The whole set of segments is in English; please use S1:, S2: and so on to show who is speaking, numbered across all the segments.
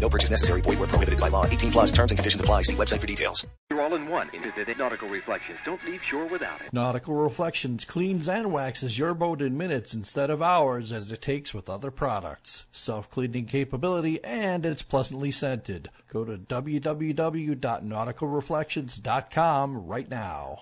S1: No purchase necessary. Void where prohibited by law. 18 plus terms and conditions apply. See website for details.
S2: You're all in one into the Nautical Reflections. Don't leave shore without it.
S3: Nautical Reflections cleans and waxes your boat in minutes instead of hours as it takes with other products. Self cleaning capability and it's pleasantly scented. Go to www.nauticalreflections.com right now.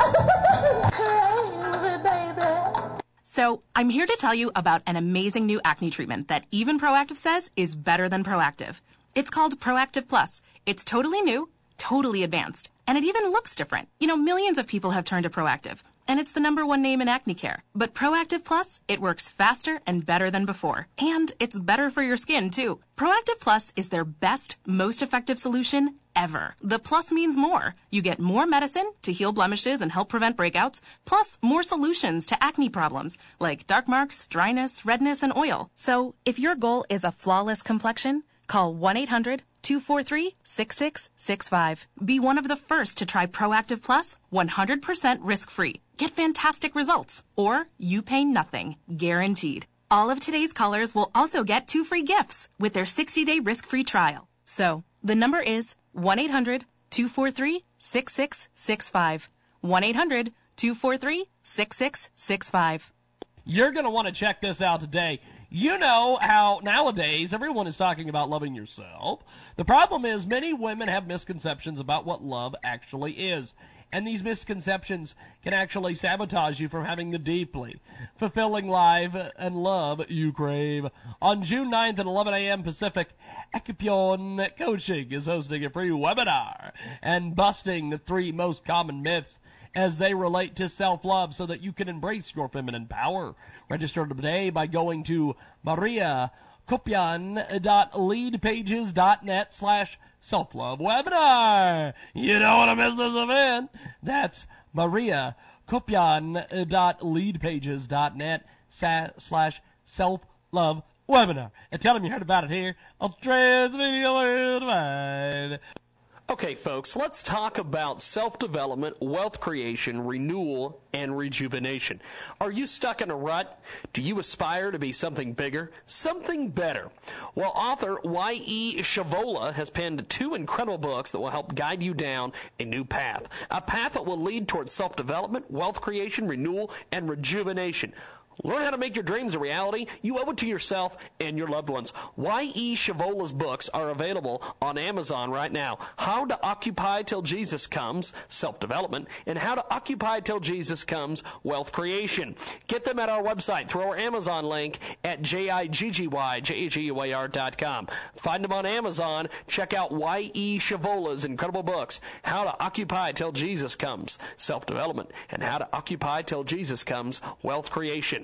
S4: So, I'm here to tell you about an amazing new acne treatment that even Proactiv says is better than Proactiv. It's called Proactiv Plus. It's totally new, totally advanced, and it even looks different. You know, millions of people have turned to Proactiv, and it's the number one name in acne care. But Proactiv Plus, it works faster and better than before. And it's better for your skin, too. Proactiv Plus is their best, most effective solution ever. The plus means more. You get more medicine to heal blemishes and help prevent breakouts, plus more solutions to acne problems like dark marks, dryness, redness, and oil. So if your goal is a flawless complexion, call 1 800 243 6665. Be one of the first to try Proactiv Plus 100% risk free. Get fantastic results, or you pay nothing, guaranteed. All of today's callers will also get two free gifts with their 60 day risk free trial. So, the number is 1 800 243 6665. 1 800 243 6665.
S5: You're going to want to check this out today. You know how nowadays everyone is talking about loving yourself. The problem is many women have misconceptions about what love actually is. And these misconceptions can actually sabotage you from having the deeply fulfilling life and love you crave. On June 9th at 11 a.m. Pacific, Equipion Coaching is hosting a free webinar and busting the three most common myths as they relate to self-love so that you can embrace your feminine power. Register today by going to mariacopian.leadpages.net slash self-love webinar. You don't want to miss this event. That's mariacopian.leadpages.net slash self-love webinar. And tell them you heard about it here on Transmedia Worldwide.
S6: Okay, folks, let's talk about self development, wealth creation, renewal, and rejuvenation. Are you stuck in a rut? Do you aspire to be something bigger, something better? Well, author Y.E. Shavola has penned two incredible books that will help guide you down a new path. A path that will lead towards self development, wealth creation, renewal, and rejuvenation. Learn how to make your dreams a reality. You owe it to yourself and your loved ones. Y.E. Shavola's books are available on Amazon right now. How to Occupy Till Jesus Comes, Self Development, and How to Occupy Till Jesus Comes, Wealth Creation. Get them at our website through our Amazon link at J-I-G-G-Y-J-A-G-U-A-R.com. Find them on Amazon. Check out Y.E. Shavola's incredible books, How to Occupy Till Jesus Comes, Self Development, and How to Occupy Till Jesus Comes, Wealth Creation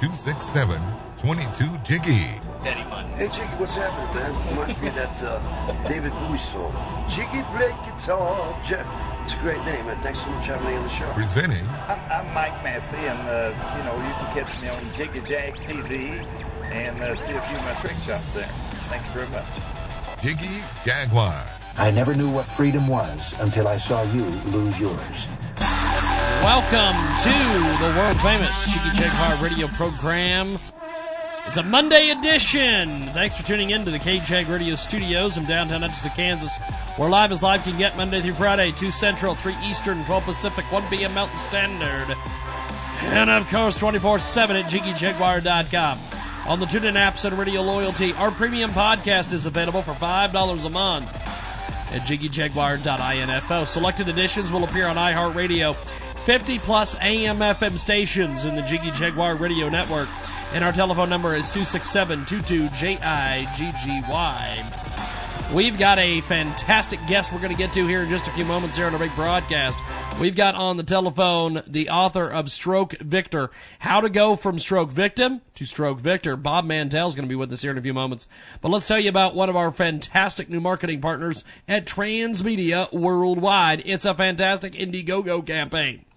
S7: 267 22 Jiggy.
S8: Daddy fun.
S9: Hey, Jiggy, what's happening, man? Reminds me of that uh, David Bowie song. Jiggy play guitar. J- it's a great name, man. Thanks so much for having me on the show.
S7: Presenting
S10: I'm, I'm Mike Massey, and uh, you know you can catch me on Jiggy Jag TV and uh, see a few of my trick shots there. Thank you very much.
S7: Jiggy Jaguar.
S11: I never knew what freedom was until I saw you lose yours.
S5: Welcome to the world famous Jiggy Jaguar radio program. It's a Monday edition. Thanks for tuning in to the KJAG Radio Studios in downtown Hutchinson, Kansas, where live as live can get Monday through Friday, 2 Central, 3 Eastern, 12 Pacific, 1 p.m. Mountain Standard. And of course, 24 7 at JiggyJaguar.com. On the TuneIn apps and Radio Loyalty, our premium podcast is available for $5 a month. at jiggyjaguar.info. Selected editions will appear on iHeartRadio, 50 plus AM FM stations in the Jiggy Jaguar Radio Network. And our telephone number is 267 22 JIGGY. We've got a fantastic guest we're going to get to here in just a few moments here on our big broadcast. We've got on the telephone the author of Stroke Victor, How to Go from Stroke Victim to Stroke Victor. Bob Mandel is going to be with us here in a few moments. But let's tell you about one of our fantastic new marketing partners at Transmedia Worldwide. It's a fantastic Indiegogo campaign.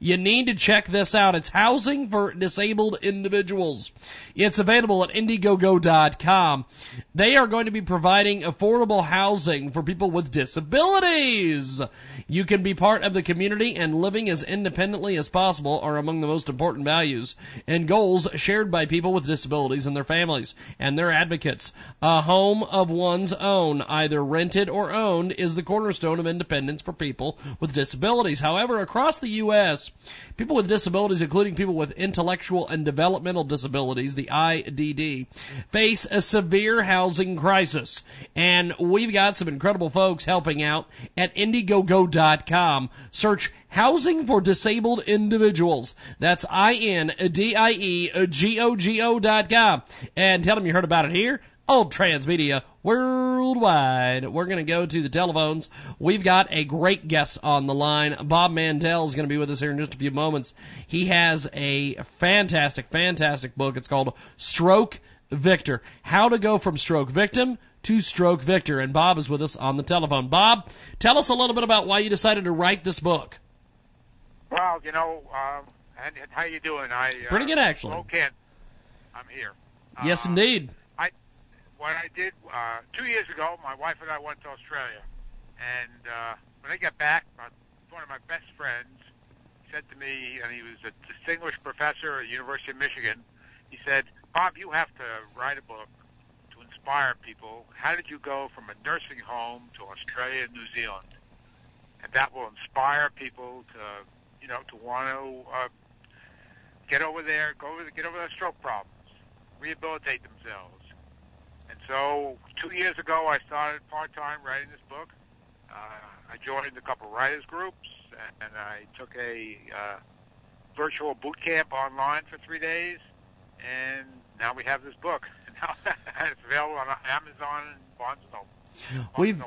S5: You need to check this out. It's housing for disabled individuals. It's available at Indiegogo.com. They are going to be providing affordable housing for people with disabilities. You can be part of the community and living as independently as possible are among the most important values and goals shared by people with disabilities and their families and their advocates. A home of one's own, either rented or owned, is the cornerstone of independence for people with disabilities. However, across the U.S., people with disabilities, including people with intellectual and developmental disabilities, the IDD, face a severe housing crisis. And we've got some incredible folks helping out at Indiegogo.com. Search Housing for Disabled Individuals. That's I-N-D-I-E-G-O-G-O dot com. And tell them you heard about it here on Transmedia Worldwide. We're going to go to the telephones. We've got a great guest on the line. Bob Mandel is going to be with us here in just a few moments. He has a fantastic, fantastic book. It's called Stroke Victor. How to go from stroke victim to stroke victor. And Bob is with us on the telephone. Bob, tell us a little bit about why you decided to write this book.
S12: Well, you know, um, and, and how you doing? I uh,
S5: Pretty good, actually.
S12: Okay, I'm here.
S5: Yes,
S12: Uh,
S5: indeed.
S12: What I did uh, two years ago. My wife and I went to Australia, and uh, when I got back, my, one of my best friends said to me, and he was a distinguished professor at the University of Michigan. He said, "Bob, you have to write a book to inspire people. How did you go from a nursing home to Australia and New Zealand? And that will inspire people to, you know, to want to uh, get over there, go over, get over their stroke problems, rehabilitate themselves." And so, two years ago, I started part time writing this book. Uh, I joined a couple writers groups, and I took a uh, virtual boot camp online for three days, and now we have this book. And it's available on Amazon and Barnes and Noble.
S5: We've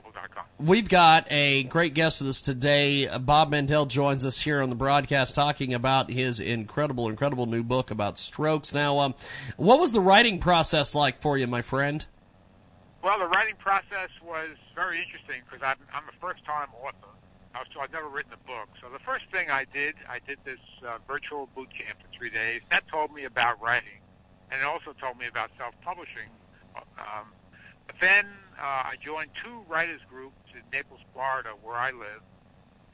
S5: we've got a great guest with us today. Uh, Bob Mandel joins us here on the broadcast talking about his incredible, incredible new book about strokes. Now, um, what was the writing process like for you, my friend?
S12: Well, the writing process was very interesting because I'm, I'm a first-time author. I was, so I've never written a book. So the first thing I did, I did this uh, virtual boot camp for three days. That told me about writing, and it also told me about self-publishing. Um, but then uh, I joined two writers groups in Naples, Florida, where I live,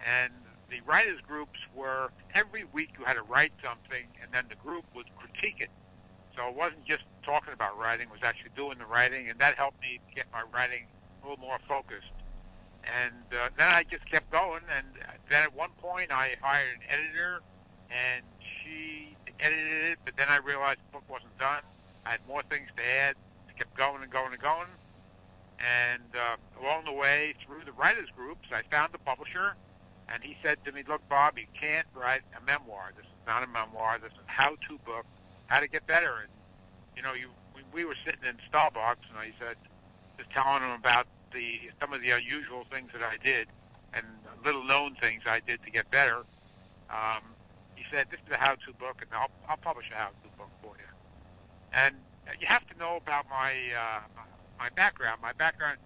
S12: and the writers groups were every week you had to write something, and then the group would critique it. So it wasn't just talking about writing; it was actually doing the writing, and that helped me get my writing a little more focused. And uh, then I just kept going, and then at one point I hired an editor, and she edited it. But then I realized the book wasn't done. I had more things to add. I kept going and going and going. And uh, along the way, through the writers groups, I found a publisher, and he said to me, "Look, Bob, you can't write a memoir. This is not a memoir. This is a how-to book, how to get better." And you know, you we, we were sitting in Starbucks, and I said, just telling him about the some of the unusual things that I did and little-known things I did to get better. Um, he said, "This is a how-to book, and I'll, I'll publish a how-to book for you." And you have to know about my uh, my background. My background: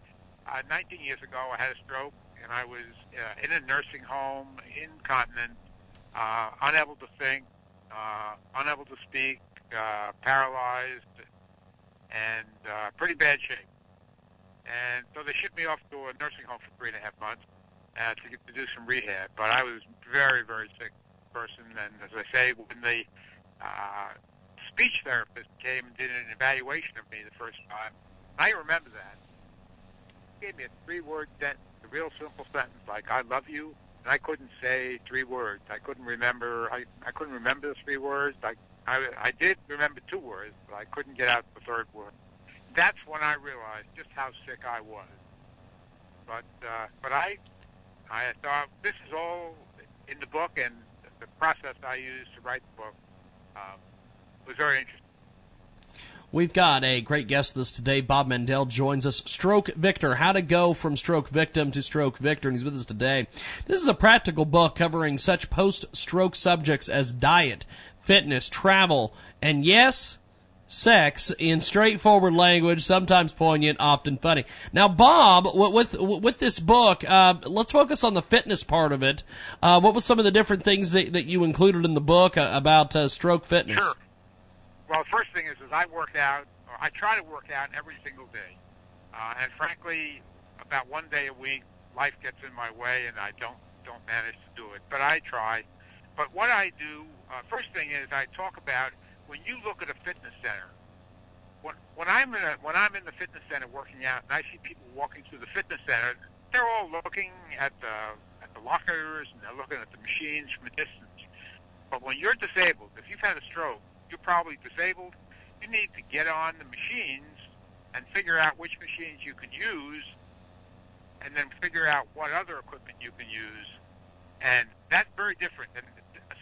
S12: uh, 19 years ago, I had a stroke, and I was uh, in a nursing home, incontinent, uh, unable to think, uh, unable to speak, uh, paralyzed, and uh, pretty bad shape. And so they shipped me off to a nursing home for three and a half months uh, to get to do some rehab. But I was very, very sick person, and as I say, when the uh, speech therapist came and did an evaluation of me the first time, I remember that. He gave me a three-word sentence, a real simple sentence like "I love you," and I couldn't say three words. I couldn't remember. I I couldn't remember the three words. I I, I did remember two words, but I couldn't get out the third word. That's when I realized just how sick I was. but uh, but I I thought this is all in the book, and the process I used to write the book um, was very interesting.
S5: We've got a great guest with us today. Bob Mandel joins us. Stroke Victor, how to go from stroke victim to stroke victor, and he's with us today. This is a practical book covering such post-stroke subjects as diet, fitness, travel, and yes, sex in straightforward language, sometimes poignant, often funny. Now, Bob, with with this book, uh, let's focus on the fitness part of it. Uh, what was some of the different things that, that you included in the book uh, about uh, stroke fitness?
S12: Sure. Well, the first thing is, is I work out, or I try to work out every single day. Uh, and frankly, about one day a week, life gets in my way, and I don't don't manage to do it. But I try. But what I do, uh, first thing is I talk about when you look at a fitness center. When when I'm in a when I'm in the fitness center working out, and I see people walking through the fitness center, they're all looking at the at the lockers and they're looking at the machines from a distance. But when you're disabled, if you've had a stroke, you're probably disabled, you need to get on the machines and figure out which machines you can use and then figure out what other equipment you can use. And that's very different. And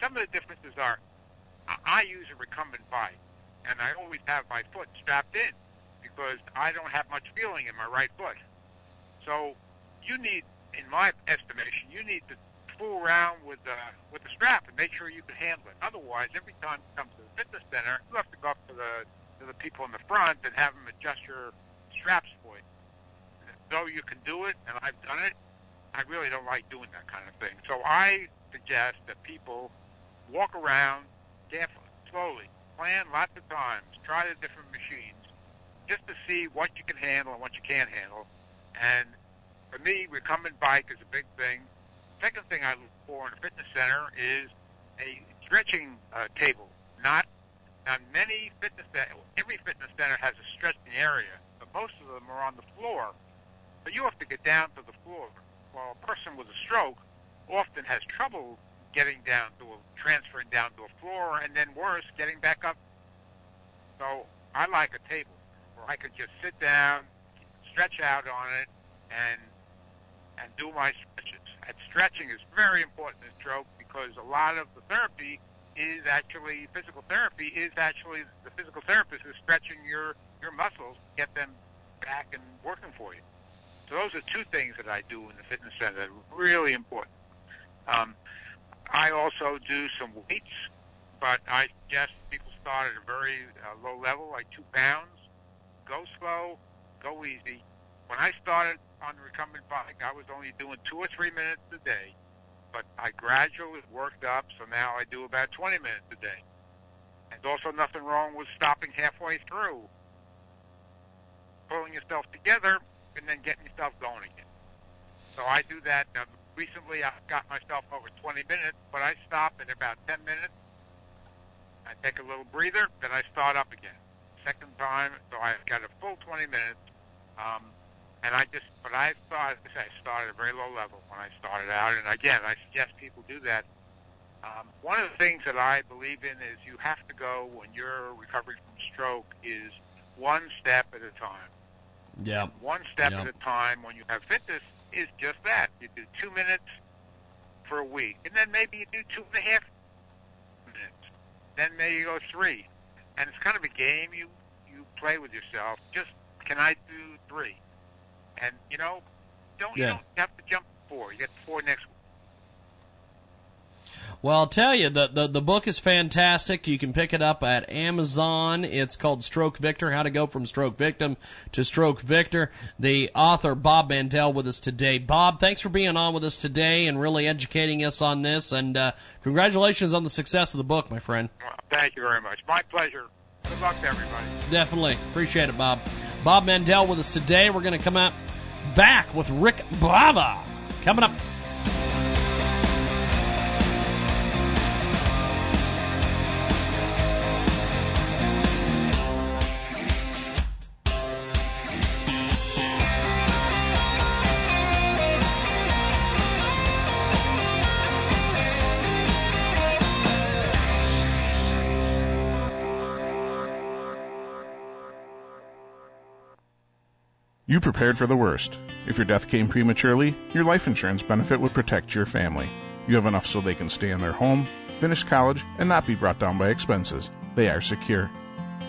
S12: some of the differences are I use a recumbent bike and I always have my foot strapped in because I don't have much feeling in my right foot. So you need, in my estimation, you need to fool around with the with the strap and make sure you can handle it. Otherwise, every time you come to the fitness center, you have to go up to the to the people in the front and have them adjust your straps for you. Though you can do it, and I've done it, I really don't like doing that kind of thing. So I suggest that people walk around carefully, slowly, plan lots of times, try the different machines, just to see what you can handle and what you can't handle. And for me, recumbent bike is a big thing second thing I look for in a fitness center is a stretching uh, table. Not now many fitness every fitness center has a stretching area, but most of them are on the floor. But you have to get down to the floor. Well, a person with a stroke often has trouble getting down to a transferring down to a floor, and then worse, getting back up. So I like a table where I can just sit down, stretch out on it, and and do my stretches. And stretching is very important in stroke because a lot of the therapy is actually physical therapy is actually the physical therapist is stretching your your muscles to get them back and working for you. So those are two things that I do in the fitness center that are really important. Um, I also do some weights, but I suggest people start at a very uh, low level, like two pounds. Go slow, go easy. When I started on the recumbent bike, I was only doing two or three minutes a day, but I gradually worked up, so now I do about 20 minutes a day. And also nothing wrong with stopping halfway through, pulling yourself together, and then getting yourself going again. So I do that. Now, recently I've got myself over 20 minutes, but I stop in about 10 minutes. I take a little breather, then I start up again. Second time, so I've got a full 20 minutes. Um, and I just, but I thought, I started at a very low level when I started out. And again, I suggest people do that. Um, one of the things that I believe in is you have to go when you're recovering from stroke is one step at a time.
S5: Yeah.
S12: One step
S5: Yeah.
S12: at a time when you have fitness is just that. You do two minutes for a week, and then maybe you do two and a half minutes. Then maybe you go three, and it's kind of a game you you play with yourself. Just can I do three? And you know, don't you don't have to jump four. You get four next week.
S5: Well, I'll tell you, the, the, the book is fantastic. You can pick it up at Amazon. It's called Stroke Victor, How to Go from Stroke Victim to Stroke Victor. The author, Bob Mandel, with us today. Bob, thanks for being on with us today and really educating us on this. And uh, congratulations on the success of the book, my friend.
S12: Well, thank you very much. My pleasure. Good luck to everybody.
S5: Definitely. Appreciate it, Bob. Bob Mandel with us today. We're going to come out back with Rick Bava coming up.
S13: You prepared for the worst. If your death came prematurely, your life insurance benefit would protect your family. You have enough so they can stay in their home, finish college, and not be brought down by expenses. They are secure.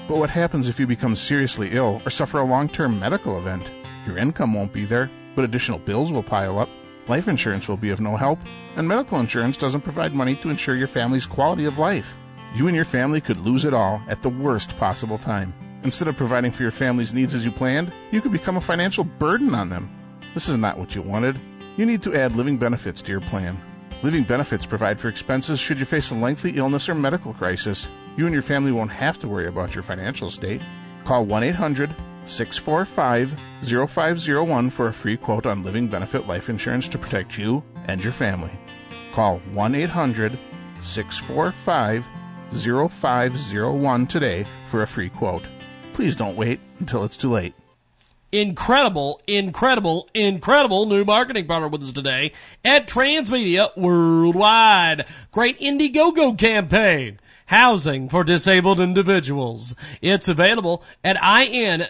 S13: But what happens if you become seriously ill or suffer a long term medical event? Your income won't be there, but additional bills will pile up. Life insurance will be of no help, and medical insurance doesn't provide money to ensure your family's quality of life. You and your family could lose it all at the worst possible time. Instead of providing for your family's needs as you planned, you could become a financial burden on them. This is not what you wanted. You need to add living benefits to your plan. Living benefits provide for expenses should you face a lengthy illness or medical crisis. You and your family won't have to worry about your financial state. Call 1 800 645 0501 for a free quote on living benefit life insurance to protect you and your family. Call 1 800 645 0501 today for a free quote. Please don't wait until it's too late.
S5: Incredible, incredible, incredible new marketing partner with us today at Transmedia Worldwide. Great Indiegogo campaign housing for disabled individuals. It's available at I-N-D-I-E-G-O-G-O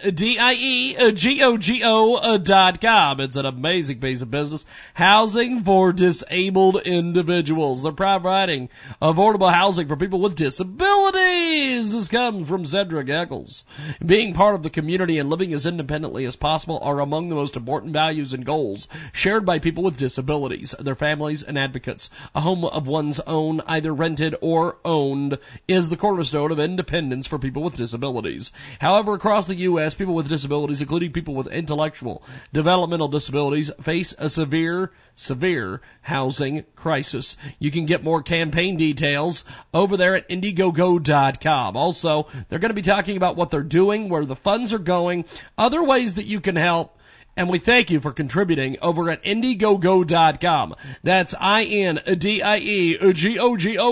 S5: dot com. It's an amazing piece of business. Housing for disabled individuals. They're providing affordable housing for people with disabilities. This comes from Cedric Eccles. Being part of the community and living as independently as possible are among the most important values and goals shared by people with disabilities, their families, and advocates. A home of one's own, either rented or owned, is the cornerstone of independence for people with disabilities. However, across the U.S., people with disabilities, including people with intellectual developmental disabilities, face a severe severe housing crisis. You can get more campaign details over there at Indiegogo.com. Also, they're going to be talking about what they're doing, where the funds are going, other ways that you can help, and we thank you for contributing over at Indiegogo.com. That's I-N-D-I-E-G-O-G-O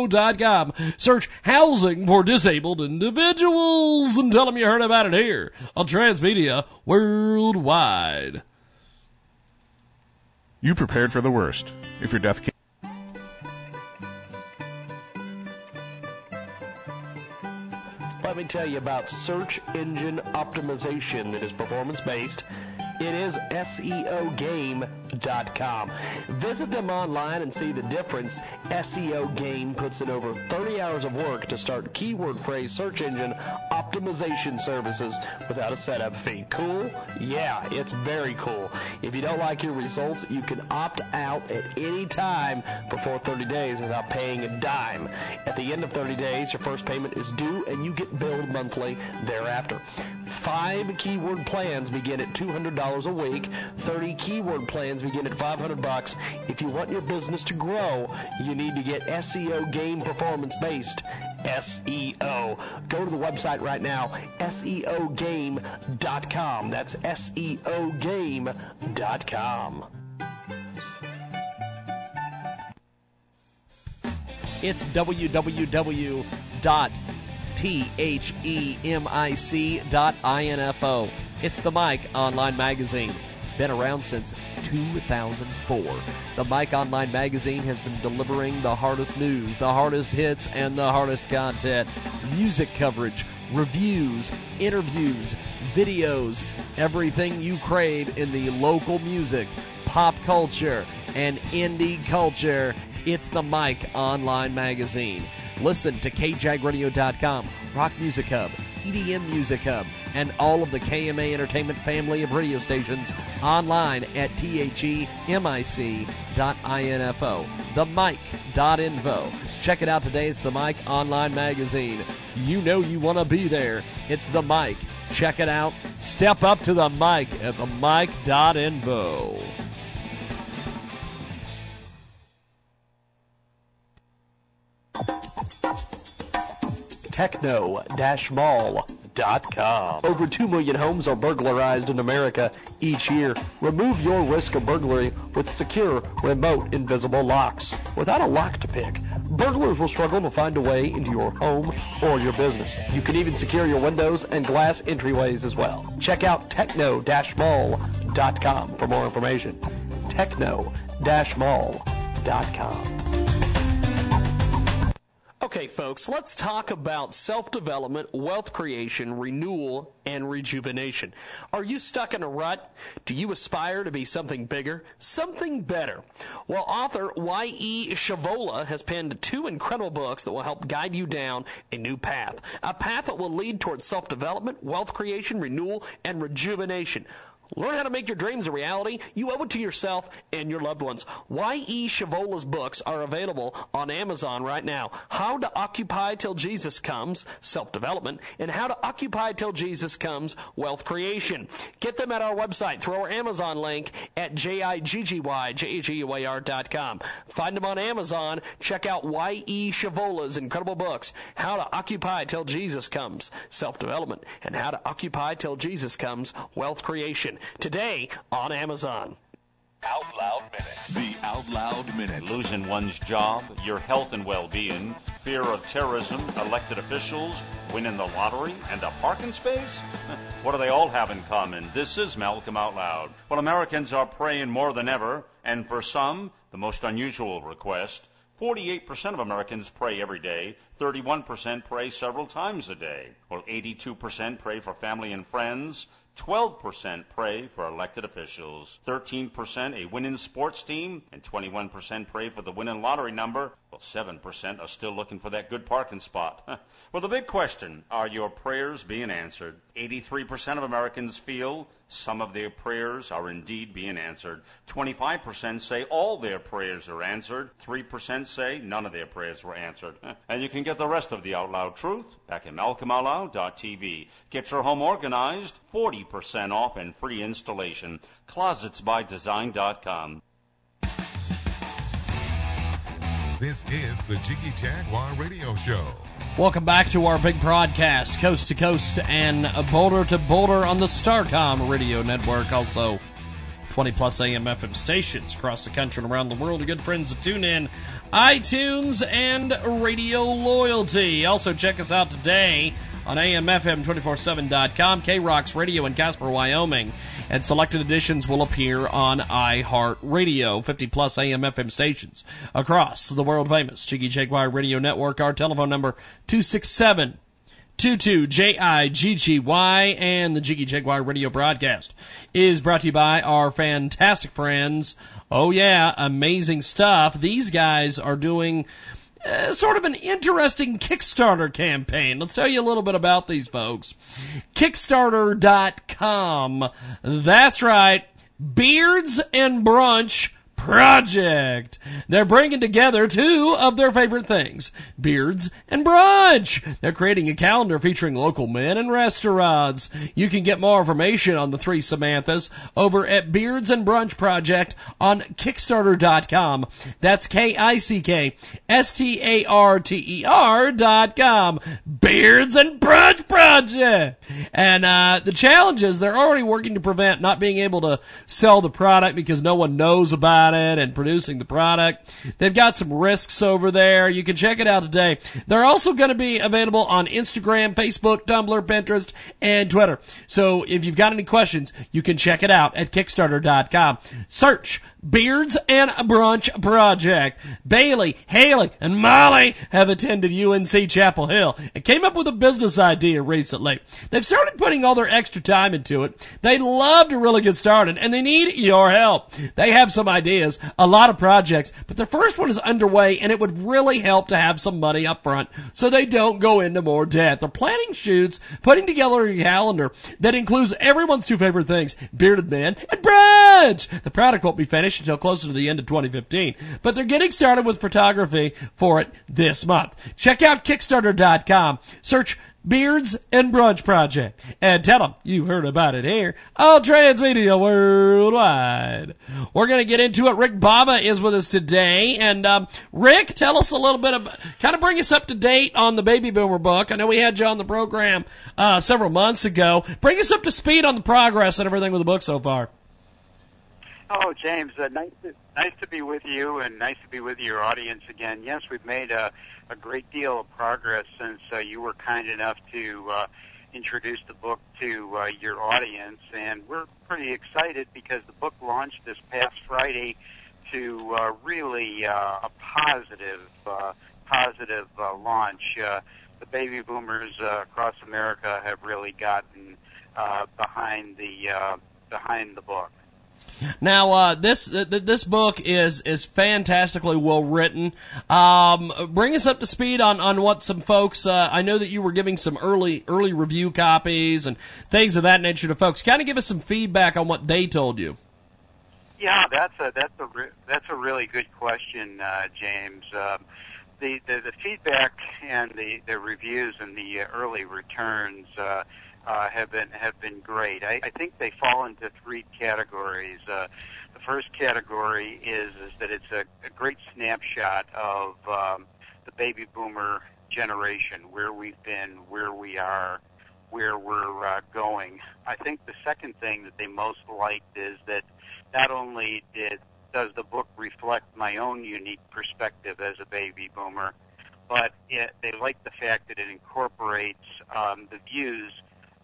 S5: dot com. Search housing for disabled individuals and tell them you heard about it here on Transmedia Worldwide.
S13: You prepared for the worst. If your death came
S6: Let me tell you about search engine optimization that is performance based. It is SEOgame.com. Visit them online and see the difference. SEO Game puts in over 30 hours of work to start keyword phrase search engine optimization services without a setup fee. Cool? Yeah, it's very cool. If you don't like your results, you can opt out at any time before 30 days without paying a dime. At the end of 30 days, your first payment is due and you get billed monthly thereafter. Five keyword plans begin at $200 a week. 30 keyword plans begin at 500 bucks. If you want your business to grow, you need to get SEO game performance based. SEO. Go to the website right now, SEOgame.com. That's SEOgame.com.
S5: It's www.themic.info. It's the Mic Online Magazine. Been around since 2004. The Mic Online Magazine has been delivering the hardest news, the hardest hits, and the hardest content. Music coverage, reviews, interviews, videos, everything you crave in the local music, pop culture, and indie culture. It's the Mic Online Magazine. Listen to KJagRadio.com, Rock Music Hub, EDM Music Hub, and all of the KMA Entertainment family of radio stations online at themic.info. Themic.info. Check it out today. It's the Mic Online Magazine. You know you want to be there. It's the Mic. Check it out. Step up to the mic at themic.info.
S6: techno-mall.com. Over 2 million homes are burglarized in America each year. Remove your risk of burglary with secure, remote, invisible locks. Without a lock to pick, burglars will struggle to find a way into your home or your business. You can even secure your windows and glass entryways as well. Check out techno-mall.com for more information. techno-mall.com. Okay, folks, let's talk about self development, wealth creation, renewal, and rejuvenation. Are you stuck in a rut? Do you aspire to be something bigger, something better? Well, author Y.E. Shavola has penned two incredible books that will help guide you down a new path. A path that will lead towards self development, wealth creation, renewal, and rejuvenation. Learn how to make your dreams a reality. You owe it to yourself and your loved ones. Y.E. Shavola's books are available on Amazon right now. How to Occupy Till Jesus Comes, Self Development, and How to Occupy Till Jesus Comes, Wealth Creation. Get them at our website through our Amazon link at J-I-G-G-Y-J-A-G-U-A-R.com. Find them on Amazon. Check out Y.E. Shavola's incredible books, How to Occupy Till Jesus Comes, Self Development, and How to Occupy Till Jesus Comes, Wealth Creation today on Amazon.
S14: Out Loud Minute. The Out Loud Minute. Losing one's job, your health and well being, fear of terrorism, elected officials, winning the lottery, and a parking space? what do they all have in common? This is Malcolm Out Loud. Well, Americans are praying more than ever, and for some, the most unusual request. 48% of Americans pray every day. 31% pray several times a day. Well, 82% pray for family and friends. 12% pray for elected officials, 13% a winning sports team, and 21% pray for the winning lottery number. Well, 7% are still looking for that good parking spot. well, the big question are your prayers being answered? 83% of Americans feel some of their prayers are indeed being answered. 25% say all their prayers are answered. 3% say none of their prayers were answered. And you can get the rest of the Out Loud truth back at malcolmoutloud.tv. Get your home organized, 40% off and free installation. Closetsbydesign.com.
S7: This is the Jiggy Jaguar Radio Show.
S5: Welcome back to our big broadcast, coast to coast and boulder to boulder on the Starcom radio network. Also, 20 plus AM FM stations across the country and around the world. Good friends that tune in, iTunes and Radio Loyalty. Also, check us out today on AMFM247.com, K Rocks Radio in Casper, Wyoming. And selected editions will appear on iHeartRadio, 50 plus AM FM stations across the world famous Jiggy Jaguar Radio Network. Our telephone number 267 22 J-I-G-G-Y and the Jiggy Jaguar radio broadcast is brought to you by our fantastic friends. Oh yeah, amazing stuff. These guys are doing uh, sort of an interesting Kickstarter campaign. Let's tell you a little bit about these folks. Kickstarter.com. That's right. Beards and Brunch Project. They're bringing together two of their favorite things, beards and brunch. They're creating a calendar featuring local men and restaurants. You can get more information on the three Samanthas over at Beards and Brunch Project on Kickstarter.com. That's K-I-C-K-S-T-A-R-T-E-R dot com. Beards and Brunch Project. And, uh, the challenge is they're already working to prevent not being able to sell the product because no one knows about it and producing the product. They've got some risks over there. You can check it out today. They're also going to be available on Instagram, Facebook, Tumblr, Pinterest, and Twitter. So if you've got any questions, you can check it out at Kickstarter.com. Search Beards and Brunch Project. Bailey, Haley, and Molly have attended UNC Chapel Hill and came up with a business idea recently. They've started putting all their extra time into it. They love to really get started and they need your help. They have some ideas, a lot of projects, but their first one is underway and it would really help to have some money up front so they don't go into more debt. They're planning shoots, putting together a calendar that includes everyone's two favorite things, bearded men and brunch. The product won't be finished until closer to the end of 2015. But they're getting started with photography for it this month. Check out Kickstarter.com. Search Beards and Brunch Project and tell them you heard about it here on Transmedia Worldwide. We're going to get into it. Rick Bava is with us today. And, um, Rick, tell us a little bit about, kind of bring us up to date on the Baby Boomer book. I know we had you on the program, uh, several months ago. Bring us up to speed on the progress and everything with the book so far.
S15: Oh, James, uh, nice to nice to be with you, and nice to be with your audience again. Yes, we've made a, a great deal of progress since uh, you were kind enough to uh, introduce the book to uh, your audience, and we're pretty excited because the book launched this past Friday to uh, really uh, a positive, uh, positive uh, launch. Uh, the baby boomers uh, across America have really gotten uh, behind the uh, behind the book.
S5: Now, uh, this this book is is fantastically well written. Um, bring us up to speed on, on what some folks. Uh, I know that you were giving some early early review copies and things of that nature to folks. Kind of give us some feedback on what they told you.
S15: Yeah, that's a that's a re- that's a really good question, uh, James. Um, the, the the feedback and the the reviews and the early returns. Uh, uh, have been have been great. I, I think they fall into three categories. Uh, the first category is is that it's a, a great snapshot of um, the baby boomer generation, where we've been, where we are, where we're uh, going. I think the second thing that they most liked is that not only did does the book reflect my own unique perspective as a baby boomer, but it, they like the fact that it incorporates um, the views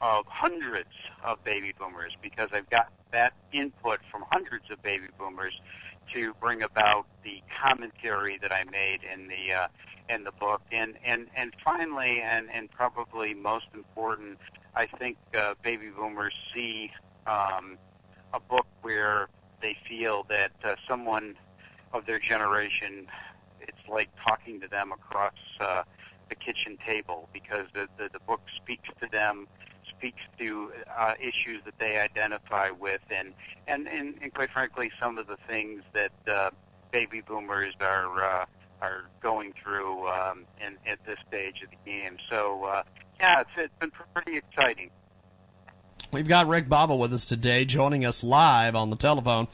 S15: of hundreds of baby boomers because I've got that input from hundreds of baby boomers to bring about the commentary that I made in the uh, in the book. And and and finally, and and probably most important, I think uh, baby boomers see um, a book where they feel that uh, someone of their generation, it's like talking to them across uh, the kitchen table because the, the the book speaks to them speaks to uh, issues that they identify with, and, and and and quite frankly, some of the things that uh, baby boomers are uh, are going through um, in, at this stage of the game. So uh, yeah, it's it's been pretty exciting.
S5: We've got Rick Bava with us today, joining us live on the telephone.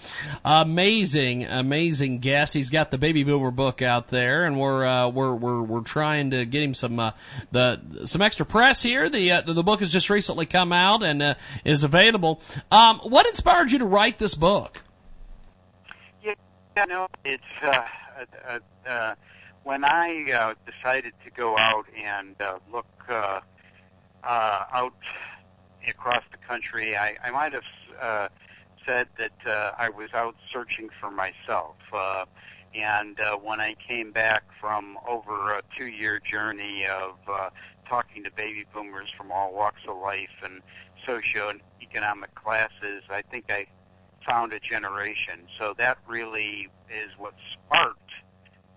S5: Amazing, amazing guest. He's got the Baby Boomer book out there, and we're uh, we're we're we're trying to get him some uh, the some extra press here. The uh, the book has just recently come out and uh, is available. Um, what inspired you to write this book?
S15: Yeah, no, it's uh, uh, when I decided to go out and look out across the country. I, I might have uh, said that uh, I was out searching for myself. Uh, and uh, when I came back from over a two-year journey of uh, talking to baby boomers from all walks of life and socio-economic classes, I think I found a generation. So that really is what sparked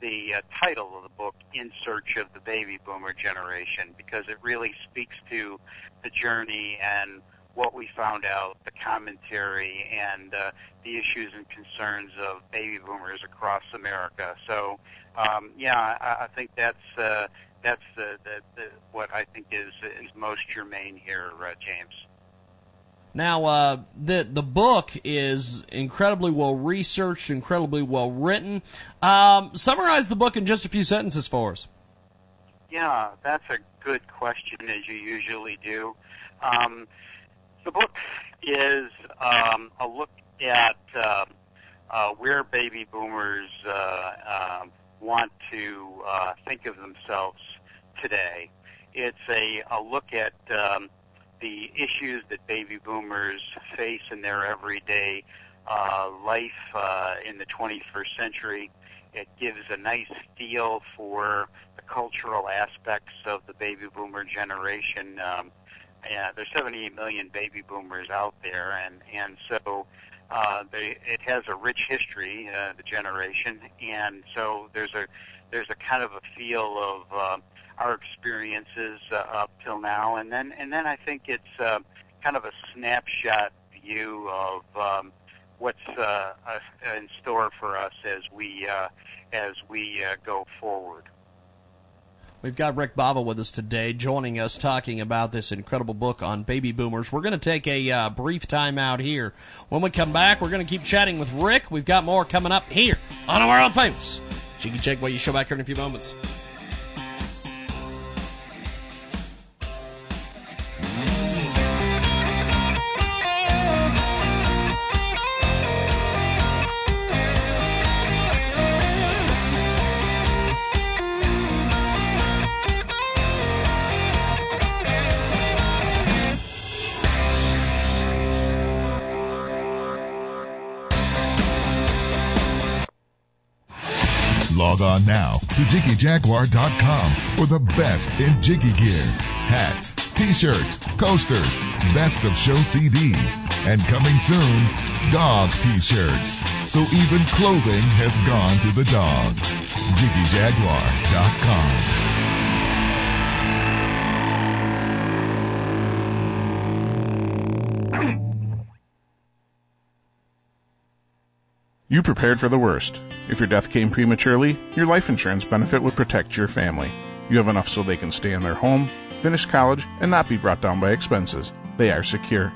S15: the uh, title of the book, In Search of the Baby Boomer Generation, because it really speaks to the journey and what we found out, the commentary, and uh, the issues and concerns of baby boomers across America. So, um, yeah, I, I think that's uh, that's the, the, the, what I think is is most germane here, uh, James.
S5: Now, uh, the the book is incredibly well researched, incredibly well written. Um, summarize the book in just a few sentences for us.
S15: Yeah, that's a good question, as you usually do. Um, the book is um, a look at uh, uh, where baby boomers uh, uh, want to uh, think of themselves today. It's a, a look at um, the issues that baby boomers face in their everyday uh, life uh, in the 21st century. It gives a nice feel for cultural aspects of the baby boomer generation. Um, yeah, there's 78 million baby boomers out there, and and so uh, they, it has a rich history, uh, the generation, and so there's a there's a kind of a feel of uh, our experiences uh, up till now, and then and then I think it's uh, kind of a snapshot view of um, what's uh, uh, in store for us as we uh, as we uh, go forward.
S5: We've got Rick Bava with us today, joining us talking about this incredible book on baby boomers. We're going to take a uh, brief time out here. When we come back, we're going to keep chatting with Rick. We've got more coming up here on our world famous Jiggy Jaguar Show back here in a few moments.
S7: Log on now to JiggyJaguar.com for the best in Jiggy gear. Hats, t-shirts, coasters, best of show CDs, and coming soon, dog t-shirts. So even clothing has gone to the dogs. JiggyJaguar.com.
S13: You prepared for the worst. If your death came prematurely, your life insurance benefit would protect your family. You have enough so they can stay in their home, finish college, and not be brought down by expenses. They are secure.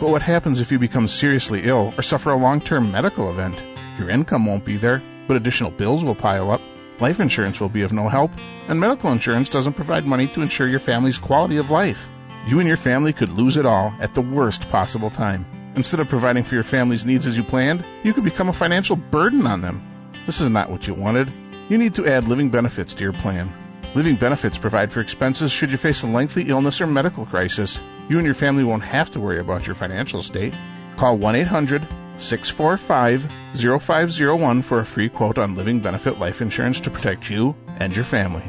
S13: But what happens if you become seriously ill or suffer a long term medical event? Your income won't be there, but additional bills will pile up. Life insurance will be of no help, and medical insurance doesn't provide money to ensure your family's quality of life. You and your family could lose it all at the worst possible time. Instead of providing for your family's needs as you planned, you could become a financial burden on them. This is not what you wanted. You need to add living benefits to your plan. Living benefits provide for expenses should you face a lengthy illness or medical crisis. You and your family won't have to worry about your financial state. Call 1 800 645 0501 for a free quote on living benefit life insurance to protect you and your family.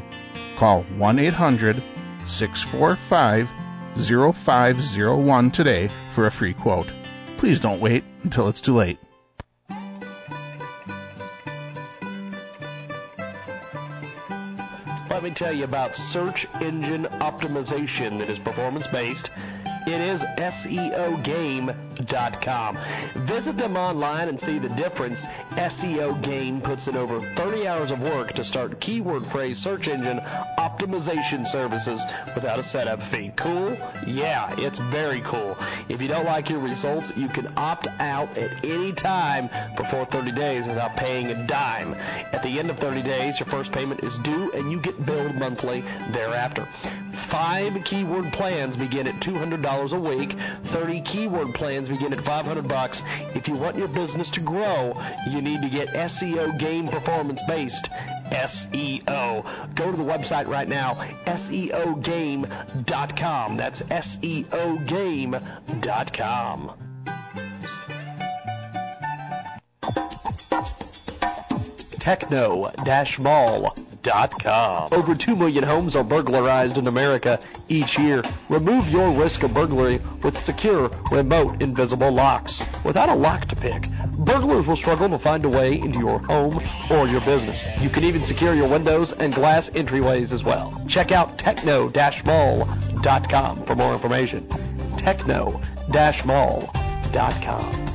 S13: Call 1 800 645 0501 today for a free quote. Please don't wait until it's too late.
S5: Let me tell you about search engine optimization that is performance based. It is SEOgame.com. Visit them online and see the difference. SEO Game puts in over 30 hours of work to start keyword phrase search engine optimization services without a setup fee. Cool? Yeah, it's very cool. If you don't like your results, you can opt out at any time before 30 days without paying a dime. At the end of 30 days, your first payment is due and you get billed monthly thereafter. Five keyword plans begin at $200 a week. 30 keyword plans begin at 500 bucks. If you want your business to grow, you need to get SEO game performance based. SEO. Go to the website right now, SEOgame.com. That's SEOgame.com. Over 2 million homes are burglarized in America each year. Remove your risk of burglary with secure, remote, invisible locks. Without a lock to pick, burglars will struggle to find a way into your home or your business. You can even secure your windows and glass entryways as well. Check out techno-mall.com for more information. techno-mall.com.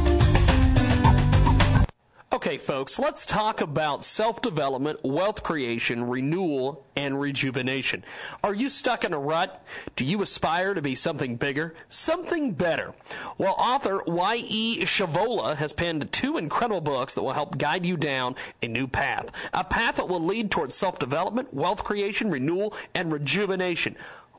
S5: Okay, folks, let's talk about self development, wealth creation, renewal, and rejuvenation. Are you stuck in a rut? Do you aspire to be something bigger, something better? Well, author Y.E. Shavola has penned two incredible books that will help guide you down a new path. A path that will lead towards self development, wealth creation, renewal, and rejuvenation.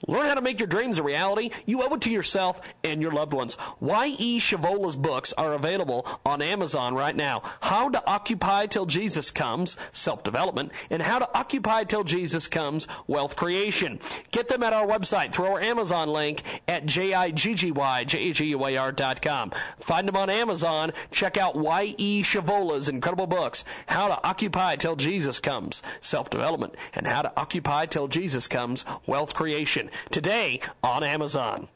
S5: Learn how to make your dreams a reality. You owe it to yourself and your loved ones. Y.E. Shavola's books are available on Amazon right now. How to Occupy Till Jesus Comes, Self Development, and How to Occupy Till Jesus Comes, Wealth Creation. Get them at our website through our Amazon link at J-I-G-G-Y-J-A-G-U-A-R.com. Find them on Amazon. Check out Y.E. Shavola's incredible books, How to Occupy Till Jesus Comes, Self Development, and How to Occupy Till Jesus Comes, Wealth Creation today on Amazon.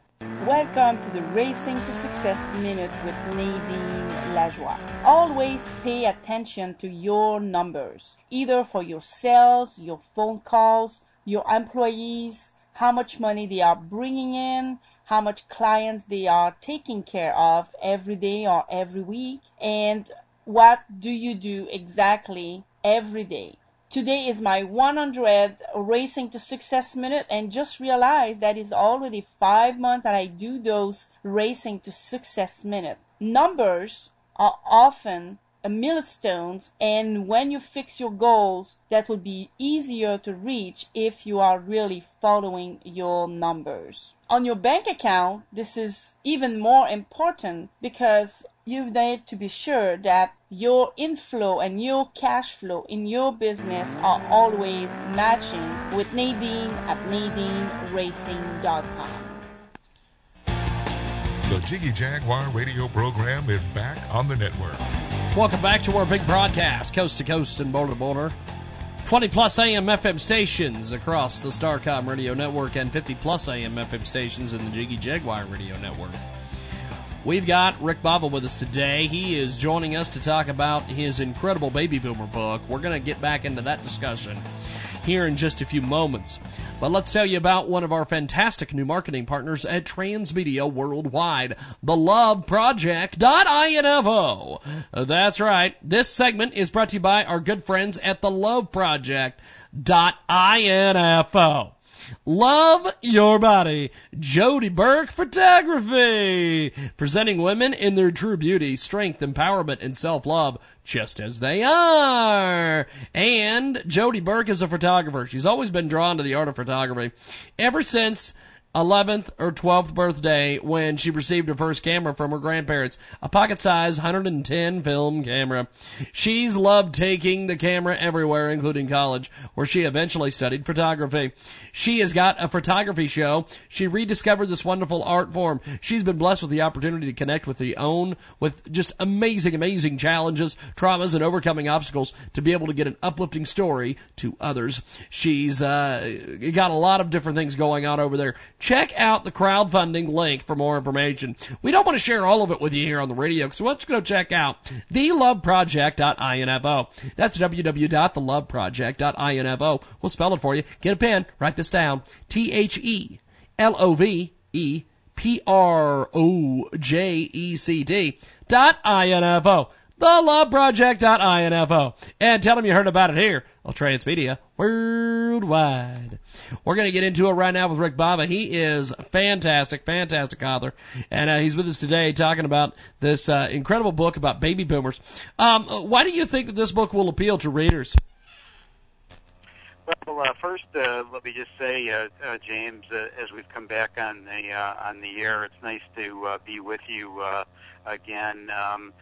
S16: Welcome to the Racing to Success Minute with Nadine Lajoie. Always pay attention to your numbers, either for your sales, your phone calls, your employees, how much money they are bringing in, how much clients they are taking care of every day or every week, and what do you do exactly every day. Today is my 100th Racing to Success Minute and just realized that it's already five months that I do those Racing to Success Minute. Numbers are often a millstones and when you fix your goals that will be easier to reach if you are really following your numbers. On your bank account, this is even more important because you need to be sure that your inflow and your cash flow in your business are always matching with Nadine at NadineRacing.com.
S7: The Jiggy Jaguar radio program is back on the network.
S17: Welcome back to our big broadcast, coast to coast and border to border.
S5: 20 plus AM FM stations across the Starcom radio network and 50 plus AM FM stations in the Jiggy Jaguar radio network. We've got Rick Bava with us today. He is joining us to talk about his incredible baby boomer book. We're going to get back into that discussion here in just a few moments. But let's tell you about one of our fantastic new marketing partners at Transmedia Worldwide, the Love Project.info. That's right. This segment is brought to you by our good friends at the Love Project.info. Love Your Body, Jody Burke Photography, presenting women in their true beauty, strength, empowerment, and self-love, just as they are. And Jody Burke is a photographer. She's always been drawn to the art of photography ever since 11th or 12th birthday when she received her first camera from her grandparents, a pocket size 110 film camera. She's loved taking the camera everywhere, including college, where she eventually studied photography. She has got a photography show. She rediscovered this wonderful art form. She's been blessed with the opportunity to connect with the own, with just amazing, amazing challenges, traumas, and overcoming obstacles to be able to get an uplifting story to others. She's uh, got a lot of different things going on over there check out the crowdfunding link for more information. We don't want to share all of it with you here on the radio, so let's go check out theloveproject.info. That's www.theloveproject.info. We'll spell it for you. Get a pen. Write this down. T-H-E-L-O-V-E P-R-O-J-E-C-T dot I-N-F-O theloveproject.info and tell them you heard about it here on Transmedia Worldwide. We're going to get into it right now with Rick Bava. He is fantastic, fantastic author, and uh, he's with us today talking about this uh, incredible book about baby boomers. Um, why do you think that this book will appeal to readers?
S15: Well, uh, first, uh, let me just say, uh, uh, James, uh, as we've come back on the uh, on the air, it's nice to uh, be with you uh, again. Um,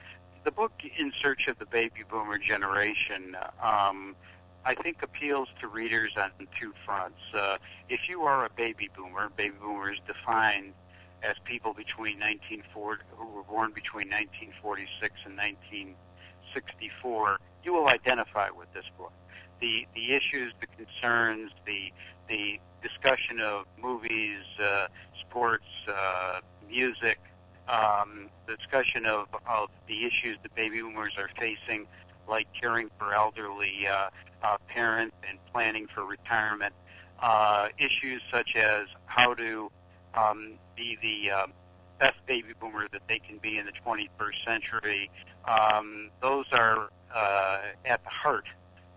S15: the book In Search of the Baby Boomer Generation, um, I think appeals to readers on two fronts. Uh, if you are a baby boomer, baby boomers defined as people between 1940 who were born between 1946 and 1964, you will identify with this book. The the issues, the concerns, the the discussion of movies, uh, sports, uh, music, um, the discussion of, of the issues that baby boomers are facing, like caring for elderly uh, uh, parents and planning for retirement, uh, issues such as how to um, be the um, best baby boomer that they can be in the 21st century. Um, those are uh, at the heart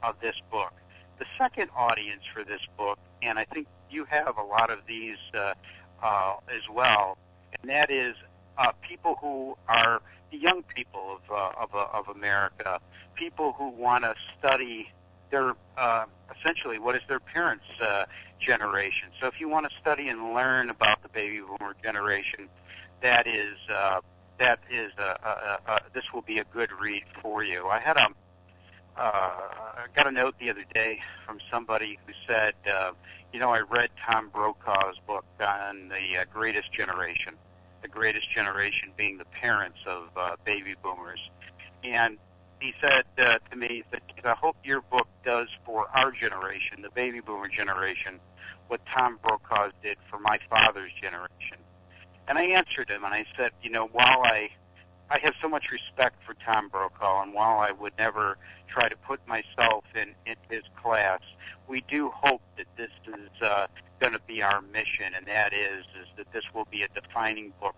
S15: of this book. The second audience for this book, and I think you have a lot of these uh, uh, as well, and that is uh, people who are the young people of uh, of, uh, of America, people who want to study their uh, essentially what is their parents' uh, generation. So if you want to study and learn about the baby boomer generation, that is uh, that is uh, uh, uh, this will be a good read for you. I had a uh, I got a note the other day from somebody who said, uh, you know, I read Tom Brokaw's book on the uh, Greatest Generation the greatest generation being the parents of uh, baby boomers. And he said uh, to me that I hope your book does for our generation, the baby boomer generation, what Tom Brokaw did for my father's generation. And I answered him and I said, you know, while I I have so much respect for Tom Brokaw, and while I would never try to put myself in, in his class, we do hope that this is uh, going to be our mission, and that is is that this will be a defining book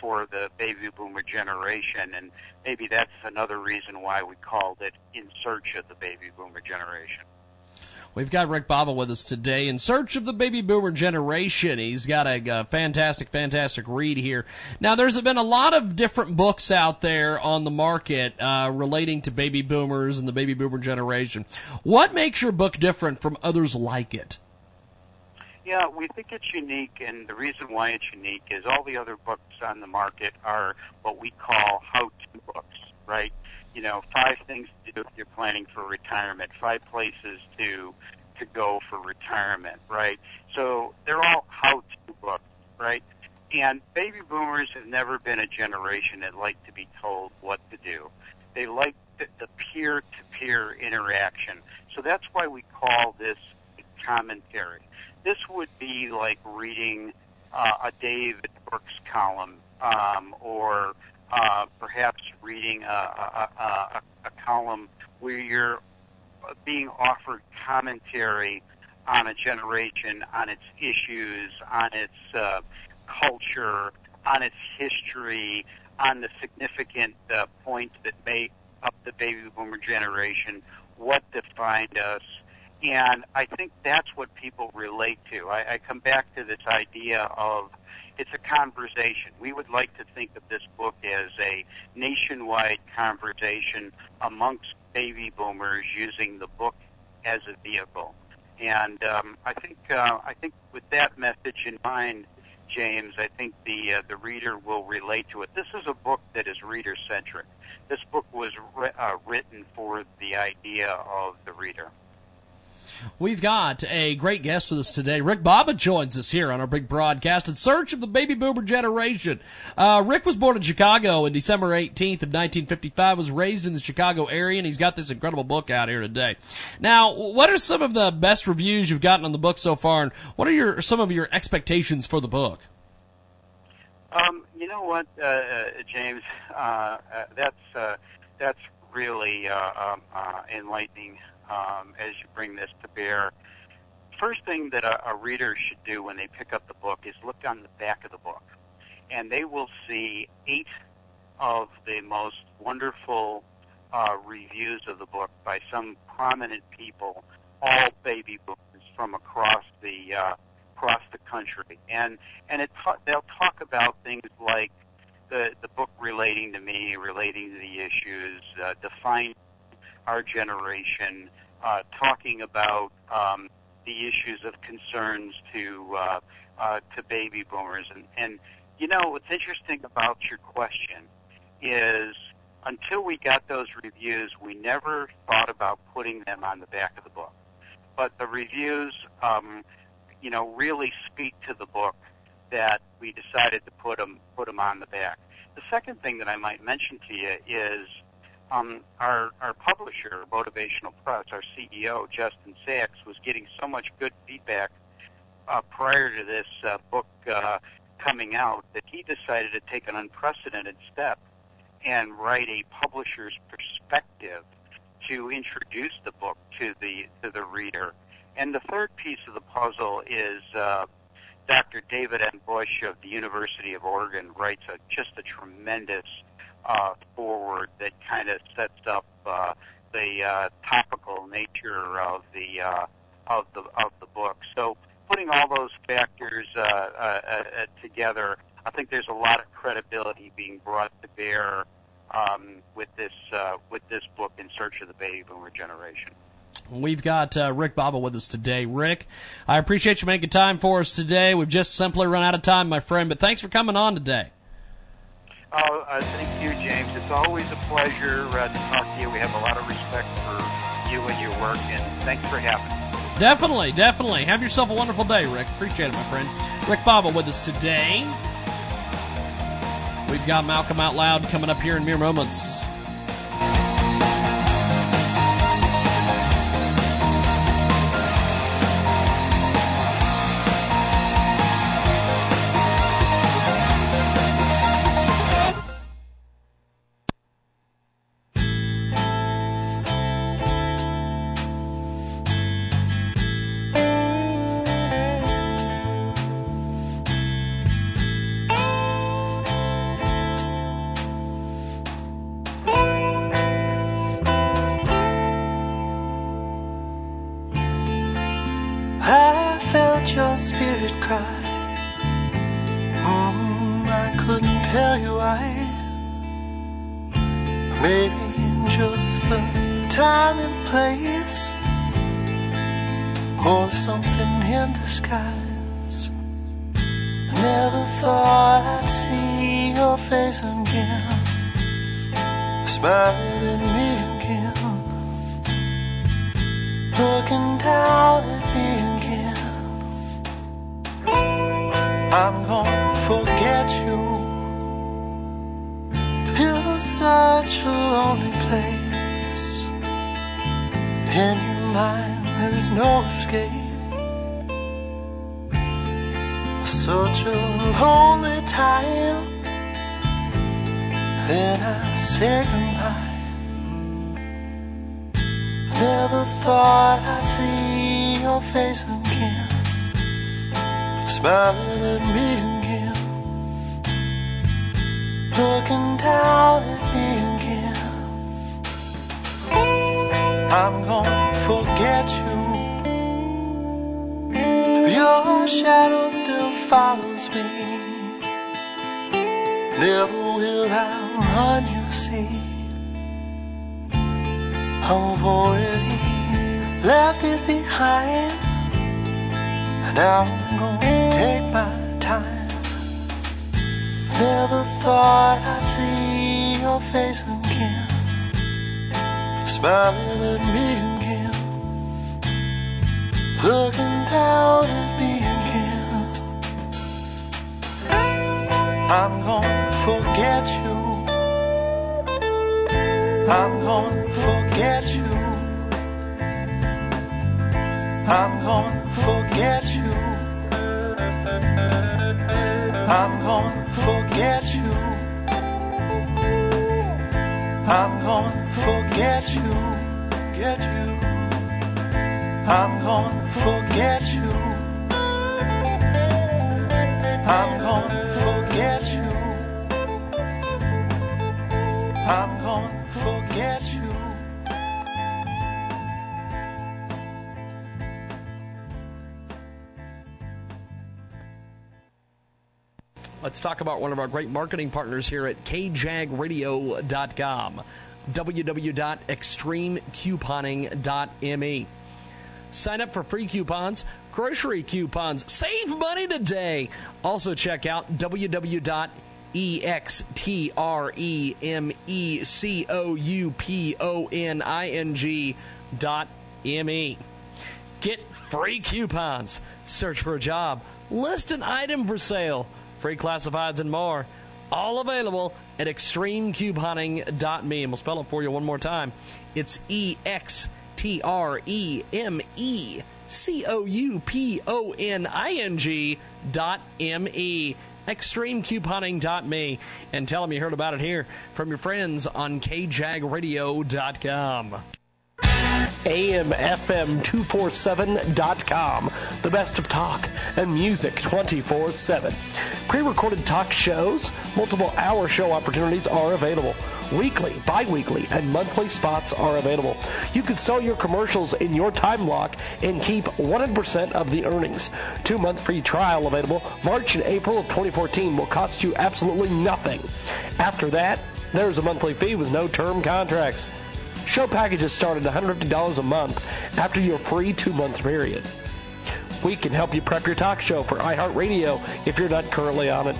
S15: for the baby boomer generation, and maybe that's another reason why we called it "In Search of the Baby Boomer Generation."
S5: We've got Rick Bava with us today in search of the baby boomer generation. He's got a, a, fantastic, fantastic read here. Now, there's been a lot of different books out there on the market uh, relating to baby boomers and the baby boomer generation. What makes your book different from others like it?
S15: Yeah, we think it's unique, and the reason why it's unique is all the other books on the market are what we call how-to books, right? You know, five things to do if you're planning for retirement, five places to to go for retirement, right? So they're all how-to books, right? And baby boomers have never been a generation that like to be told what to do. They like the, peer-to-peer interaction. So that's why we call this commentary. This would be like reading uh, a David Brooks column, um, or uh, perhaps reading a, a, a, a column where you're being offered commentary on a generation, on its issues, on its uh, culture, on its history, on the significant uh, points that make up the baby boomer generation, what defined us. And I think that's what people relate to. I, I come back to this idea of it's a conversation. We would like to think of this book as a nationwide conversation amongst baby boomers using the book as a vehicle. And um, I think uh, I think with that message in mind, James, I think the uh, the reader will relate to it. This is a book that is reader centric. This book was uh, written for the idea of the reader.
S5: We've got a great guest with us today. Rick Bava joins us here on our big broadcast in search of the baby boomer generation. Uh, Rick was born in Chicago on December 18th of 1955, was raised in the Chicago area, and he's got this incredible book out here today. Now, what are some of the best reviews you've gotten on the book so far, and what are your some of your expectations for the book?
S15: Um, you know what, uh, uh, James? Uh, uh, that's uh, that's really uh, um, uh, enlightening um, as you bring this to bear. First thing that a, a reader should do when they pick up the book is look on the back of the book, and they will see eight of the most wonderful uh, reviews of the book by some prominent people, all baby boomers from across the uh, across the country, and and it ta- they'll talk about things like the the book relating to me, relating to the issues, uh, defining our generation, uh, talking about um, the issues of concerns to uh, uh, to baby boomers, and and you know what's interesting about your question is until we got those reviews, we never thought about putting them on the back of the book. But the reviews, um, you know, really speak to the book that we decided to put them put them on the back. The second thing that I might mention to you is um, our our publisher, Motivational Press, our CEO Justin Sachs, was getting so much good feedback uh, prior to this uh, book uh, coming out that he decided to take an unprecedented step and write a publisher's perspective to introduce the book to the to the reader. And the third piece of the puzzle is uh, Dr. David M. Bush of the University of Oregon writes a, just a tremendous uh, forward that kind of sets up uh, the uh, topical nature of the uh, of the of the book. So putting all those factors uh, uh, uh, together, I think there's a lot of credibility being brought to bear um, with this uh, with this book in search of the baby boomer generation.
S5: We've got uh, Rick Bava with us today. Rick, I appreciate you making time for us today. We've just simply run out of time, my friend, but thanks for coming on today.
S15: Oh, uh, thank you, James. It's always a pleasure uh, to talk to you. We have a lot of respect for you and your work, and thanks for having me.
S5: Definitely, definitely. Have yourself a wonderful day, Rick. Appreciate it, my friend. Rick Bava with us today. We've got Malcolm Out Loud coming up here in mere moments. Let's talk about one of our great marketing partners here at kjagradio.com. www.extremecouponing.me. Sign up for free coupons, grocery coupons, save money today. Also check out www.extremecouponing.me. Get free coupons. Search for a job. List an item for sale. Free classifieds and more. All available at extremecouponing.me. And we'll spell it for you one more time. It's E X T R E M E C O U P O N I N G dot M E. ExtremeCouponing.me. And tell them you heard about it here from your friends on KJagRadio.com. AMFM247.com, the best of talk and music 24 7. Pre recorded talk shows, multiple hour show opportunities are available. Weekly, bi weekly, and monthly spots are available. You can sell your commercials in your time block and keep 100% of the earnings. Two month free trial available. March and April of 2014 will cost you absolutely nothing. After that, there's a monthly fee with no term contracts. Show packages start at $150 a month after your free two month period. We can help you prep your talk show for iHeartRadio if you're not currently on it.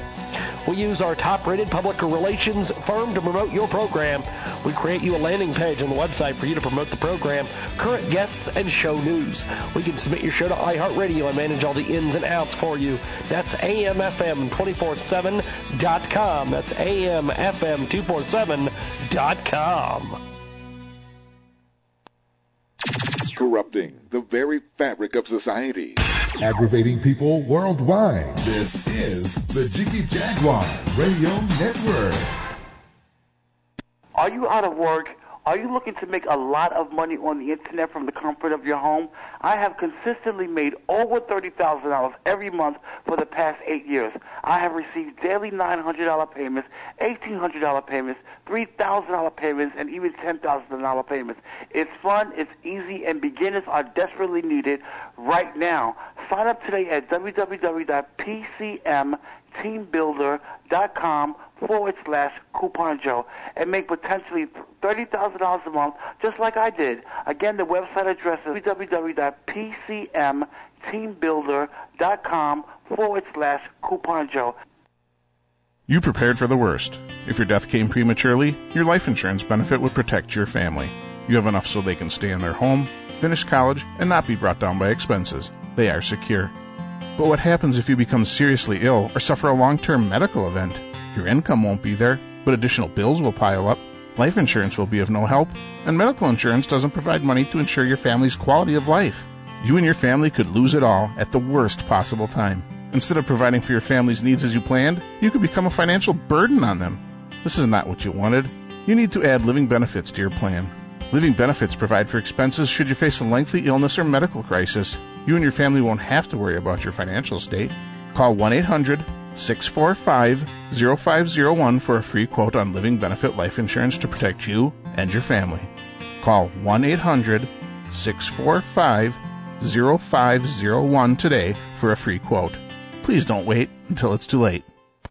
S5: We use our top rated public relations firm to promote your program. We create you a landing page on the website for you to promote the program, current guests, and show news. We can submit your show to iHeartRadio and manage all the ins and outs for you. That's AMFM247.com. That's AMFM247.com.
S18: Corrupting the very fabric of society.
S7: Aggravating people worldwide. This is the Jiggy Jaguar Radio Network.
S19: Are you out of work? Are you looking to make a lot of money on the internet from the comfort of your home? I have consistently made over $30,000 every month for the past eight years. I have received daily $900 payments, $1,800 payments, $3,000 payments, and even $10,000 payments. It's fun, it's easy, and beginners are desperately needed right now. Sign up today at www.pcmteambuilder.com forward slash coupon Joe and make potentially $30,000 a month just like I did. Again, the website address is www.pcmteambuilder.com forward slash coupon Joe.
S13: You prepared for the worst. If your death came prematurely, your life insurance benefit would protect your family. You have enough so they can stay in their home, finish college, and not be brought down by expenses. They are secure. But what happens if you become seriously ill or suffer a long term medical event? Your income won't be there, but additional bills will pile up. Life insurance will be of no help, and medical insurance doesn't provide money to ensure your family's quality of life. You and your family could lose it all at the worst possible time. Instead of providing for your family's needs as you planned, you could become a financial burden on them. This is not what you wanted. You need to add living benefits to your plan. Living benefits provide for expenses should you face a lengthy illness or medical crisis. You and your family won't have to worry about your financial state. Call 1 800 645 0501 for a free quote on living benefit life insurance to protect you and your family. Call 1 800 645 0501 today for a free quote. Please don't wait until it's too late.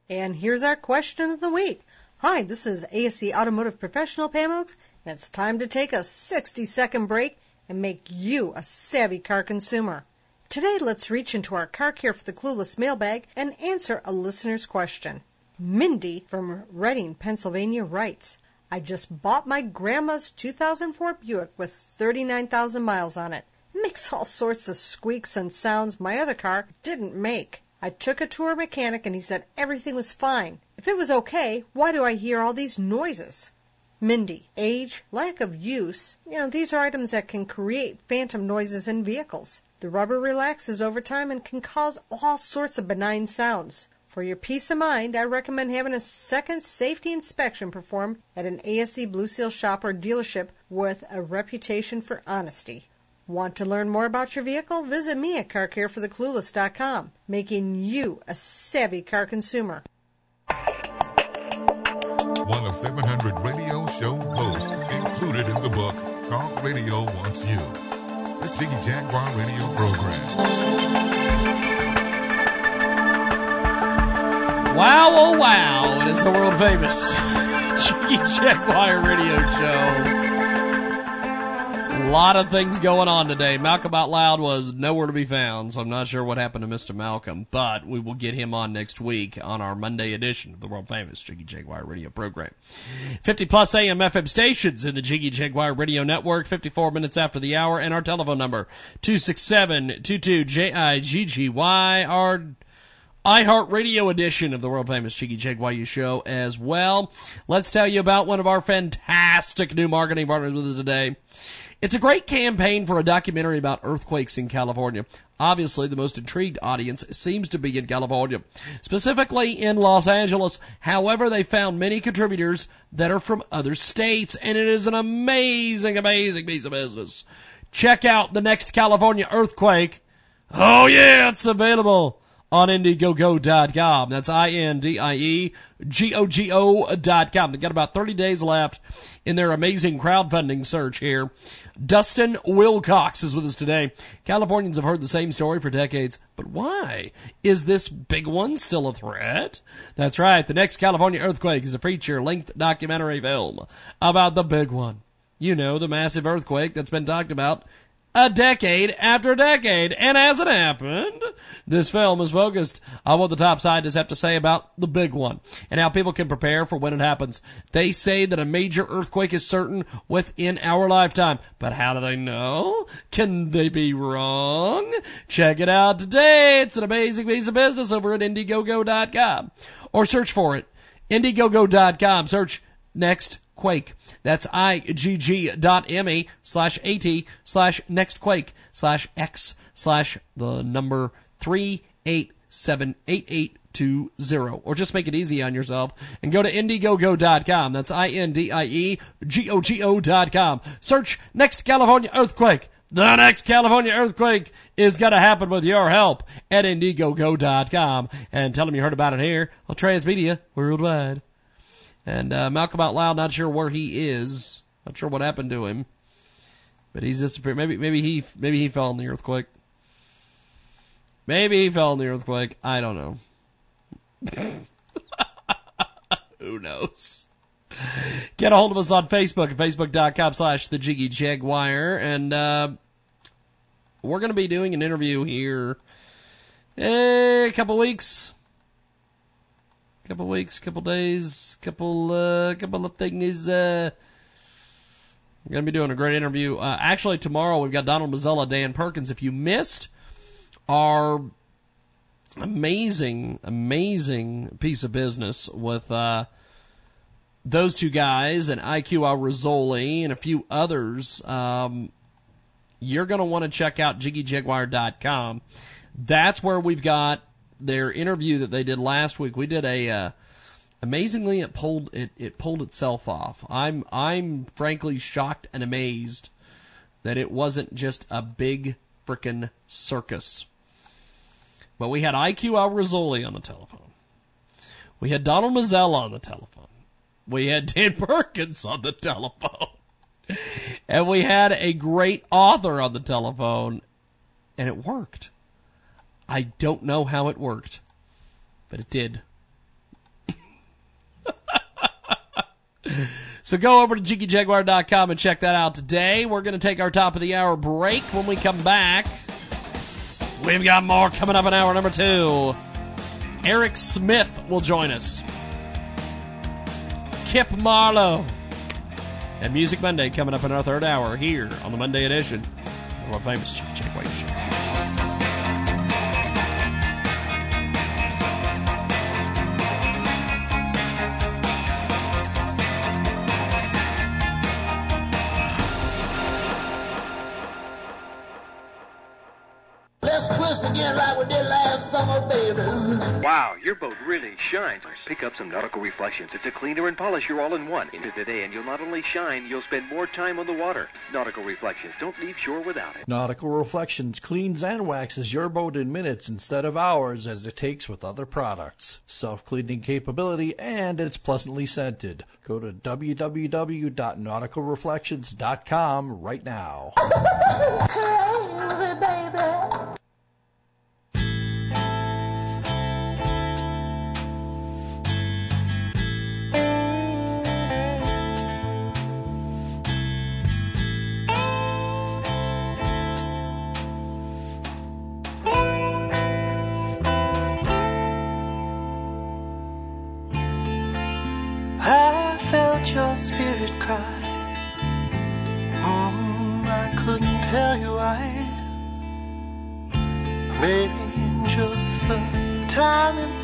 S20: And here's our question of the week. Hi, this is ASE Automotive Professional Pam Oakes, and it's time to take a 60 second break and make you a savvy car consumer. Today, let's reach into our Car Care for the Clueless mailbag and answer a listener's question. Mindy from Reading, Pennsylvania writes, I just bought my grandma's 2004 Buick with 39,000 miles on it. It makes all sorts of squeaks and sounds my other car didn't make. I took it to her mechanic and he said everything was fine. If it was okay, why do I hear all these noises? Mindy, age, lack of use, you know, these are items that can create phantom noises in vehicles. The rubber relaxes over time and can cause all sorts of benign sounds. For your peace of mind, I recommend having a second safety inspection performed at an ASE Blue Seal shop or dealership with a reputation for honesty. Want to learn more about your vehicle? Visit me at CarCareForTheClueless.com, making you a savvy car consumer.
S7: One of 700 radio show hosts included in the book Talk Radio Wants You. The Jiggy Jaguar radio program.
S5: Wow, oh wow, it is the world famous Jiggy Jaguar radio show. A lot of things going on today. Malcolm Out Loud was nowhere to be found, so I'm not sure what happened to Mr. Malcolm, but we will get him on next week on our Monday edition of the world famous Jiggy Jaguar radio program. 50 plus AM FM stations in the Jiggy Jaguar radio network, 54 minutes after the hour, and our telephone number, 267-22-J-I-G-G-Y, our iHeartRadio edition of the world famous Jiggy Jaguar show as well. Let's tell you about one of our fantastic new marketing partners with us today. It's a great campaign for a documentary about earthquakes in California. Obviously, the most intrigued audience seems to be in California, specifically in Los Angeles. However, they found many contributors that are from other states, and it is an amazing, amazing piece of business. Check out the next California earthquake. Oh yeah, it's available on Indiegogo.com. That's I-N-D-I-E-G-O-G-O dot com. They've got about 30 days left in their amazing crowdfunding search here. Dustin Wilcox is with us today. Californians have heard the same story for decades, but why? Is this big one still a threat? That's right. The next California earthquake is a feature-length documentary film about the big one. You know, the massive earthquake that's been talked about a decade after a decade. And as it happened, this film is focused on what the top scientists have to say about the big one and how people can prepare for when it happens. They say that a major earthquake is certain within our lifetime. But how do they know? Can they be wrong? Check it out today. It's an amazing piece of business over at Indiegogo.com. Or search for it. Indiegogo.com. Search next quake. That's igg.me slash at slash next quake slash x slash the number three eight seven eight eight two zero. Or just make it easy on yourself and go to Indiegogo.com. That's I-N-D-I-E-G-O-G-O dot com. Search next California earthquake. The next California earthquake is going to happen with your help at Indiegogo.com. And tell them you heard about it here on Transmedia Worldwide. And uh, Malcolm Out Loud, not sure where he is. Not sure what happened to him. But he's disappeared. Maybe maybe he maybe he fell in the earthquake. Maybe he fell in the earthquake. I don't know. Who knows? Get a hold of us on Facebook at facebook.com slash the Jiggy Jaguar. And uh, we're going to be doing an interview here eh, a couple weeks couple weeks, couple days, couple uh, couple of things. Uh, I'm gonna be doing a great interview. Uh, actually, tomorrow we've got Donald Mazzella, Dan Perkins. If you missed our amazing, amazing piece of business with uh, those two guys and IQ Al Rassooli and a few others, um, you're to want to check out JiggyJaguar.com. That's where we've got their interview that they did last week. We did a uh, amazingly it pulled it, it pulled itself off. I'm I'm frankly shocked and amazed that it wasn't just a big frickin' circus. But we had IQ Al Rassooli on the telephone. We had Donald Mazzella on the telephone. We had Dan Perkins on the telephone. and we had a great author on the telephone, and it worked. I don't know how it worked, but it did. so go over to JiggyJaguar.com and check that out today. We're going to take our top of the hour break. When we come back, we've got more coming up in hour number two. Eric Smith will join us. Kip Marlowe. And Music Monday coming up in our third hour here on the Monday edition of our famous White Show.
S21: Let's twist again like we did last summer, babies.
S2: Wow, your boat really shines. Pick up some Nautical Reflections. It's a cleaner and polisher all in one. Into today, and you'll not only shine, you'll spend more time on the water. Nautical Reflections. Don't leave shore without it.
S3: Nautical Reflections cleans and waxes your boat in minutes instead of hours as it takes with other products. Self cleaning capability and it's pleasantly scented. Go to www.nauticalreflections.com right now.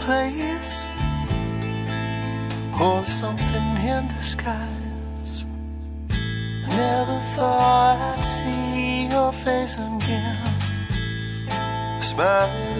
S22: Place, or something in disguise. I Never thought I'd see your face again, smiling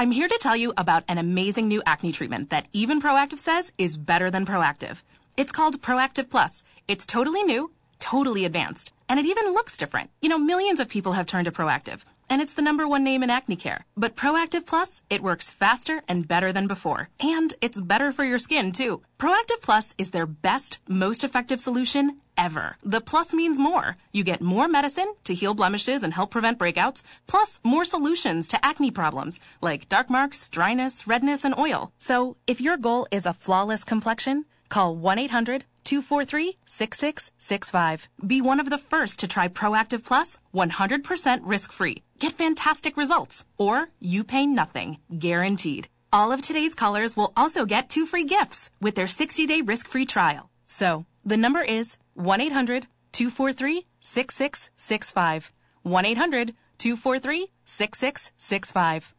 S22: I'm
S4: here to tell you about an amazing new acne treatment that even Proactiv says is better than Proactiv. It's called Proactiv Plus. It's totally new, totally advanced, and it even looks different. You know, millions of people have turned to Proactiv. And it's the number one name in acne care. But Proactiv Plus, it works faster and better than before. And it's better for your skin, too. Proactiv Plus is their best, most effective solution ever. The plus means more. You get more medicine to heal blemishes and help prevent breakouts, plus more solutions to acne problems like dark marks, dryness, redness, and oil. So if your goal is a flawless complexion, call 1 800 243 6665. Be one of the first to try Proactiv Plus 100% risk free. Get fantastic results, or you pay nothing, guaranteed. All of today's callers will also get two free gifts with their 60 day risk free trial. So, the number is 1 800 243 6665. 1 800 243 6665.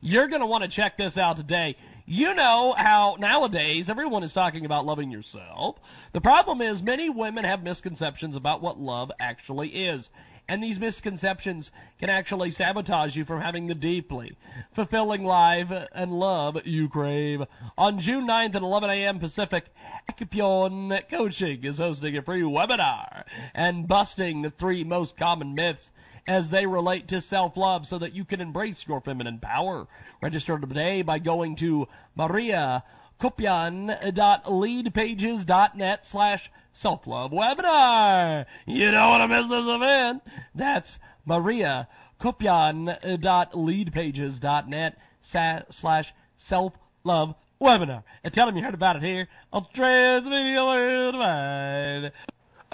S5: You're going to want to check this out today. You know how nowadays everyone is talking about loving yourself. The problem is many women have misconceptions about what love actually is. And these misconceptions can actually sabotage you from having the deeply fulfilling life and love you crave. On June 9th at 11 a.m. Pacific, Acupion Coaching is hosting a free webinar and busting the three most common myths as they relate to self-love so that you can embrace your feminine power. Register today by going to mariakopian.leadpages.net slash self-love webinar. You don't want to miss this event. That's mariakopian.leadpages.net slash self-love webinar. And tell them you heard about it here on Transmedia Worldwide.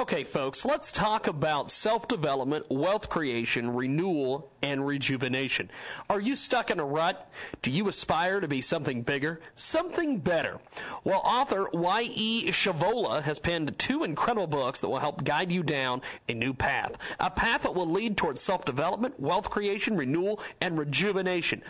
S6: Okay, folks, let's talk about self development, wealth creation, renewal, and rejuvenation. Are you stuck in a rut? Do you aspire to be something bigger, something better? Well, author Y.E. Shavola has penned two incredible books that will help guide you down a new path. A path that will lead towards self development, wealth creation, renewal, and rejuvenation.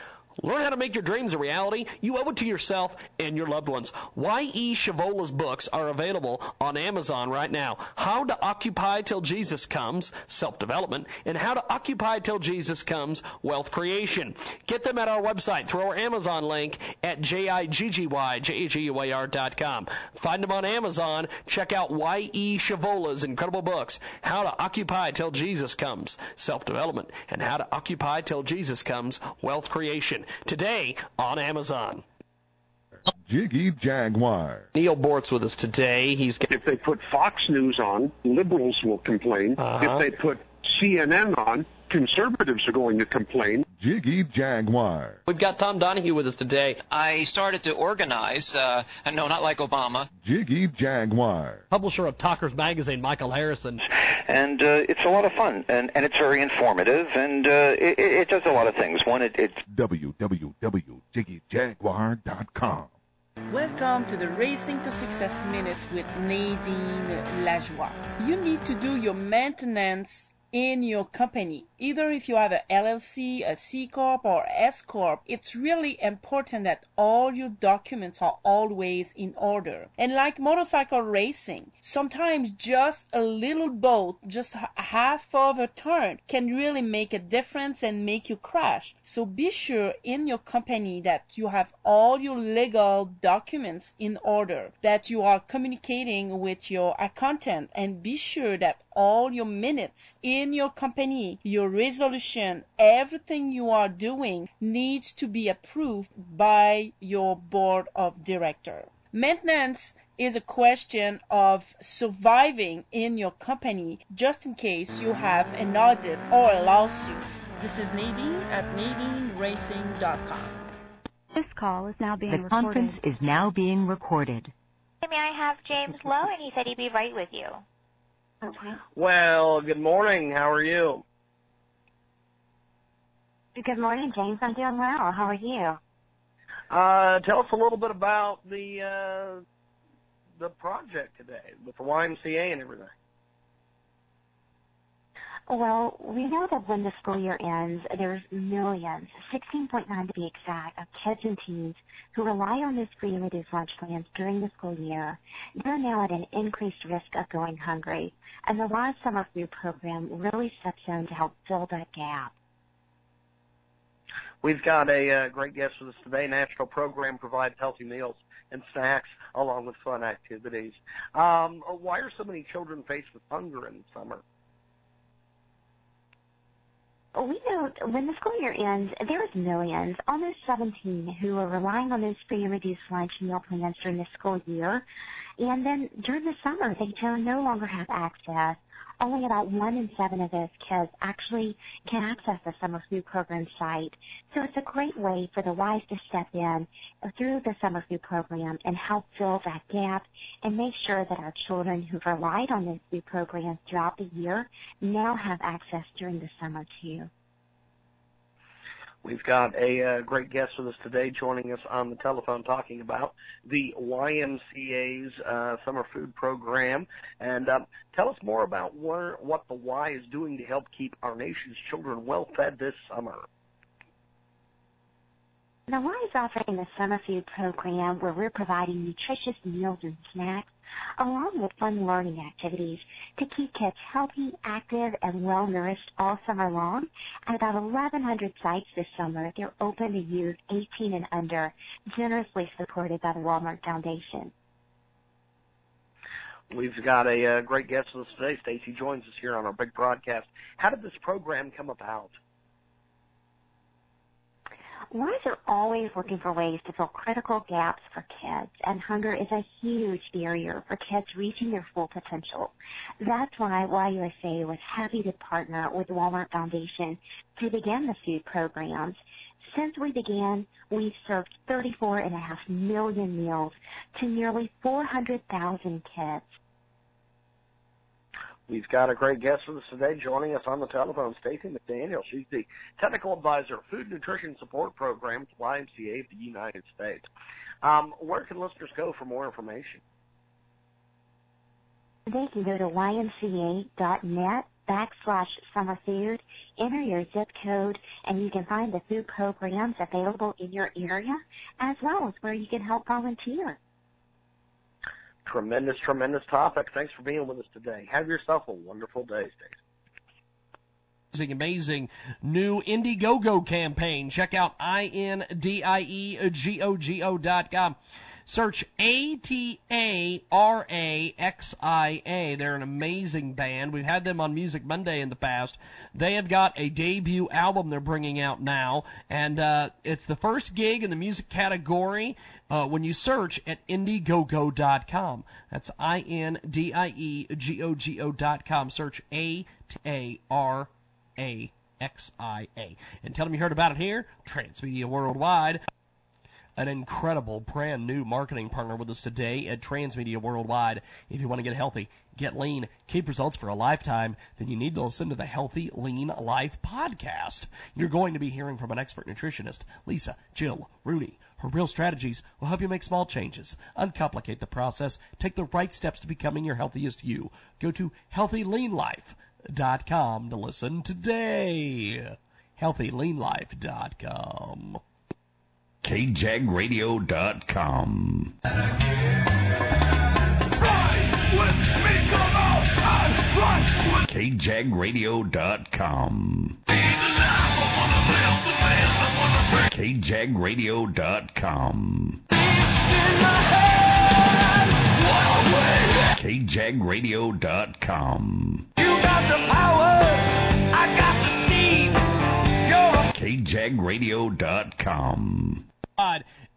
S6: Learn how to make your dreams a reality. You owe it to yourself and your loved ones. Y.E. Shavola's books are available on Amazon right now. How to Occupy Till Jesus Comes, Self Development, and How to Occupy Till Jesus Comes, Wealth Creation. Get them at our website through our Amazon link at J-I-G-G-Y-J-A-G-U-A-R.com. Find them on Amazon. Check out Y.E. Shavola's incredible books, How to Occupy Till Jesus Comes, Self Development, and How to Occupy Till Jesus Comes, Wealth Creation today on Amazon.
S7: Jiggy Jaguar.
S6: Neal Boortz with us today. He's
S23: if they put Fox News on, liberals will complain.
S6: Uh-huh.
S23: If they put CNN on, conservatives are going to complain.
S7: Jiggy Jaguar.
S6: We've got Tom Donahue with us today.
S24: I started to organize, uh, no, not like Obama.
S7: Jiggy Jaguar.
S5: Publisher of Talkers Magazine, Michael Harrison.
S25: And uh, it's a lot of fun, and, and it's very informative, and uh, it, it does a lot of things. One, it, it's
S7: www.jiggyjaguar.com.
S16: Welcome to the Racing to Success Minute with Nadine Lajoie. You need to do your maintenance in your company. Either if you have a LLC, a C Corp, or S Corp, it's really important that all your documents are always in order. And like motorcycle racing, sometimes just a little boat, just half of a turn, can really make a difference and make you crash. So be sure in your company that you have all your legal documents in order, that you are communicating with your accountant, and be sure that all your minutes in your company, your resolution, everything you are doing needs to be approved by your board of director. Maintenance is a question of surviving in your company just in case you have an audit or a lawsuit. This is Nadine at NadineRacing.com.
S26: This call is now being
S27: the
S26: recorded.
S27: conference is now being recorded.
S28: May I have James Lowe? And he said he'd be right with you.
S26: Okay.
S29: Well, good morning. How are you?
S26: Good morning, James. I'm doing well. How are you?
S29: Uh, tell us a little bit about the uh, the project today with the YMCA and everything.
S26: Well, we know that when the school year ends, there's millions, 16.9 to be exact, of kids and teens who rely on those free and reduced lunch plans during the school year. They're now at an increased risk of going hungry, and the Live Summer Food Program really steps in to help fill that gap.
S29: We've got a uh, great guest with us today. National program provides healthy meals and snacks along with fun activities. Um, why are so many children faced with hunger in the summer?
S26: We know when the school year ends, there's millions, almost 17, who are relying on those free and reduced lunch meal plans during the school year. And then during the summer, they no longer have access. Only about one in seven of those kids actually can access the summer food program site. So it's a great way for the Y's to step in through the summer food program and help fill that gap and make sure that our children who've relied on those food programs throughout the year now have access during the summer too.
S29: We've got a uh, great guest with us today joining us on the telephone talking about the YMCA's uh, summer food program. And um, tell us more about where, what the Y is doing to help keep our nation's children well fed this summer.
S26: The Y is offering the summer food program where we're providing nutritious meals and snacks along with fun learning activities to keep kids healthy, active, and well nourished all summer long. At about 1,100 sites this summer, they're open to youth 18 and under, generously supported by the Walmart Foundation.
S29: We've got a uh, great guest with us today. Stacy joins us here on our big broadcast. How did this program come about?
S26: Y's are always looking for ways to fill critical gaps for kids, and hunger is a huge barrier for kids reaching their full potential. That's why YUSA was happy to partner with Walmart Foundation to begin the food programs. Since we began, we've served 34.5 million meals to nearly 400,000 kids.
S29: We've got a great guest with us today joining us on the telephone, Stacy McDaniel. She's the Technical Advisor, Food Nutrition Support Program to YMCA of the United States. Um, where can listeners go for more information?
S26: They can go to ymca.net backslash summer food, enter your zip code, and you can find the food programs available in your area, as well as where you can help volunteer.
S29: Tremendous, tremendous topic. Thanks for being with us today. Have yourself a wonderful day,
S5: Stacey amazing new Indiegogo campaign. Check out I-N-D-I-E-G-O-G-O dot com. Search A-T-A-R-A-X-I-A. They're an amazing band. We've had them on Music Monday in the past. They have got a debut album they're bringing out now, and uh, it's the first gig in the music category uh, when you search at Indiegogo.com. That's I-N-D-I-E-G-O-G-O dot com. Search A-T-A-R-A-X-I-A. And tell them you heard about it here, Transmedia Worldwide an incredible brand new marketing partner with us today at Transmedia Worldwide. If you want to get healthy, get lean, keep results for a lifetime, then you need to listen to the Healthy Lean Life podcast. You're going to be hearing from an expert nutritionist, Lisa, Jill, Rooney. Her real strategies will help you make small changes, uncomplicate the process, take the right steps to becoming your healthiest you. Go to healthyleanlife.com to listen today. healthyleanlife.com.
S7: KJagRadio.com. KJagRadio.com. KJagRadio.com. KJagRadio.com.
S8: You got the power, I got the steam.
S7: KJagRadio.com.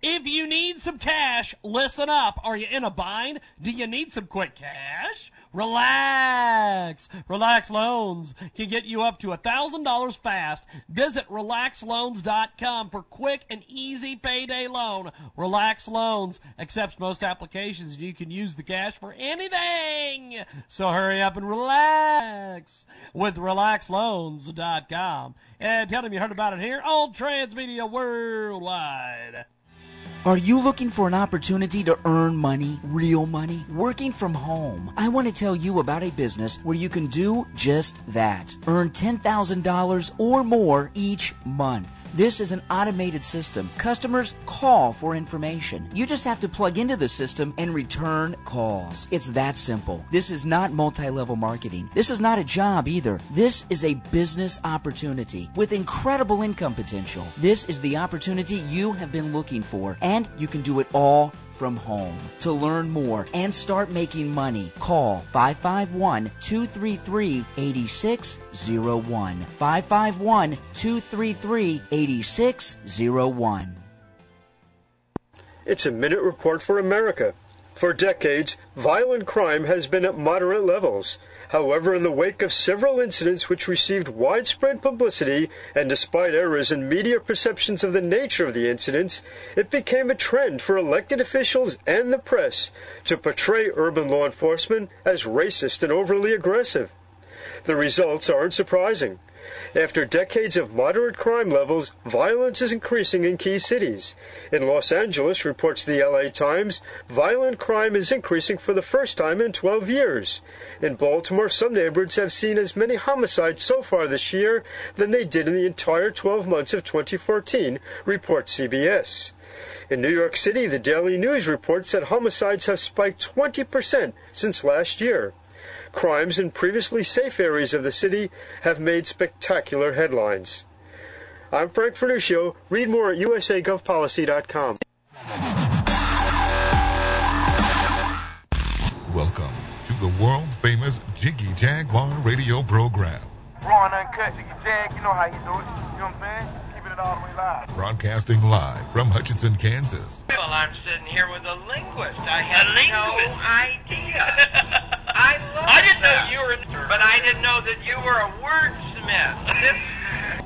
S5: If you need some cash, listen up. Are you in a bind? Do you need some quick cash? Relax. Relax Loans can get you up to $1,000 fast. Visit relaxloans.com for quick and easy payday loan. Relax Loans accepts most applications and you can use the cash for anything. So hurry up and relax with relaxloans.com. And tell them you heard about it here on Transmedia Worldwide.
S30: Are you looking for an opportunity to earn money, real money, working from home? I want to tell you about a business where you can do just that. Earn $10,000 or more each month. This is an automated system. Customers call for information. You just have to plug into the system and return calls. It's that simple. This is not multi level marketing. This is not a job either. This is a business opportunity with incredible income potential. This is the opportunity you have been looking for, and you can do it all from home. To learn more and start making money, call 551 233 8601. 551 233 8601.
S31: It's a minute report for America. For decades, violent crime has been at moderate levels. However, in the wake of several incidents which received widespread publicity, and despite errors in media perceptions of the nature of the incidents, it became a trend for elected officials and the press to portray urban law enforcement as racist and overly aggressive. The results aren't surprising. After decades of moderate crime levels, violence is increasing in key cities. In Los Angeles, reports the LA Times, violent crime is increasing for the first time in 12 years. In Baltimore, some neighborhoods have seen as many homicides so far this year than they did in the entire 12 months of 2014, reports CBS. In New York City, the Daily News reports that homicides have spiked 20% since last year crimes in previously safe areas of the city have made spectacular headlines. I'm Frank Vernuccio. Read more at usagovpolicy.com.
S7: Welcome to the world famous Jiggy Jaguar radio program.
S32: Raw and uncut, Jiggy Jag, you know how he do it. You know what I'm saying? Keeping it all the way live.
S7: Broadcasting live from Hutchinson, Kansas.
S8: Well, I'm sitting here with a linguist. I had no idea. I love I didn't that. know you were, but I didn't know that you were a wordsmith.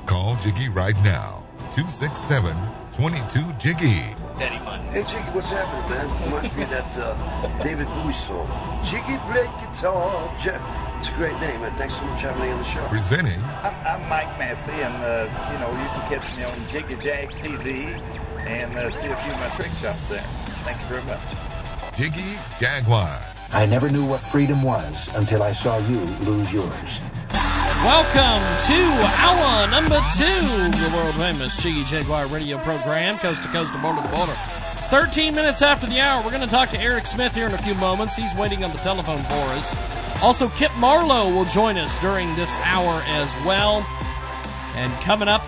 S7: Call Jiggy right now. 267 22 Jiggy.
S32: Daddy fun.
S33: Hey, Jiggy, what's happening, man? Reminds me of that uh, David Bowie song. Jiggy play guitar. Jeff. It's a great name, man. Thanks so much for having me on the show.
S7: Presenting.
S32: I'm, I'm Mike Massey, and, uh, you know, you can catch me on Jiggy Jag TV and uh, see a few of my trick shots there. Thank you very much.
S7: Jiggy Jaguar.
S34: I never knew what freedom was until I saw you lose yours.
S5: Welcome to hour number two the world famous Jiggy Jaguar radio program, coast to coast and border to border. 13 minutes after the hour, we're going to talk to Eric Smith here in a few moments. He's waiting on the telephone for us. Also, Kip Marlowe will join us during this hour as well. And coming up,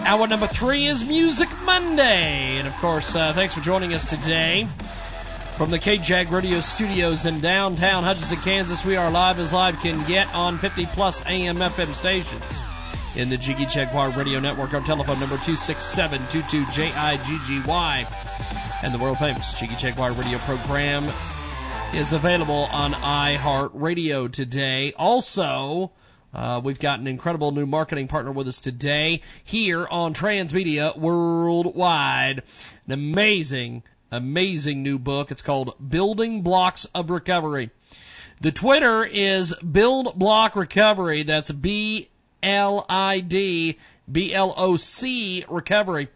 S5: hour number three is Music Monday. And of course, uh, thanks for joining us today. From the KJAG Radio Studios in downtown Hutchinson, Kansas, we are live as live can get on 50 plus AM FM stations. In the Jiggy Jaguar Radio Network, our telephone number 267-22-J-I-G-G-Y. And the world famous Jiggy Jaguar Radio program is available on iHeartRadio today. Also, uh, we've got an incredible new marketing partner with us today here on Transmedia Worldwide. An amazing amazing new book. It's called Building Blocks of Recovery. The Twitter is Build Block Recovery. That's B L I D B L O C Recovery.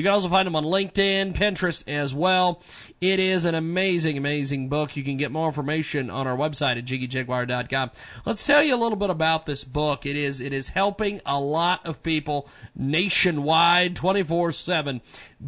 S5: You can also find them on LinkedIn, Pinterest as well. It is an amazing, amazing book. You can get more information on our website at jiggyjaguar.com. Let's tell you a little bit about this book. It is, it is helping a lot of people nationwide 24-7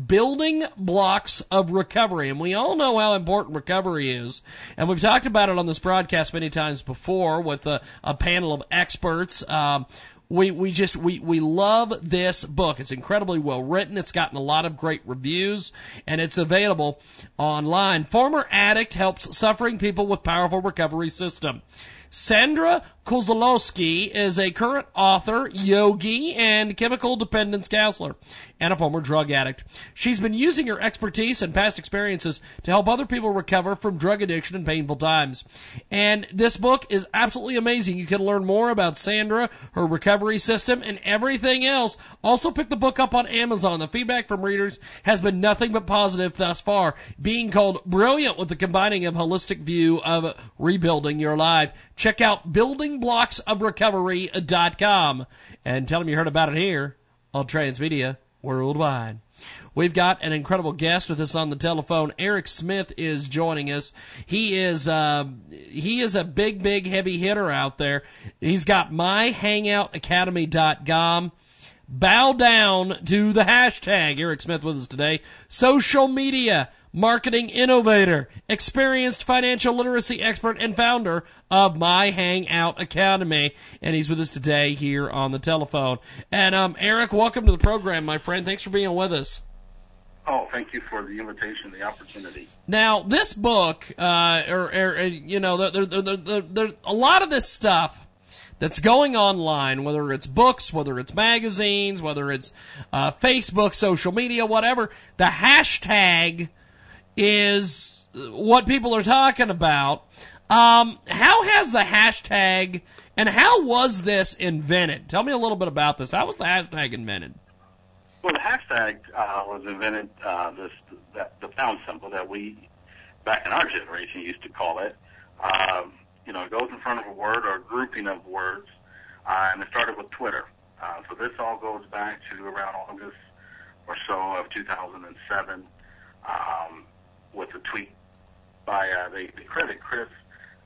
S5: building blocks of recovery. And we all know how important recovery is. And we've talked about it on this broadcast many times before with a, a panel of experts. Um, we we just we we love this book. It's incredibly well written. It's gotten a lot of great reviews, and it's available online. Former addict helps suffering people with powerful recovery system. Sandra Kozlowski is a current author, yogi, and chemical dependence counselor, and a former drug addict. She's been using her expertise and past experiences to help other people recover from drug addiction and painful times. And this book is absolutely amazing. You can learn more about Sandra, her recovery system, and everything else. Also, pick the book up on Amazon. The feedback from readers has been nothing but positive thus far, being called brilliant with the combining of holistic view of rebuilding your life. Check out Building buildingblocksofrecovery.com and tell them you heard about it here on Transmedia Worldwide. We've got an incredible guest with us on the telephone. Eric Smith is joining us. He is uh, he is a big, big, heavy hitter out there. He's got myhangoutacademy.com. Bow down to the hashtag. Eric Smith with us today. Social media marketing innovator, experienced financial literacy expert, and founder of My Hangout Academy. And he's with us today here on the telephone. And um, Eric, welcome to the program, my friend. Thanks for being with us.
S35: Oh, thank you for the invitation, the opportunity.
S5: Now, this book, uh, or, or, or you know, there, a lot of this stuff that's going online, whether it's books, whether it's magazines, whether it's uh, Facebook, social media, whatever, the hashtag is what people are talking about. Um, how has the hashtag and how was this invented? Tell me a little bit about this. How was the hashtag invented?
S35: Well, the hashtag uh, was invented, uh, this that, the pound symbol that we, back in our generation, used to call it. Um, you know, it goes in front of a word or a grouping of words, uh, and it started with Twitter. Uh, so this all goes back to around August or so of 2007 um, with a tweet by, uh, they, they credit Chris,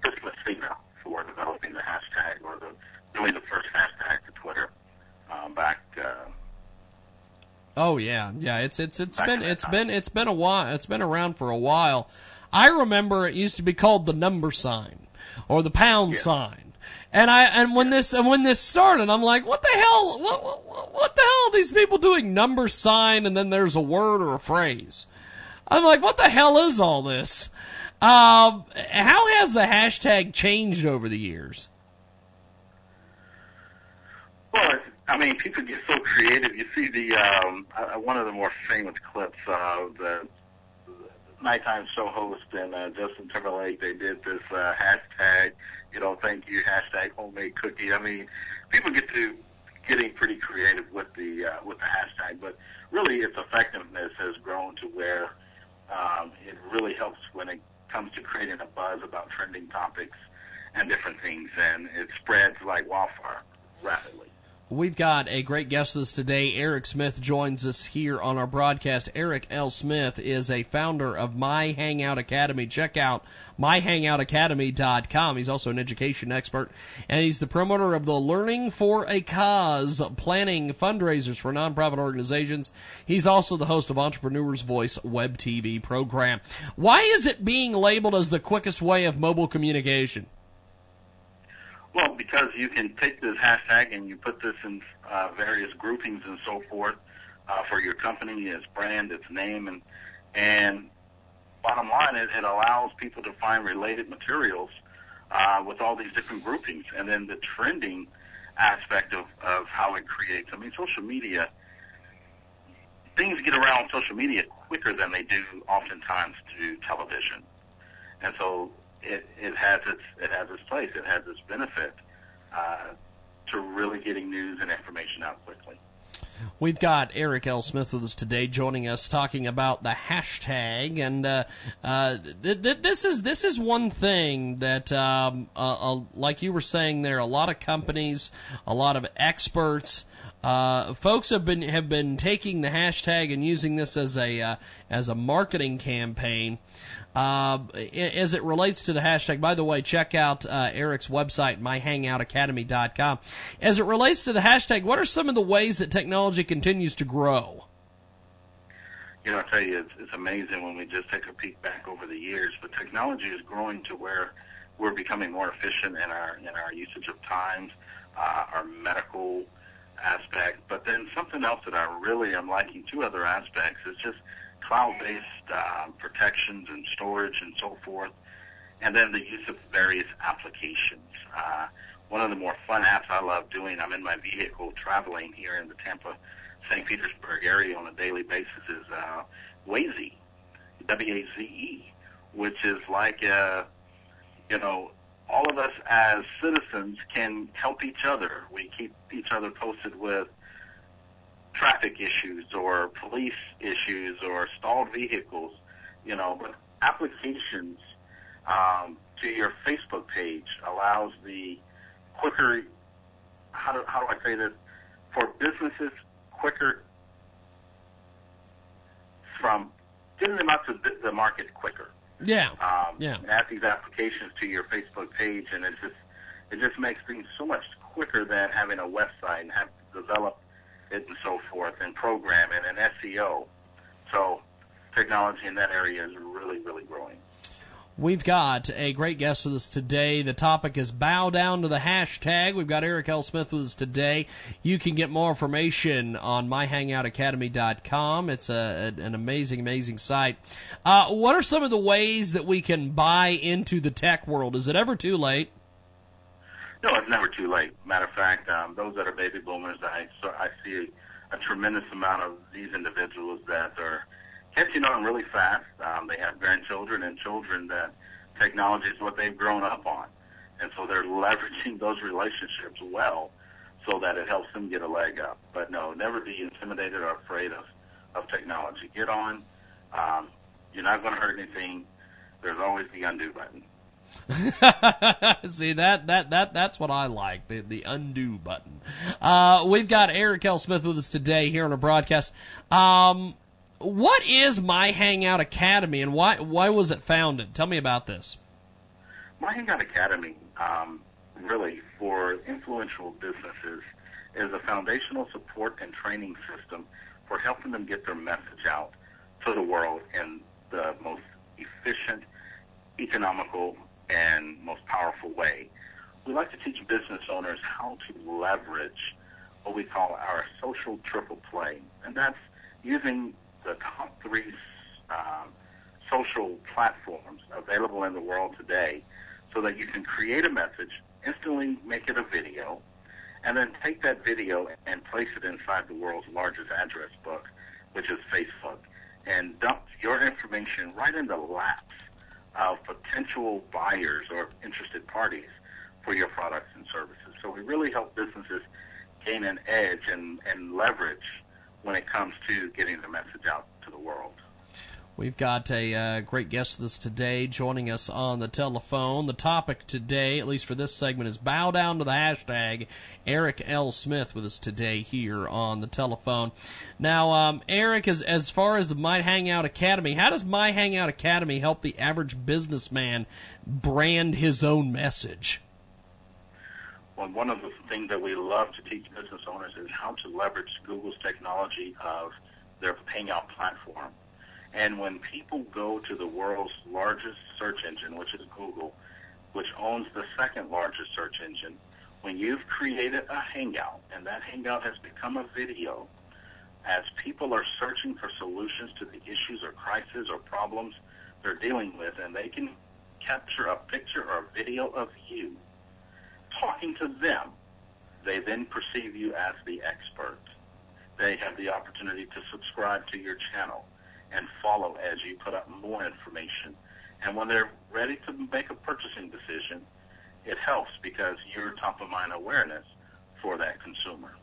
S35: Chris Messina for developing the hashtag or the, doing the first hashtag to Twitter um, back uh,
S5: Oh yeah, yeah. It's it's it's been it's been it's been a while. It's been around for a while. I remember it used to be called the number sign or the pound yeah. sign. And I and when this and when this started, I'm like, what the hell? What, what, what the hell are these people doing? Number sign, and then there's a word or a phrase. I'm like, what the hell is all this? Um, how has the hashtag changed over the years?
S35: Well, I mean, people get so creative. You see the um, uh, one of the more famous clips of the nighttime show host and uh, Justin Timberlake. They did this uh, hashtag. You don't think you hashtag homemade cookie. I mean, people get to getting pretty creative with the uh, with the hashtag, but really its effectiveness has grown to where um, it really helps when it comes to creating a buzz about trending topics and different things, and it spreads like wildfire rapidly.
S5: We've got a great guest with us today. Eric Smith joins us here on our broadcast. Eric L. Smith is a founder of My Hangout Academy. Check out myhangoutacademy.com. He's also an education expert, and he's the promoter of the Learning for a Cause, planning fundraisers for nonprofit organizations. He's also the host of Entrepreneur's Voice web TV program. Why is it being labeled as the quickest way of mobile communication?
S35: Well, because you can take this hashtag and you put this in uh, various groupings and so forth uh, for your company, its brand, its name, and and bottom line, it, it allows people to find related materials uh, with all these different groupings, and then the trending aspect of of how it creates. I mean, social media things get around social media quicker than they do oftentimes to television, and so it, it has its it has its place. It has its benefit uh, to really getting news and information out quickly.
S5: We've got Eric L. Smith with us today, joining us, talking about the hashtag, and uh, uh, th- th- this is this is one thing that, um, uh, uh, like you were saying, there a lot of companies, a lot of experts. Uh, folks have been have been taking the hashtag and using this as a uh, as a marketing campaign. Uh, as it relates to the hashtag, by the way, check out uh, Eric's website, myhangoutacademy.com. As it relates to the hashtag, what are some of the ways that technology continues to grow?
S35: You know, I tell you, it's, it's amazing when we just take a peek back over the years. But technology is growing to where we're becoming more efficient in our in our usage of times, uh, our medical aspect. But then something else that I really am liking, two other aspects, is just cloud-based uh, protections and storage and so forth, and then the use of various applications. Uh, one of the more fun apps I love doing, I'm in my vehicle traveling here in the Tampa, St. Petersburg area on a daily basis is uh, Waze, W-A-Z-E, which is like, uh, you know, all of us as citizens can help each other. We keep each other posted with traffic issues or police issues or stalled vehicles, you know, but applications um, to your Facebook page allows the quicker, how do, how do I say this, for businesses quicker from getting them out to the market quicker.
S5: Yeah.
S35: Um,
S5: yeah.
S35: Add these applications to your Facebook page, and it just it just makes things so much quicker than having a website and have to develop and so forth, and programming and SEO. So technology in that area is really, really growing.
S5: We've got a great guest with us today. The topic is bow down to the hashtag. We've got Eric L. Smith with us today. You can get more information on myhangoutacademy.com. It's a, an amazing, amazing site. Uh, what are some of the ways that we can buy into the tech world? Is it ever too late?
S35: No, it's never too late. Matter of fact, um, those that are baby boomers, I, so I see a, tremendous amount of these individuals that are catching on really fast. Um, they have grandchildren and children that technology is what they've grown up on. And so they're leveraging those relationships well so that it helps them get a leg up. But no, never be intimidated or afraid of, of technology. Get on. Um, you're not going to hurt anything. There's always the undo button.
S5: See that that that that's what I like the the undo button. Uh, we've got Eric L. Smith with us today here on our broadcast. Um, what is My Hangout Academy and why why was it founded? Tell me about this.
S35: My Hangout Academy, um, really for influential businesses, is a foundational support and training system for helping them get their message out to the world in the most efficient, economical, and most powerful way. We like to teach business owners how to leverage what we call our social triple play, and that's using the top three uh, social platforms available in the world today so that you can create a message, instantly make it a video, and then take that video and place it inside the world's largest address book, which is Facebook, and dump your information right in the laps of potential buyers or interested parties for your products and services. So we really help businesses gain an edge and, and leverage when it comes to getting the message out to the world.
S5: We've got a uh, great guest with us today joining us on the telephone. The topic today, at least for this segment, is bow down to the hashtag. Eric L. Smith with us today here on the telephone. Now, um, Eric, as, as far as the My Hangout Academy, how does My Hangout Academy help the average businessman brand his own message?
S35: Well, one of the things that we love to teach business owners is how to leverage Google's technology of their Hangout platform and when people go to the world's largest search engine, which is Google, which owns the second largest search engine, when you've created a Hangout and that Hangout has become a video, as people are searching for solutions to the issues or crises or problems they're dealing with, and they can capture a picture or a video of you talking to them, they then perceive you as the expert. They have the opportunity to subscribe to your channel and follow as you put up more information. And when they're ready to make a purchasing decision, it helps because you're top of mind awareness for that consumer.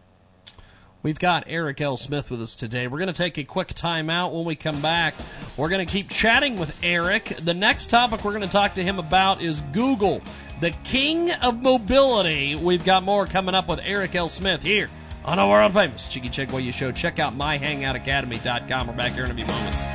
S5: We've got Eric L. Smith with us today. We're going to take a quick time out. When we come back, we're going to keep chatting with Eric. The next topic we're going to talk to him about is Google, the king of mobility. We've got more coming up with Eric L. Smith here on a world famous Jiggy Jaguar Show. Check out myhangoutacademy.com. We're back here in a few moments.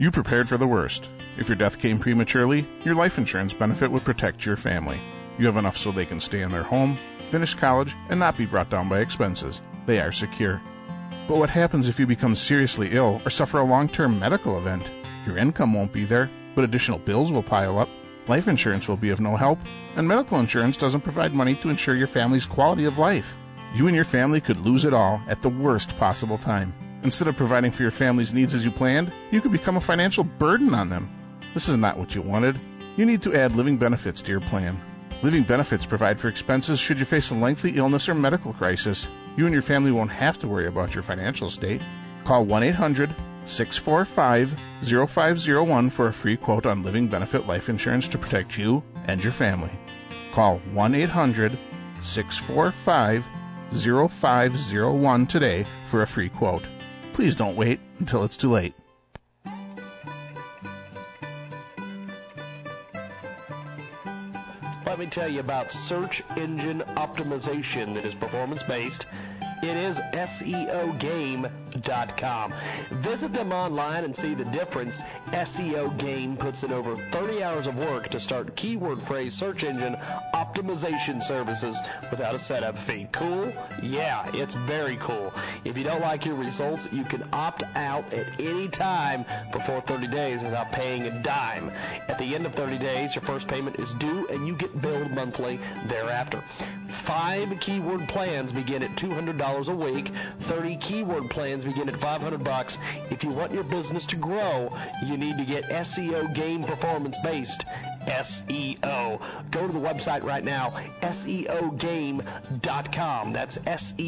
S13: You prepared for the worst. If your death came prematurely, your life insurance benefit would protect your family. You have enough so they can stay in their home, finish college, and not be brought down by expenses. They are secure. But what happens if you become seriously ill or suffer a long term medical event? Your income won't be there, but additional bills will pile up. Life insurance will be of no help, and medical insurance doesn't provide money to ensure your family's quality of life. You and your family could lose it all at the worst possible time. Instead of providing for your family's needs as you planned, you could become a financial burden on them. This is not what you wanted. You need to add living benefits to your plan. Living benefits provide for expenses should you face a lengthy illness or medical crisis. You and your family won't have to worry about your financial state. Call 1 800 645 0501 for a free quote on living benefit life insurance to protect you and your family. Call 1 800 645 0501 today for a free quote. Please don't wait until it's too late.
S36: Let me tell you about search engine optimization. That is performance based
S5: It is SEOgame.com. Visit them online and see the difference. SEO Game puts in over 30 hours of work to start keyword phrase search engine optimization services without a setup fee. Cool? Yeah, it's very cool. If you don't like your results, you can opt out at any time before 30 days without paying a dime. At the end of 30 days, your first payment is due and you get billed monthly thereafter. Five keyword plans begin at $200 a week. 30 keyword plans begin at 500 bucks. If you want your business to grow, you need to get SEO game performance based. SEO. Go to the website right now, SEOgame.com. That's SEOgame.com.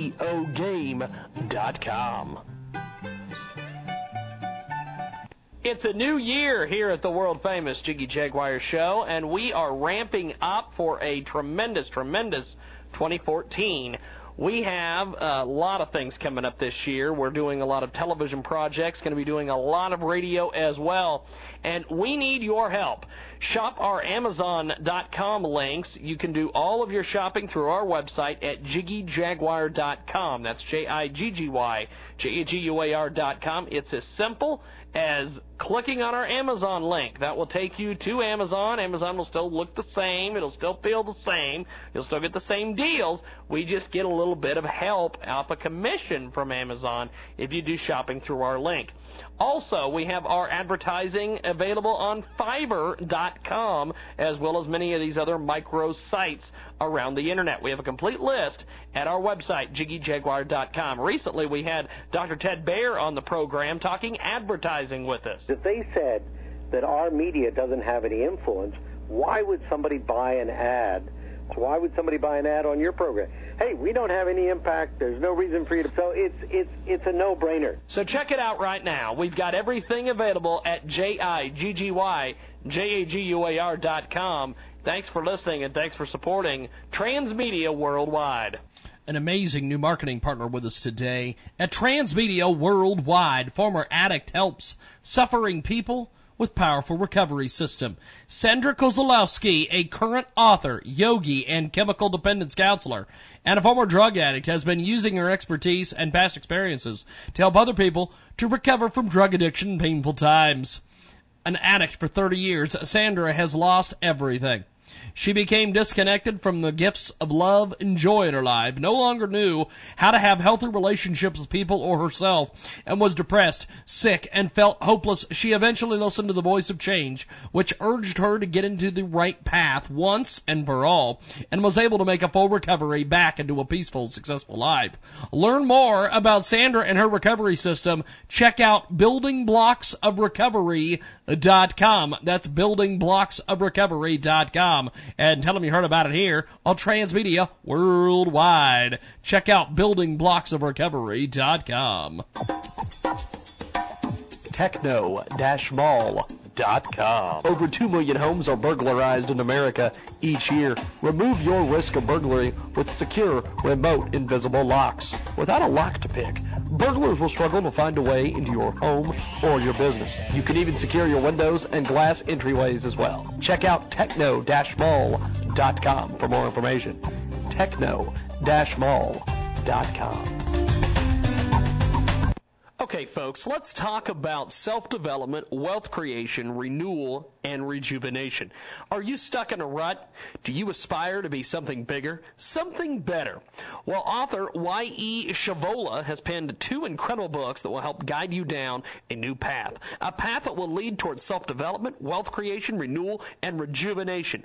S37: It's a new year here at the world famous Jiggy Jaguar show, and we are ramping up for a tremendous, tremendous 2014. We have a lot of things coming up this year. We're doing a lot of television projects, going to be doing a lot of radio as well, and we need your help. Shop our Amazon.com links. You can do all of your shopping through our website at jiggyjaguar.com. That's J-I-G-G-Y, J-A-G-U-A-R.com. It's as simple as clicking on our Amazon link. That will take you to Amazon. Amazon will still look the same. It'll still feel the same. You'll still get the same deals. We just get a little bit of help off a commission from Amazon if you do shopping through our link. Also, we have our advertising available on Fiverr.com as well as many of these other micro sites around the internet. We have a complete list at our website, jiggyjaguar.com. Recently, we had Dr. Ted Baehr on the program talking advertising with us.
S29: If they said that our media doesn't have any influence, why would somebody buy an ad? Why would somebody buy an ad on your program? Hey, we don't have any impact. There's no reason for you to. So it's it's it's a no-brainer.
S37: So check it out right now. We've got everything available at j i g g y j a g u a r dot com. Thanks for listening and thanks for supporting Transmedia Worldwide.
S38: An amazing new marketing partner with us today at Transmedia Worldwide. Former addict helps suffering people with powerful recovery system. Sandra Kozlowski, a current author, yogi, and chemical dependence counselor, and a former drug addict, has been using her expertise and past experiences to help other people to recover from drug addiction painful times. An addict for 30 years, Sandra has lost everything. She became disconnected from the gifts of love and joy in her life, no longer knew how to have healthy relationships with people or herself, and was depressed, sick, and felt hopeless. She eventually listened to the voice of change, which urged her to get into the right path once and for all, and was able to make a full recovery back into a peaceful, successful life. Learn more about Sandra and her recovery system. Check out buildingblocksofrecovery.com. That's buildingblocksofrecovery.com and tell them you heard about it here on Transmedia Worldwide. Check out buildingblocksofrecovery.com.
S5: Over 2 million homes are burglarized in America each year. Remove your risk of burglary with secure, remote, invisible locks. Without a lock to pick, burglars will struggle to find a way into your home or your business. You can even secure your windows and glass entryways as well. Check out techno-mall.com for more information. techno-mall.com. Okay, folks, let's talk about self development, wealth creation, renewal, and rejuvenation. Are you stuck in a rut? Do you aspire to be something bigger, something better? Well, author Y.E. Shavola has penned two incredible books that will help guide you down a new path. A path that will lead towards self development, wealth creation, renewal, and rejuvenation.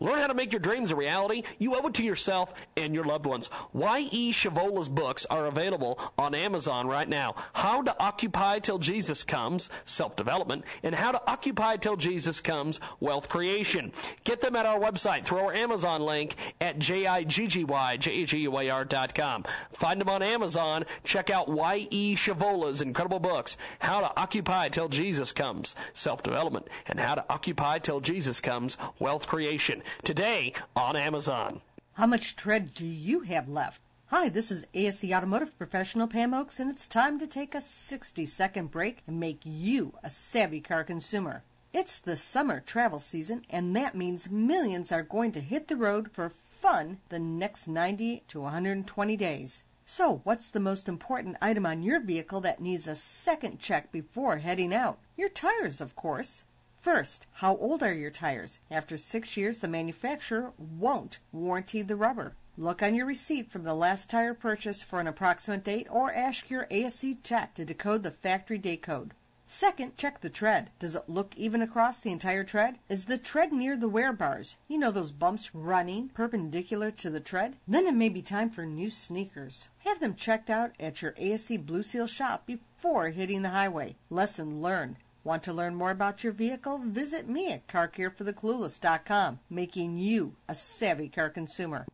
S5: Learn how to make your dreams a reality. You owe it to yourself and your loved ones. Y.E. Shavola's books are available on Amazon right now. How to Occupy Till Jesus Comes, Self-Development, and How to Occupy Till Jesus Comes, Wealth Creation. Get them at our website through our Amazon link at J-I-G-G-Y-J-A-G-U-A-R.com. Find them on Amazon. Check out Y.E. Shavola's incredible books, How to Occupy Till Jesus Comes, Self-Development, and How to Occupy Till Jesus Comes, Wealth Creation today on Amazon.
S20: How much tread do you have left? Hi, this is ASE Automotive Professional Pam Oakes, and it's time to take a 60 second break and make you a savvy car consumer. It's the summer travel season, and that means millions are going to hit the road for fun the next 90 to 120 days. So, what's the most important item on your vehicle that needs a second check before heading out? Your tires, of course. First, how old are your tires? After six years, the manufacturer won't warranty the rubber. Look on your receipt from the last tire purchase for an approximate date or ask your ASE tech to decode the factory date code. Second, check the tread. Does it look even across the entire tread? Is the tread near the wear bars? You know those bumps running perpendicular to the tread? Then it may be time for new sneakers. Have them checked out at your ASE Blue Seal shop before hitting the highway. Lesson learned. Want to learn more about your vehicle? Visit me at CarCareForTheClueless.com, making you a savvy car consumer.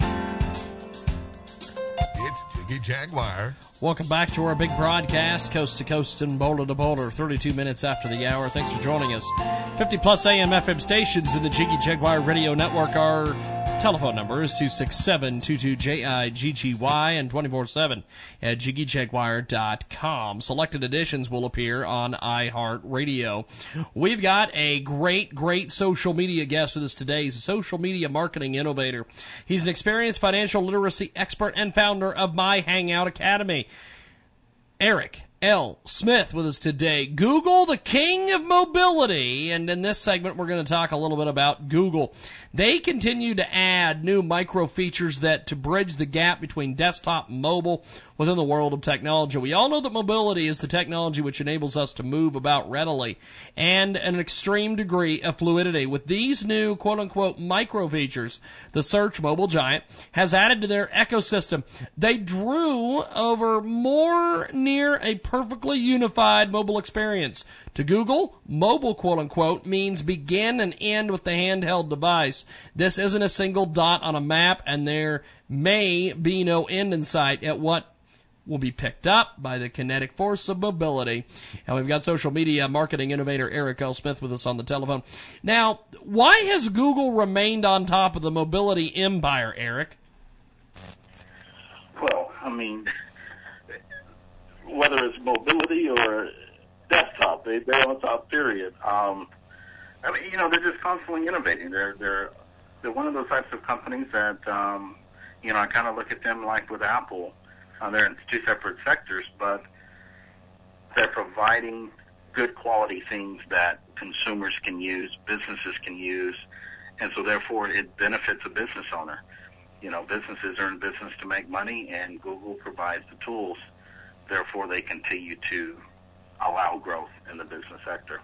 S7: It's Jiggy Jaguar.
S5: Welcome back to our big broadcast, coast to coast and boulder to boulder, 32 minutes after the hour. Thanks for joining us. 50 plus AM FM stations in the Jiggy Jaguar Radio Network. Our telephone number is 267-22-JIGGY and 24-7 at jiggyjaguar.com. Selected editions will appear on iHeartRadio. We've got a great, great social media guest with us today. He's a social media marketing innovator. He's an experienced financial literacy expert and founder of My Hangout Academy. Eric L. Smith with us today. Google, the king of mobility. And in this segment, we're going to talk a little bit about Google. They continue to add new micro features that to bridge the gap between desktop and mobile within the world of technology. We all know that mobility is the technology which enables us to move about readily and an extreme degree of fluidity. With these new quote unquote micro features, the search mobile giant has added to their ecosystem. They drew over more near a perfectly unified mobile experience. To Google, mobile quote unquote means begin and end with the handheld device. This isn't a single dot on a map and there may be no end in sight at what will be picked up by the kinetic force of mobility. And we've got social media marketing innovator Eric L. Smith with us on the telephone. Now, why has Google remained on top of the mobility empire, Eric?
S35: Well, I mean, whether it's mobility or desktop, they, they're on top, period. Um, I mean, you know, they're just constantly innovating. They're, they're, they're one of those types of companies that, um, you know, I kind of look at them like with Apple. Uh, they're in two separate sectors, but they're providing good quality things that consumers can use, businesses can use, and so therefore it benefits a business owner. You know, businesses are in business to make money, and Google provides the tools. Therefore, they continue to allow growth in the business sector.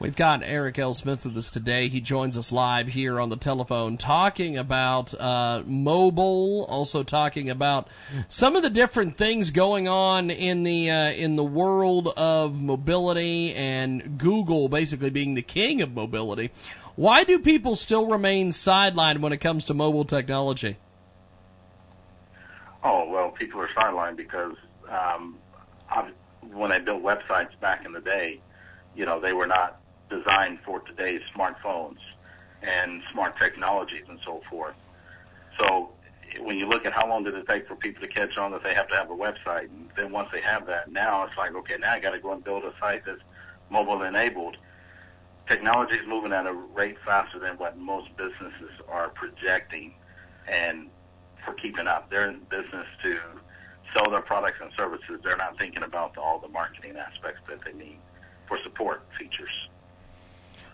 S5: We've got Eric L. Smith with us today. He joins us live here on the telephone talking about uh, mobile, also talking about some of the different things going on in the uh, in the world of mobility and Google basically being the king of mobility. Why do people still remain sidelined when it comes to mobile technology?
S35: Oh well, people are sidelined because um, when they built websites back in the day, you know, they were not designed for today's smartphones and smart technologies and so forth. So when you look at how long did it take for people to catch on that they have to have a website, and then once they have that, now it's like, okay, now I got to go and build a site that's mobile enabled. Technology is moving at a rate faster than what most businesses are projecting, and for keeping up, they're in business to sell their products and services. They're not thinking about all the marketing aspects that they need for support features.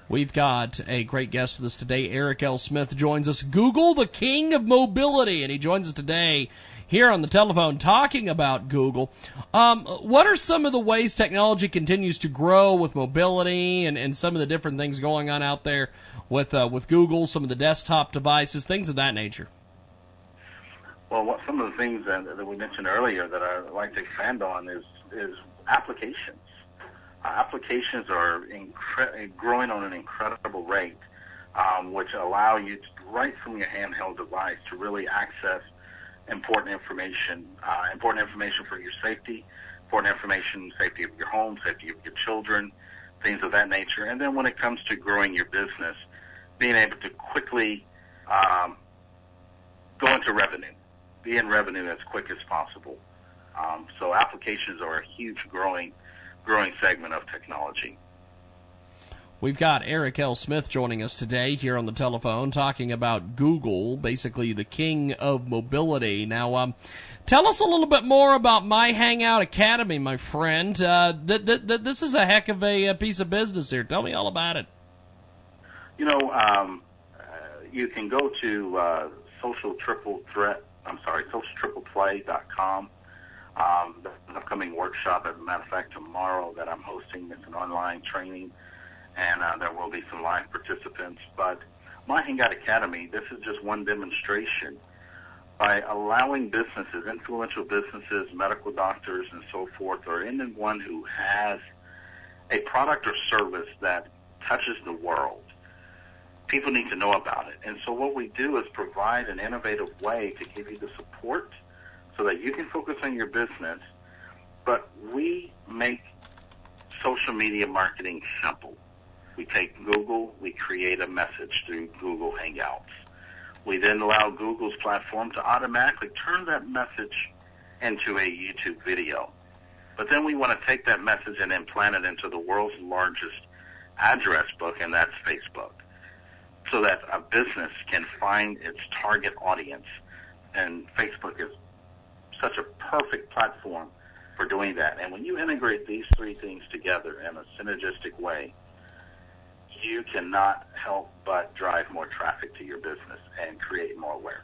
S5: We've got a great guest with us today. Eric L. Smith joins us. Google, the king of mobility, and he joins us today here on the telephone talking about Google. Um, what are some of the ways technology continues to grow with mobility and, and some of the different things going on out there with uh, with Google, some of the desktop devices, things of that nature?
S35: Well, what, some of the things that, that we mentioned earlier that I'd like to expand on is is applications applications are incre- growing on an incredible rate, um, which allow you to, right from your handheld device to really access important information, uh, important information for your safety, important information, safety of your home, safety of your children, things of that nature. And then when it comes to growing your business, being able to quickly um, go into revenue, be in revenue as quick as possible. Um, so applications are a huge growing growing segment of technology.
S5: We've got Eric L. Smith joining us today here on the telephone talking about Google, basically the king of mobility. Now, um, tell us a little bit more about My Hangout Academy, my friend. Uh, th- th- th- this is a heck of a, a, piece of business here. Tell me all about it.
S35: You know, um, uh, you can go to uh, social triple threat. I'm sorry, socialtripleplay.com. Um, the upcoming workshop, as a matter of fact, tomorrow that I'm hosting, it's an online training and uh, there will be some live participants. But My Hangout Academy, this is just one demonstration. By allowing businesses, influential businesses, medical doctors, and so forth, or anyone who has a product or service that touches the world, people need to know about it. And so what we do is provide an innovative way to give you the support so that you can focus on your business, but we make social media marketing simple. We take Google, we create a message through Google Hangouts. We then allow Google's platform to automatically turn that message into a YouTube video. But then we want to take that message and implant it into the world's largest address book, and that's Facebook, so that a business can find its target audience. And Facebook is such a perfect platform for doing that. And when you integrate these three things together in a synergistic way, you cannot help but drive more traffic to your business and create more awareness.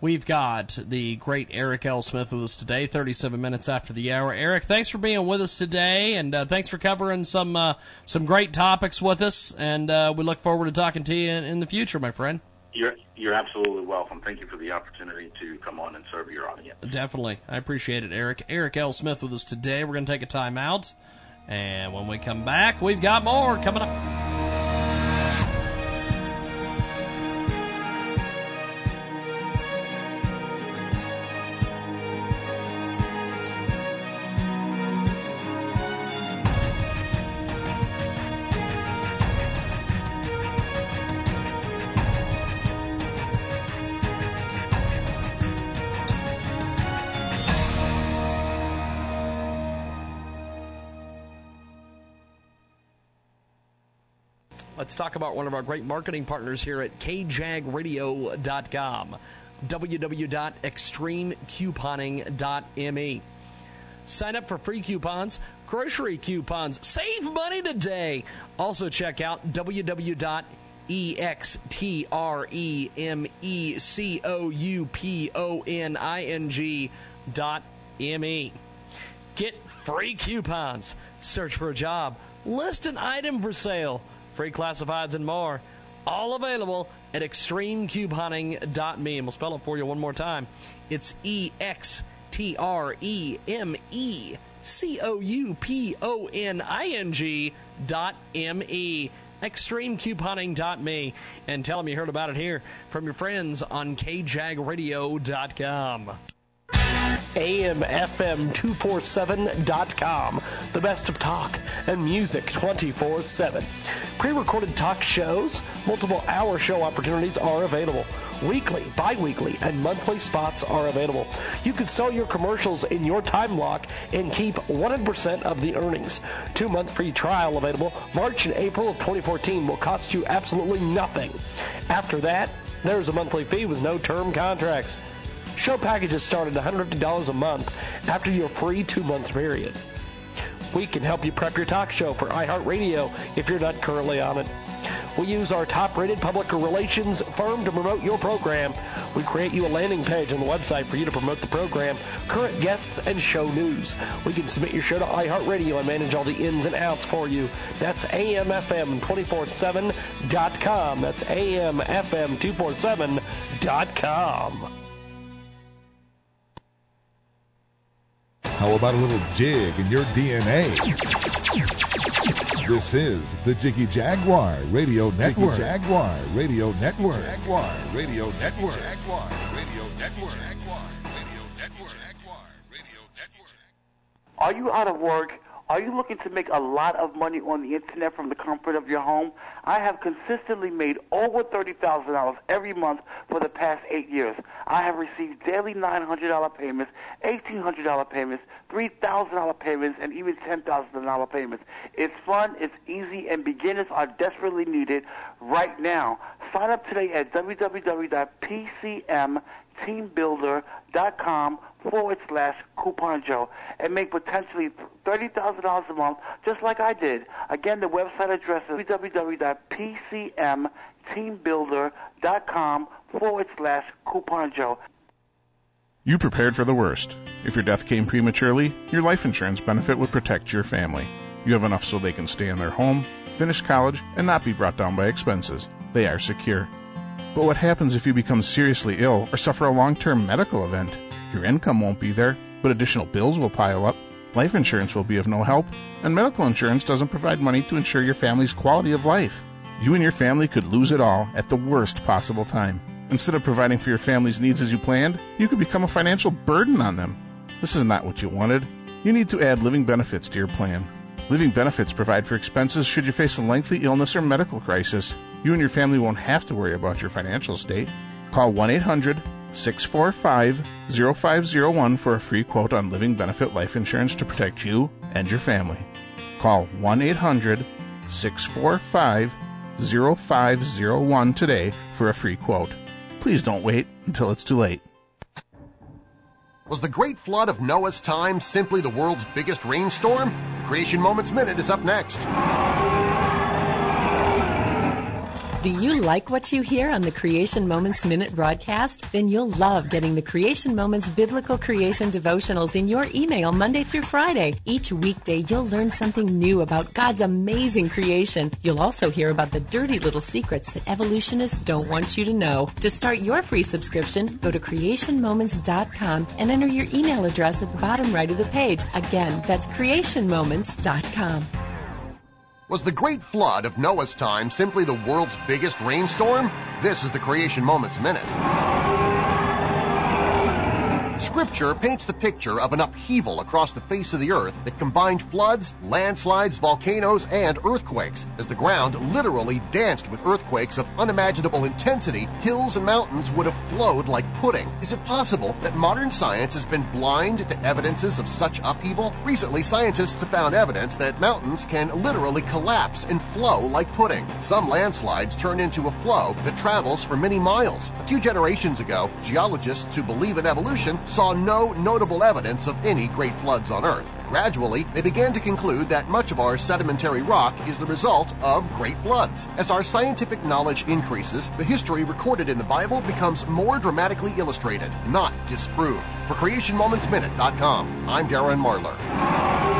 S5: We've got the great Eric L. Smith with us today, 37 minutes after the hour. Eric, thanks for being with us today, and uh, thanks for covering some uh, some great topics with us. And uh, we look forward to talking to you in, in, the future, my friend.
S35: You're you're absolutely welcome. Thank you for the opportunity to come on and serve your audience.
S5: Definitely, I appreciate it, Eric. Eric L. Smith with us today. We're going to take a time out. And when we come back, we've got more coming up. Talk about one of our great marketing partners here at kjagradio.com. www.extremecouponing.me. Sign up for free coupons, grocery coupons, save money today. Also, check out www E X T R E M E C O U P O N I N G dot M E. Get free coupons, search for a job, list an item for sale free classifieds, and more. All available at extremecouponing.me. And we'll spell it for you one more time. It's E X T R E M E C O U P O N I N G dot M E. ExtremeCouponing.me and tell them you heard about it here from your friends on KJagRadio.com.
S39: AMFM247.com, the best of talk and music 24 7. Pre recorded talk shows, multiple hour show opportunities are available. Weekly, bi weekly, and monthly spots are available. You can sell your commercials in your time block and keep 100% of the earnings. Two month free trial available. March and April of 2014 will cost you absolutely nothing. After that, there's a monthly fee with no term contracts. Show packages start at $150 a month after your free two-month period. We can help you prep your talk show for iHeartRadio if you're not currently on it. We use our top-rated public relations firm to promote your program. We create you a landing page on the website for you to promote the program, current guests, and show news. We can submit your show to iHeartRadio and manage all the ins and outs for you. That's AMFM247.com. That's AMFM247.com.
S7: How about a little jig in your DNA? This is the Jiggy Jaguar Radio Network. Jiggy Jaguar Radio Network. Jaguar Radio Network. Jaguar Radio Network. Jaguar Radio Network. Jaguar Radio Network.
S19: Are you out of work Are you looking to make a lot of money on the internet from the comfort of your home? I have consistently made over $30,000 every month for the past eight years. I have received daily $900 payments, $1,800 payments, $3,000 payments, and even $10,000 payments. It's fun, it's easy, and beginners are desperately needed right now. Sign up today at www.pcmteambuilder.com forward slash coupon Joe and make potentially $30,000 a month just like I did. Again, the website address is www.pcmteambuilder.com forward slash coupon Joe.
S13: You prepared for the worst. If your death came prematurely, your life insurance benefit would protect your family. You have enough so they can stay in their home, finish college, and not be brought down by expenses. They are secure. But what happens if you become seriously ill or suffer a long term medical event? Your income won't be there, but additional bills will pile up. Life insurance will be of no help, and medical insurance doesn't provide money to ensure your family's quality of life. You and your family could lose it all at the worst possible time. Instead of providing for your family's needs as you planned, you could become a financial burden on them. This is not what you wanted. You need to add living benefits to your plan. Living benefits provide for expenses should you face a lengthy illness or medical crisis. You and your family won't have to worry about your financial state. Call 1 800 645 0501 for a free quote on living benefit life insurance to protect you and your family. Call 1 800 645 0501 today for a free quote. Please don't wait until it's too late.
S40: Was the great flood of Noah's time simply the world's biggest rainstorm? Creation Moments Minute is up next.
S41: Do you like what you hear on the Creation Moments Minute broadcast? Then you'll love getting the Creation Moments Biblical Creation Devotionals in your email Monday through Friday. Each weekday, you'll learn something new about God's amazing creation. You'll also hear about the dirty little secrets that evolutionists don't want you to know. To start your free subscription, go to creationmoments.com and enter your email address at the bottom right of the page. Again, that's creationmoments.com.
S40: Was the great flood of Noah's time simply the world's biggest rainstorm? This is the Creation Moments Minute. Scripture paints the picture of an upheaval across the face of the earth that combined floods, landslides, volcanoes, and earthquakes. As the ground literally danced with earthquakes of unimaginable intensity, hills and mountains would have flowed like pudding. Is it possible that modern science has been blind to evidences of such upheaval? Recently, scientists have found evidence that mountains can literally collapse and flow like pudding. Some landslides turn into a flow that travels for many miles. A few generations ago, geologists who believe in evolution saw no notable evidence of any great floods on Earth. Gradually, they began to conclude that much of our sedimentary rock is the result of great floods. As our scientific knowledge increases, the history recorded in the Bible becomes more dramatically illustrated, not disproved. For CreationMomentsMinute.com, I'm Darren Marlar.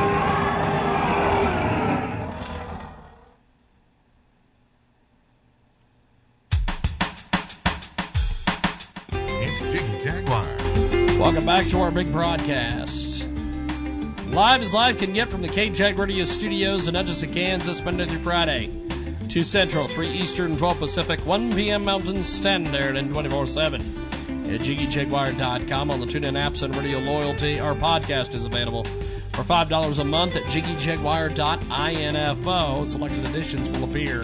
S5: Back to our big broadcast. Live as live can get from the KJAG Radio Studios in Hutchinson, Kansas, Monday through Friday. 2 Central, 3 Eastern, 12 Pacific, 1 p.m. Mountain Standard, and 24 7. At JiggyJaguar.com on the TuneIn apps and Radio Loyalty. Our podcast is available for $5 a month at JiggyJaguar.info. Selected editions will appear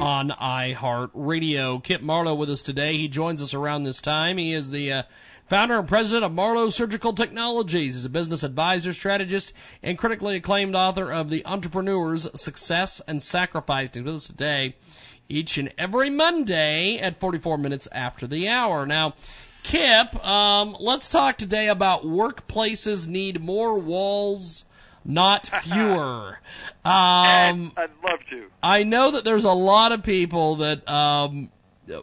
S5: on iHeartRadio. Kip Marlowe with us today. He joins us around this time. He is the uh, founder and president of Marlowe Surgical Technologies. is a business advisor, strategist, and critically acclaimed author of The Entrepreneur's Success and Sacrifice. He's with us today each and every Monday at 44 minutes after the hour. Now, Kip, um, let's talk today about workplaces need more walls, not fewer. Um,
S42: I'd love to.
S5: I know that there's a lot of people that um,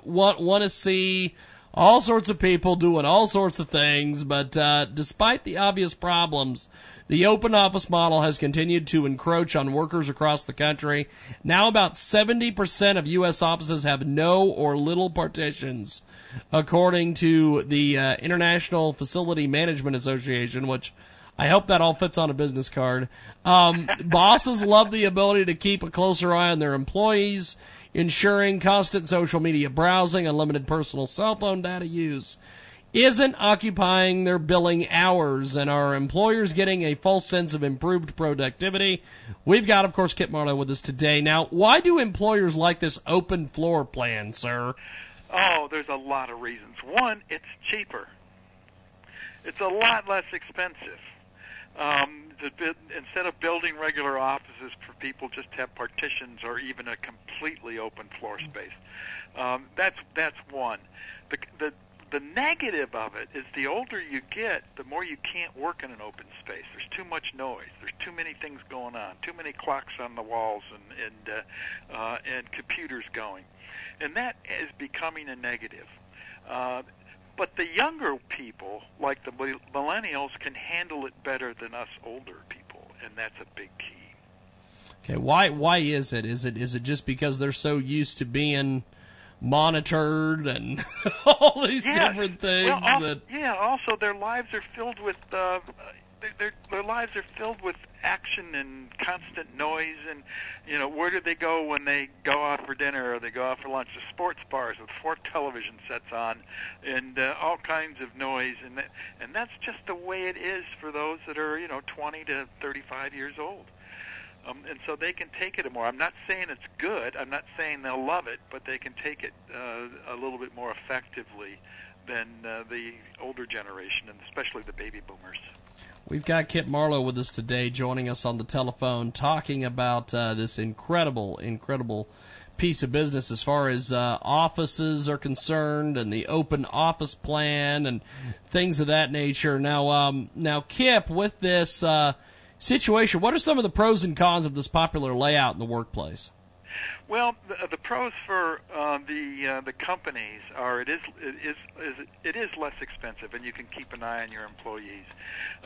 S5: want want to see all sorts of people doing all sorts of things, but uh, despite the obvious problems, the open office model has continued to encroach on workers across the country. Now, about 70% of U.S. offices have no or little partitions, according to the uh, International Facility Management Association, which I hope that all fits on a business card. Um, bosses love the ability to keep a closer eye on their employees, ensuring constant social media browsing, unlimited personal cell phone data use. isn't occupying their billing hours and are employers getting a false sense of improved productivity? We've got, of course, Kip Marlowe with us today. Now, why do employers like this open floor plan, sir?
S42: Oh, there's a lot of reasons. One, it's cheaper. It's a lot less expensive. Um, instead of building regular offices for people, just have partitions or even a completely open floor space. Um, that's that's one. The, the the negative of it is the older you get, the more you can't work in an open space. There's too much noise. There's too many things going on. Too many clocks on the walls and and uh, uh, and computers going, and that is becoming a negative. Uh, but the younger people, like the millennials, can handle it better than us older people, and that's a big key.
S5: Okay, why why is it? Is it is it just because they're so used to being monitored and all these
S42: yes.
S5: different things.
S42: Well,
S5: that...
S42: Yeah. Also, their lives are filled with uh, their their lives are filled with action and constant noise. And you know, where do they go when they go out for dinner or they go out for lunch? The sports bars with four television sets on and uh, all kinds of noise. And that, and that's just the way it is for those that are you know 20 to 35 years old. Um, and so they can take it a more. I'm not saying it's good. I'm not saying they'll love it, but they can take it uh, a little bit more effectively than uh, the older generation, and especially the baby boomers.
S5: We've got Kip Marlowe with us today, joining us on the telephone, talking about uh, this incredible, incredible piece of business as far as uh, offices are concerned, and the open office plan, and things of that nature. Now, um, now, Kip, with this uh, situation, what are some of the pros and cons of this popular layout in the workplace?
S42: Well, the, the pros for uh, the uh, the companies are it is it is, is it is less expensive, and you can keep an eye on your employees.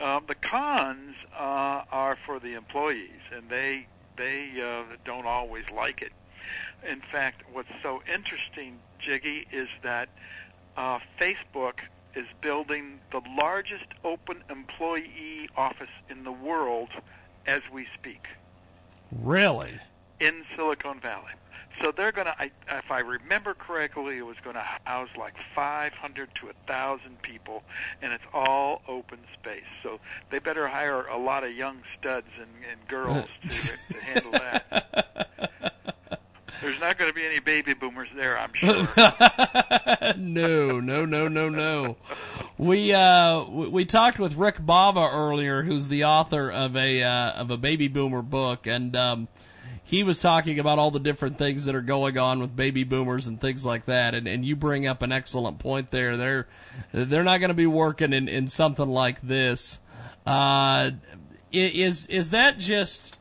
S42: Um, the cons uh, are for the employees, and they they uh, don't always like it. In fact, what's so interesting, Jiggy, is that uh, Facebook is building the largest open employee office in the world as we speak.
S5: Really?
S42: In Silicon Valley. So they're going to, if I remember correctly, it was going to house like 500 to 1,000 people, and it's all open space. So they better hire a lot of young studs and, and girls to, to handle that. There's not going to be any baby boomers there, I'm sure.
S5: no, no, no, no, no. We uh we talked with Rick Bava earlier, who's the author of a uh, of a baby boomer book, and um, he was talking about all the different things that are going on with baby boomers and things like that. And, and you bring up an excellent point there. They're they're not going to be working in, in something like this. Uh, is is that just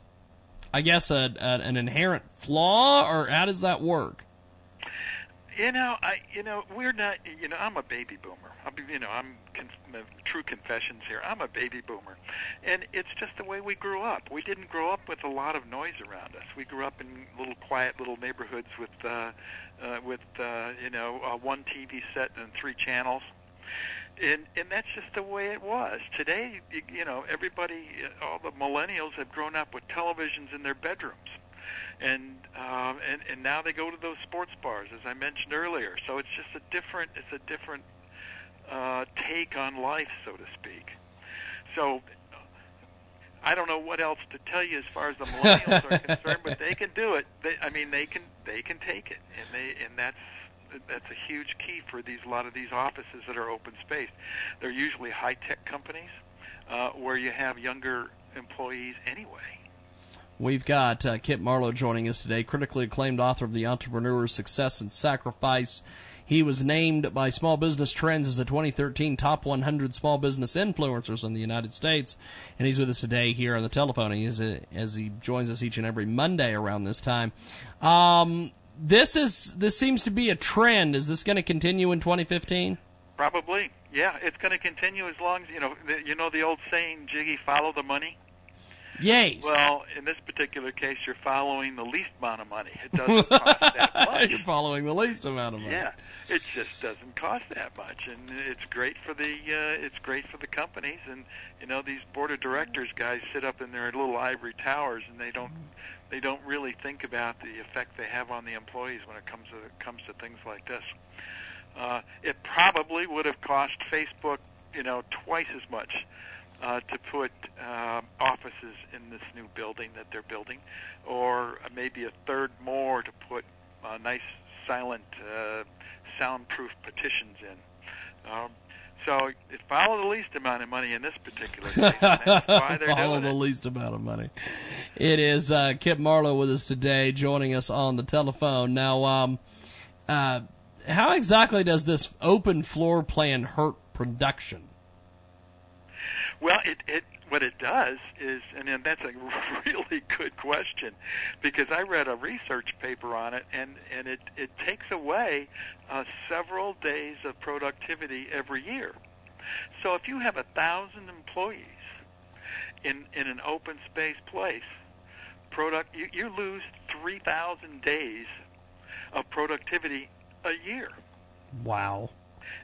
S5: I guess, a, a, an inherent flaw, or how does that work?
S42: You know, I you know we're not. You know, I'm a baby boomer. I'm, you know, I'm con- true confessions here. I'm a baby boomer, and it's just the way we grew up. We didn't grow up with a lot of noise around us. We grew up in little quiet little neighborhoods with, uh, uh, with uh, you know, uh, one TV set and three channels and and that's just the way it was. Today, you, you know, everybody, all the millennials have grown up with televisions in their bedrooms, and um, and and now they go to those sports bars, as I mentioned earlier. So it's just a different, it's a different uh, take on life, so to speak. So I don't know what else to tell you as far as the millennials are concerned, but they can do it. They, I mean, they can they can take it, and they and that's that's a huge key for these a lot of these offices that are open space. They're usually high tech companies uh, where you have younger employees anyway.
S5: We've got uh, Kip Marlowe joining us today, critically acclaimed author of The Entrepreneur's Success and Sacrifice. He was named by Small Business Trends as the 2013 Top 100 Small Business Influencers in the United States, and he's with us today here on the telephone. He is a, as he joins us each and every Monday around this time. Um, this is this seems to be a trend. Is this going to continue in 2015?
S42: Probably. Yeah, it's going to continue as long as you know. The, you know the old saying, "Jiggy, follow the money."
S5: Yes.
S42: Well, in this particular case, you're following the least amount of money. It doesn't cost that much.
S5: You're following the least amount of money.
S42: Yeah, it just doesn't cost that much, and it's great for the uh, it's great for the companies. And you know, these board of directors guys sit up in their little ivory towers, and they don't they don't really think about the effect they have on the employees when it comes to it comes to things like this. Uh, it probably would have cost Facebook, you know, twice as much uh, to put uh, offices in this new building that they're building, or maybe a third more to put uh, nice silent, uh, soundproof petitions in. Um, so it follow the least amount of money in this particular case. That's why they're
S43: Follow the
S42: it.
S43: least amount of money. It is uh, Kip Marlowe with us today, joining us on the telephone. Now, um, uh, how exactly does this open floor plan hurt production?
S42: Well, it, it what it does is, and then that's a really good question, because I read a research paper on it, and and it it takes away uh, several days of productivity every year. So if you have a thousand employees in in an open space place, product you, you lose three thousand days of productivity a year
S43: Wow.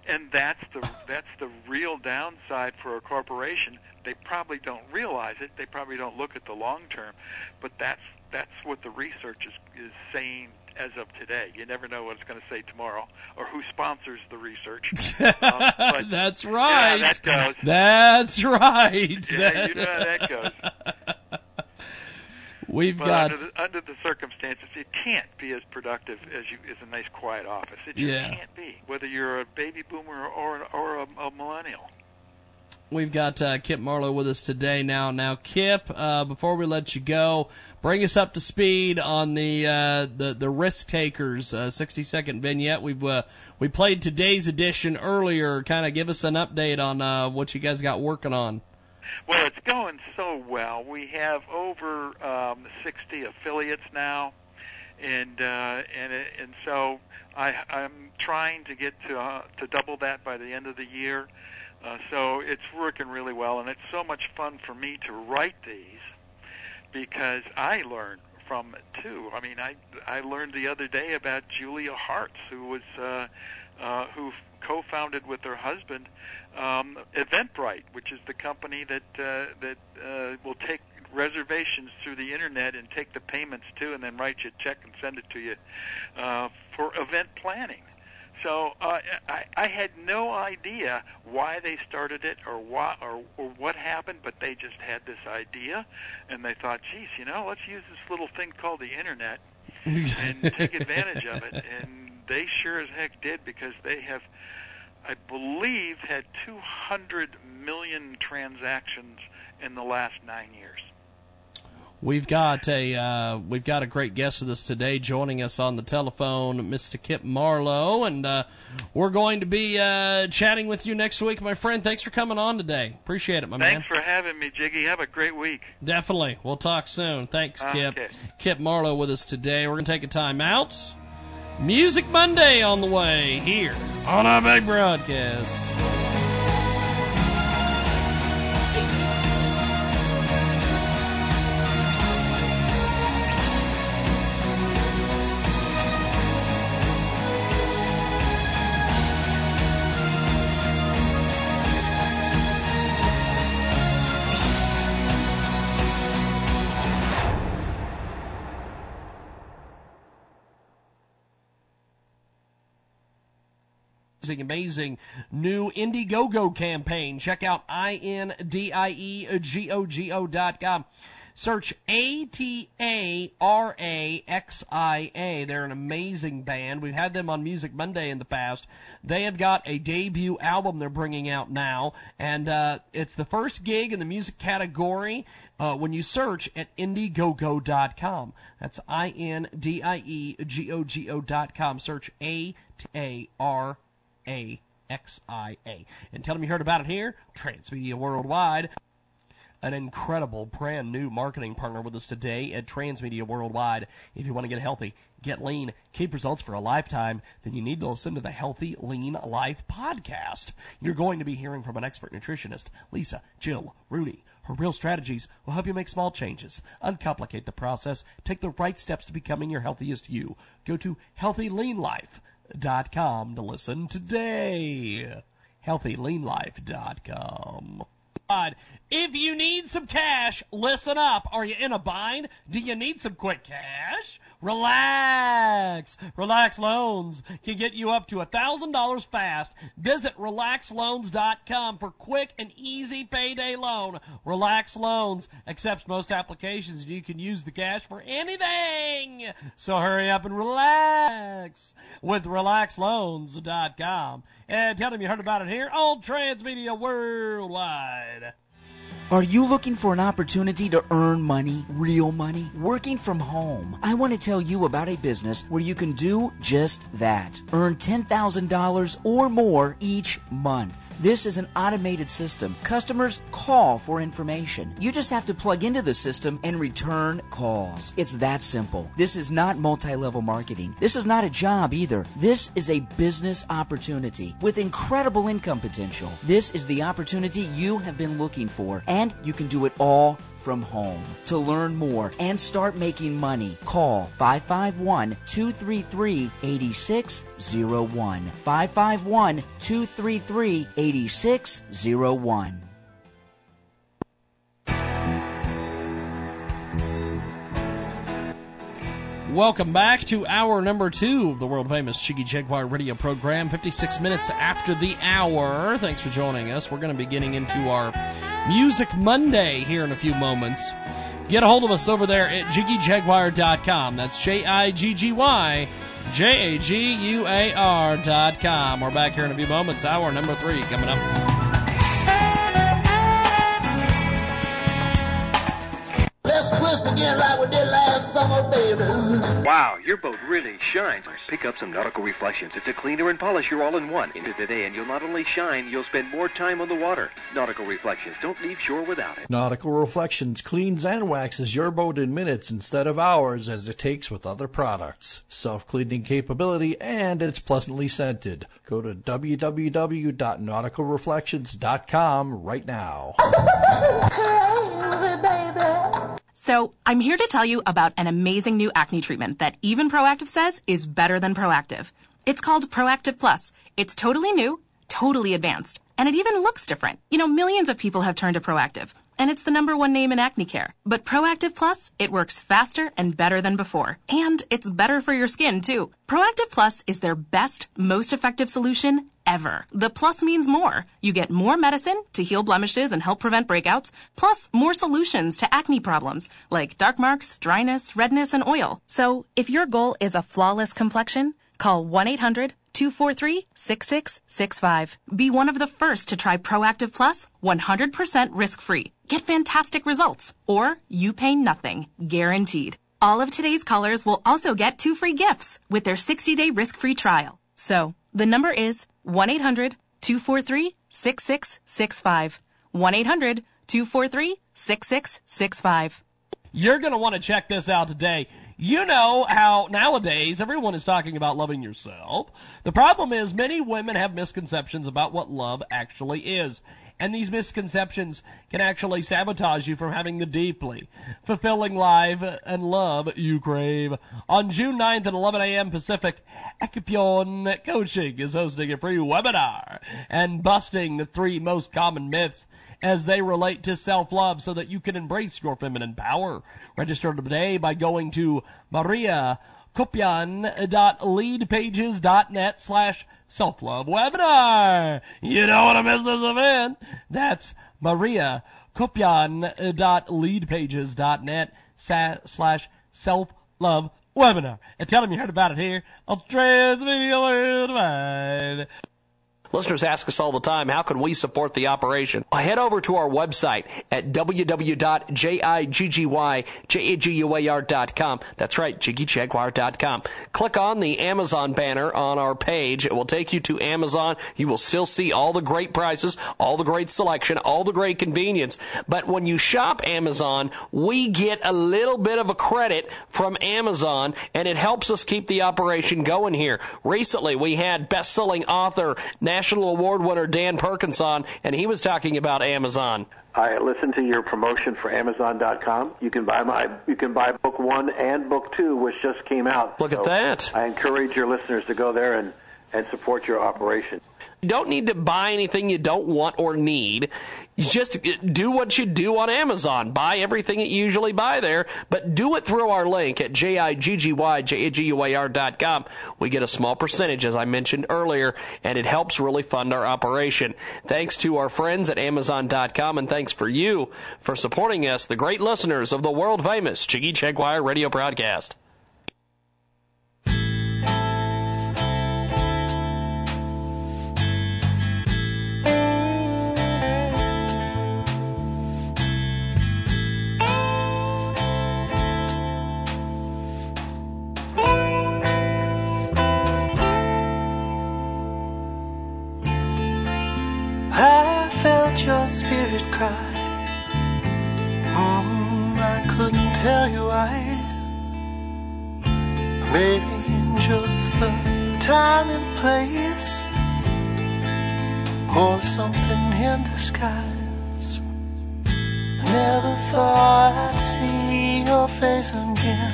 S42: And that's the that's the real downside for a corporation. They probably don't realize it. They probably don't look at the long term, but that's that's what the research is is saying as of today. You never know what it's going to say tomorrow or who sponsors the research. Um, but
S43: That's right.
S42: Yeah, that goes.
S43: That's right.
S42: Yeah, you know how that goes.
S43: We've got
S42: under the, under the circumstances, it can't be as productive as you as a nice quiet office. It just
S43: Yeah.
S42: can't be. Whether you're a baby boomer or or a, a millennial.
S43: We've got uh, Kip Marlowe with us today. Now, now, Kip, uh, before we let you go, bring us up to speed on the uh, the the risk takers uh, sixty second vignette. We've uh, we played today's edition earlier. Kind of give us an update on uh, what you guys got working on.
S42: Well, it's going so well. We have over um, 60 affiliates now, and uh, and and so I, I'm trying to get to uh, to double that by the end of the year. Uh, so it's working really well, and it's so much fun for me to write these because I learn from it too. I mean, I I learned the other day about Julia Hartz, who was uh, uh, who co-founded with her husband um, Eventbrite, which is the company that uh, that uh, will take reservations through the internet and take the payments too, and then write you a check and send it to you uh, for event planning. So uh, I, I had no idea why they started it or why or, or what happened, but they just had this idea, and they thought, "Geez, you know, let's use this little thing called the internet and take advantage of it." And they sure as heck did because they have, I believe, had 200 million transactions in the last nine years.
S43: We've got a uh, we've got a great guest with us today, joining us on the telephone, Mr. Kip Marlowe, and uh, we're going to be uh, chatting with you next week, my friend. Thanks for coming on today. Appreciate it, my man.
S42: Thanks for having me, Jiggy. Have a great week.
S43: Definitely. We'll talk soon. Thanks, Kip.
S42: Okay.
S43: Kip Marlowe with us today. We're going to take a time out. Music Monday on the way here on our big broadcast.
S5: Amazing, amazing new Indiegogo campaign. Check out I-N-D-I-E-G-O-G-O dot com. Search A-T-A-R-A-X-I-A. They're an amazing band. We've had them on Music Monday in the past. They have got a debut album they're bringing out now, and uh, it's the first gig in the music category uh, when you search at Indiegogo.com. That's I-N-D-I-E-G-O-G-O dot com. Search A-T-A-R A X I A. And tell them you heard about it here, Transmedia Worldwide. An incredible brand new marketing partner with us today at Transmedia Worldwide. If you want to get healthy, get lean, keep results for a lifetime, then you need to listen to the Healthy Lean Life podcast. You're going to be hearing from an expert nutritionist, Lisa Jill Rooney. Her real strategies will help you make small changes, uncomplicate the process, take the right steps to becoming your healthiest you. Go to healthyleanlife.com to listen today. Healthyleanlife.com. God, If you need some cash, listen up. Are you in a bind? Do you need some quick cash? Relax. Relax Loans can get you up to $1,000 fast. Visit relaxloans.com for quick and easy payday loan. Relax Loans accepts most applications and you can use the cash for anything. So hurry up and relax with relaxloans.com. And tell them you heard about it here on Transmedia Worldwide.
S30: Are you looking for an opportunity to earn money, real money, working from home? I want to tell you about a business where you can do just that. Earn $10,000 or more each month. This is an automated system. Customers call for information. You just have to plug into the system and return calls. It's that simple. This is not multi level marketing. This is not a job either. This is a business opportunity with incredible income potential. This is the opportunity you have been looking for, and you can do it all from home. To learn more and start making money, call 551 233 8601. 551 233 8601.
S44: Welcome back to hour number two of the world famous Jiggy Jaguar radio program. 56 minutes after the hour. Thanks for joining us. We're going to be getting into our Music Monday here in a few moments. Get a hold of us over there at jiggyjaguar.com. That's J I G G Y J A G U A R.com. We're back here in a few moments. Hour number three coming up.
S21: Let's twist again we did last summer, babies.
S2: Wow, your boat really shines. Pick up some Nautical Reflections. It's a cleaner and polisher all in one. Into the day, and you'll not only shine, you'll spend more time on the water. Nautical Reflections. Don't leave shore without it.
S3: Nautical Reflections cleans and waxes your boat in minutes instead of hours as it takes with other products. Self-cleaning capability and it's pleasantly scented. Go to www.nauticalreflections.com right now.
S4: So, I'm here to tell you about an amazing new acne treatment that even Proactiv says is better than Proactiv. It's called Proactiv Plus. It's totally new, totally advanced, and it even looks different. You know, millions of people have turned to Proactiv, and it's the number one name in acne care. But Proactiv Plus, it works faster and better than before. And it's better for your skin, too. Proactiv Plus is their best, most effective solution ever. The plus means more. You get more medicine to heal blemishes and help prevent breakouts, plus more solutions to acne problems like dark marks, dryness, redness, and oil. So if your goal is a flawless complexion, call 1-800-243-6665. Be one of the first to try Proactiv Plus 100% risk-free. Get fantastic results, or you pay nothing, guaranteed. All of today's callers will also get two free gifts with their 60-day risk-free trial. So, the number is 1-800-243-6665. 1-800-243-6665.
S5: You're going to want to check this out today. You know how nowadays everyone is talking about loving yourself. The problem is many women have misconceptions about what love actually is. And these misconceptions can actually sabotage you from having the deeply fulfilling life and love you crave. On June 9th at 11 a.m. Pacific, Acupion Coaching is hosting a free webinar and busting the three most common myths as they relate to self-love so that you can embrace your feminine power. Register today by going to mariakopian.leadpages.net slash self-love webinar. You don't want to miss this event. That's mariakopian.leadpages.net slash self-love webinar. And tell them you heard about it here on Transmedia Worldwide.
S45: Listeners ask us all the time, how can we support the operation? Head over to our website at www.jiggyjaguar.com. That's right, jiggyjaguar.com. Click on the Amazon banner on our page. It will take you to Amazon. You will still see all the great prices, all the great selection, all the great convenience. But when you shop Amazon, we get a little bit of a credit from Amazon and it helps us keep the operation going here. Recently, we had best-selling author, national award winner Dan Perkinson, and he was talking about Amazon.
S29: I listened to your promotion for Amazon.com. You can buy my, you can buy book one and book two, which just came out.
S45: Look at that.
S29: I encourage your listeners to go there and, and support your operation.
S5: You don't need to buy anything you don't want or need. Just uh, do what you do on Amazon. Buy everything you usually buy there, but do it through our link at J-I-G-G-Y-J-A-G-U-A-R.com. We get a small percentage, as I mentioned earlier, and it helps really fund our operation. Thanks to our friends at Amazon.com, and thanks for you for supporting us, the great listeners of the world famous Jiggy Jaguar radio broadcast.
S22: Maybe in just the time and place, or something in disguise. I never thought I'd see your face again,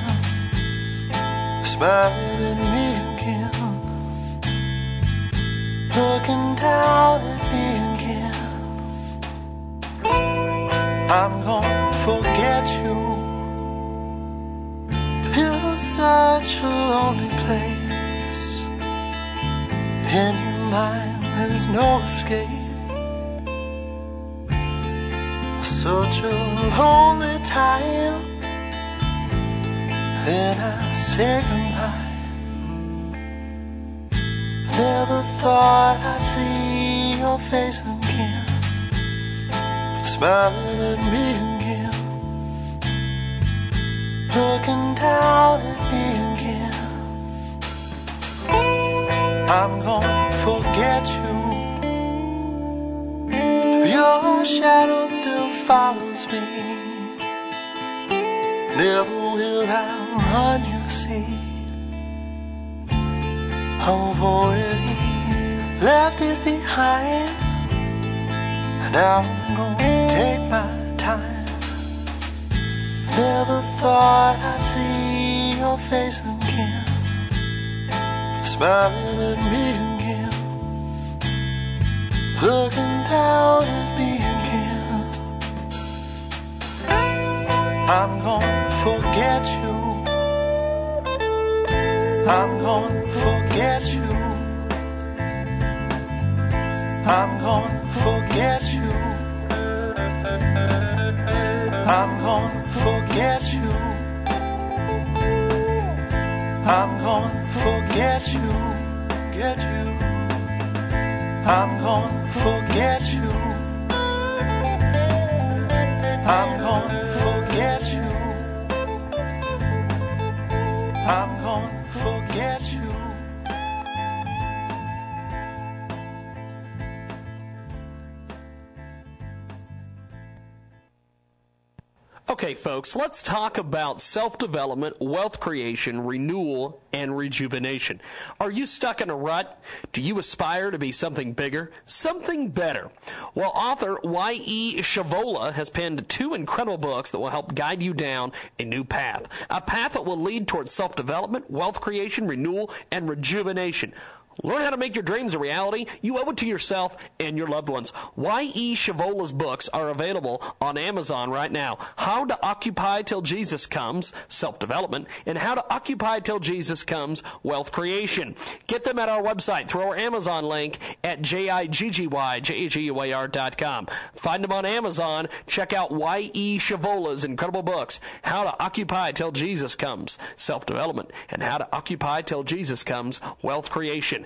S22: smiling at me again, looking down at me again. I'm gonna such a lonely place. In your mind, there's no escape. Such a lonely time. Then I say goodbye. Never thought I'd see your face again smiling at me looking down at me again. I'm gonna forget you. Your shadow still follows me. Never will I run you see. I've already left it behind. And I'm gonna take my time. Never thought I'd see your face again. Smiling at me again. Looking down at me again. I'm gonna forget you. I'm gonna forget you. I'm gonna forget you. I'm gonna forget you. I'm gonna forget you. Get you. I'm gonna forget you. I'm gonna forget you. I'm gonna forget you.
S5: Okay, folks, let's talk about self development, wealth creation, renewal, and rejuvenation. Are you stuck in a rut? Do you aspire to be something bigger, something better? Well, author Y.E. Shavola has penned two incredible books that will help guide you down a new path. A path that will lead towards self development, wealth creation, renewal, and rejuvenation. Learn how to make your dreams a reality. You owe it to yourself and your loved ones. Y.E. Shavola's books are available on Amazon right now. How to Occupy Till Jesus Comes, Self Development, and How to Occupy Till Jesus Comes, Wealth Creation. Get them at our website through our Amazon link at J-I-G-G-Y-J-A-G-U-A-R.com. Find them on Amazon. Check out Y.E. Shavola's incredible books, How to Occupy Till Jesus Comes, Self Development, and How to Occupy Till Jesus Comes, Wealth Creation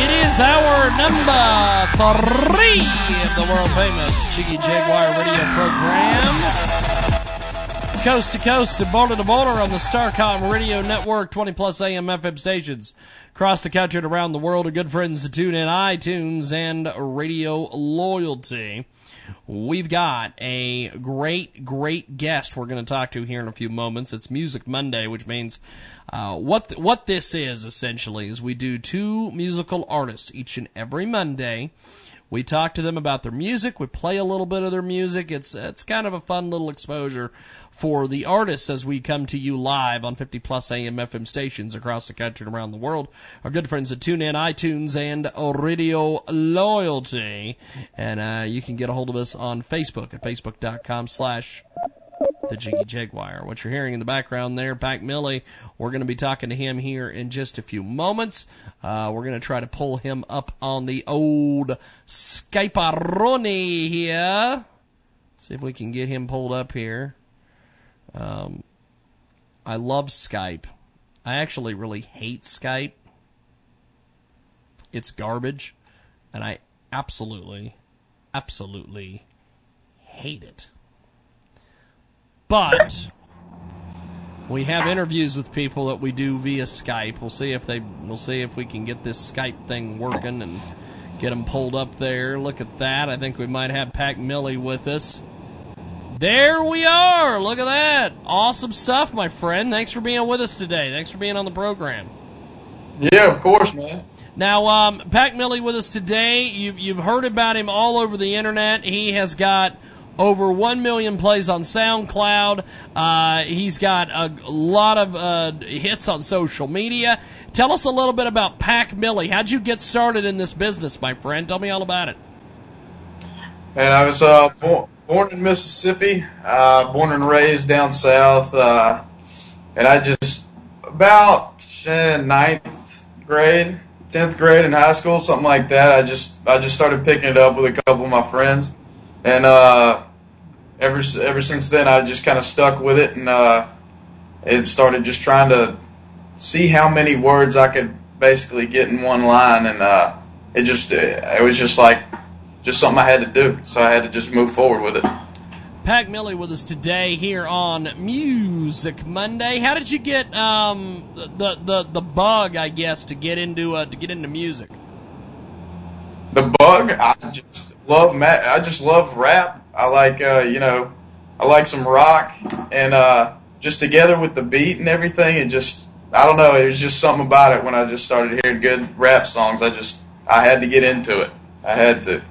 S5: It is our number three of the world famous Jiggy Jaguar radio program. Coast to coast and border to border on the Starcom radio network, 20 plus AM FM stations across the country and around the world. Our good friends to TuneIn iTunes and Radio Loyalty. We've got a great, great guest we're going to talk to here in a few moments. It's Music Monday, which means uh, what th- what this is essentially is we do two musical artists each and every Monday. We talk to them about their music. We play a little bit of their music. It's it's kind of a fun little exposure for the artists as we come to you live on 50 plus AM FM stations across the country and around the world. Our good friends at TuneIn, iTunes, and Radio Loyalty. And uh, you can get a hold of us on Facebook at facebook.com slash the Jiggy Jaguar. What you're hearing in the background there, Pac Millie, we're going to be talking to him here in just a few moments. Uh, we're going to try to pull him up on the old Skype here. See if we can get him pulled up here. Um, I love Skype. I actually really hate Skype. It's garbage, and I absolutely, absolutely hate it. But we have interviews with people that we do via Skype. We'll see if they we'll see if we can get this Skype thing working and get them pulled up there. Look at that. I think we might have Pac Millie with us. There we are. Look at that. Awesome stuff, my friend. Thanks for being with us today. Thanks for being on the program.
S46: Yeah, of course, man.
S5: Now, um, Pac Millie with us today. You've, you've heard about him all over the internet. He has got over 1 million plays on SoundCloud. Uh, he's got a lot of uh, hits on social media. Tell us a little bit about Pac Millie. How'd you get started in this business, my friend? Tell me all about it.
S46: And I was uh, born, born in Mississippi, uh, born and raised down south, uh, and I just about uh, ninth grade, tenth grade in high school, something like that. I just I just started picking it up with a couple of my friends, and uh, ever ever since then I just kind of stuck with it, and uh, it started just trying to see how many words I could basically get in one line, and uh, it just it was just like just something I had to do, so I had to just move forward with it.
S5: Pac Millie with us today here on Music Monday. How did you get um, the, the the bug, I guess, to get into uh, to get into music?
S46: The bug, I just love ma- I just love rap. I like uh, you know, I like some rock, and uh, just together with the beat and everything, it just I don't know. It was just something about it when I just started hearing good rap songs. I just I had to get into it. I had to.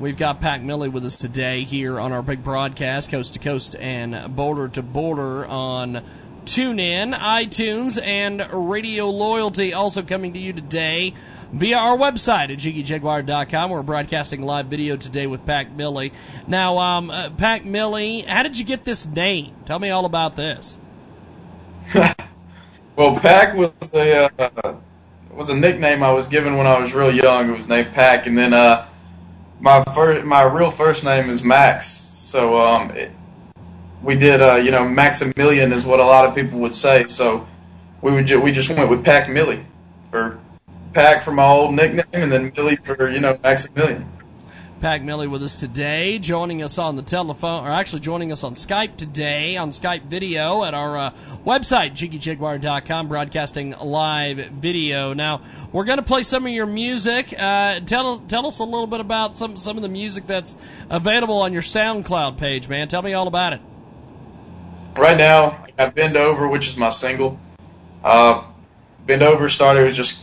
S5: We've got Pac Millie with us today here on our big broadcast, coast to coast and border to border on TuneIn, iTunes, and Radio Loyalty. Also coming to you today via our website at jiggyjaguar.com. We're broadcasting live video today with Pac Millie. Now, um, uh, Millie, how did you get this name? Tell me all about this.
S46: well, Pac was a uh, was a nickname I was given when I was real young. It was named Pac, and then uh, my first my real first name is Max. So um, it, we did uh, you know Maximilian is what a lot of people would say. So we would ju- we just went with Pac Millie for Pac for my old nickname, and then Millie for you know Maximilian.
S5: Pac Millie with us today, joining us on the telephone, or actually joining us on Skype today, on Skype video at our uh, website, jiggyjaguar.com, broadcasting live video. Now, we're going to play some of your music. Uh, tell, tell us a little bit about some, some of the music that's available on your SoundCloud page, man. Tell me all about it.
S46: Right now, I got Bend Over, which is my single. Uh, Bend Over started as just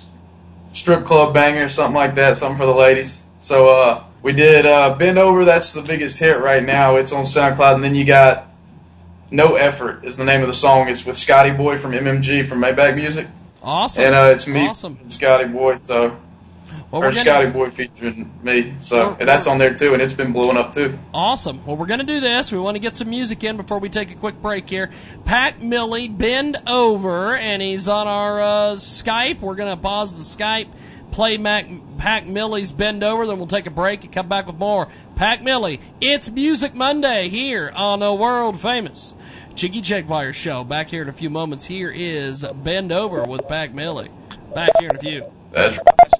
S46: strip club banger, something like that, something for the ladies. So, uh, we did uh, Bend Over. That's the biggest hit right now. It's on SoundCloud. And then you got No Effort is the name of the song. It's with Scotty Boy from MMG from Maybach Music.
S5: Awesome.
S46: And uh, it's me,
S5: awesome.
S46: Scotty Boy. So
S43: Well,
S46: or Scotty Boy featuring me. So and that's on there too, and it's been blowing up too.
S43: Awesome. Well, we're going to do this. We want to get some music in before we take a quick break here. Pac Millie, bend over, and he's on our uh, Skype. We're going to pause the Skype, play Mac, Pac Millie's Bend Over, then we'll take a break and come back with more. Pac Millie, it's Music Monday here on a world famous Jiggy Jaguar show. Back here in a few moments. Here is Bend Over with Pac Millie. Back here in a few.
S46: That's
S47: bust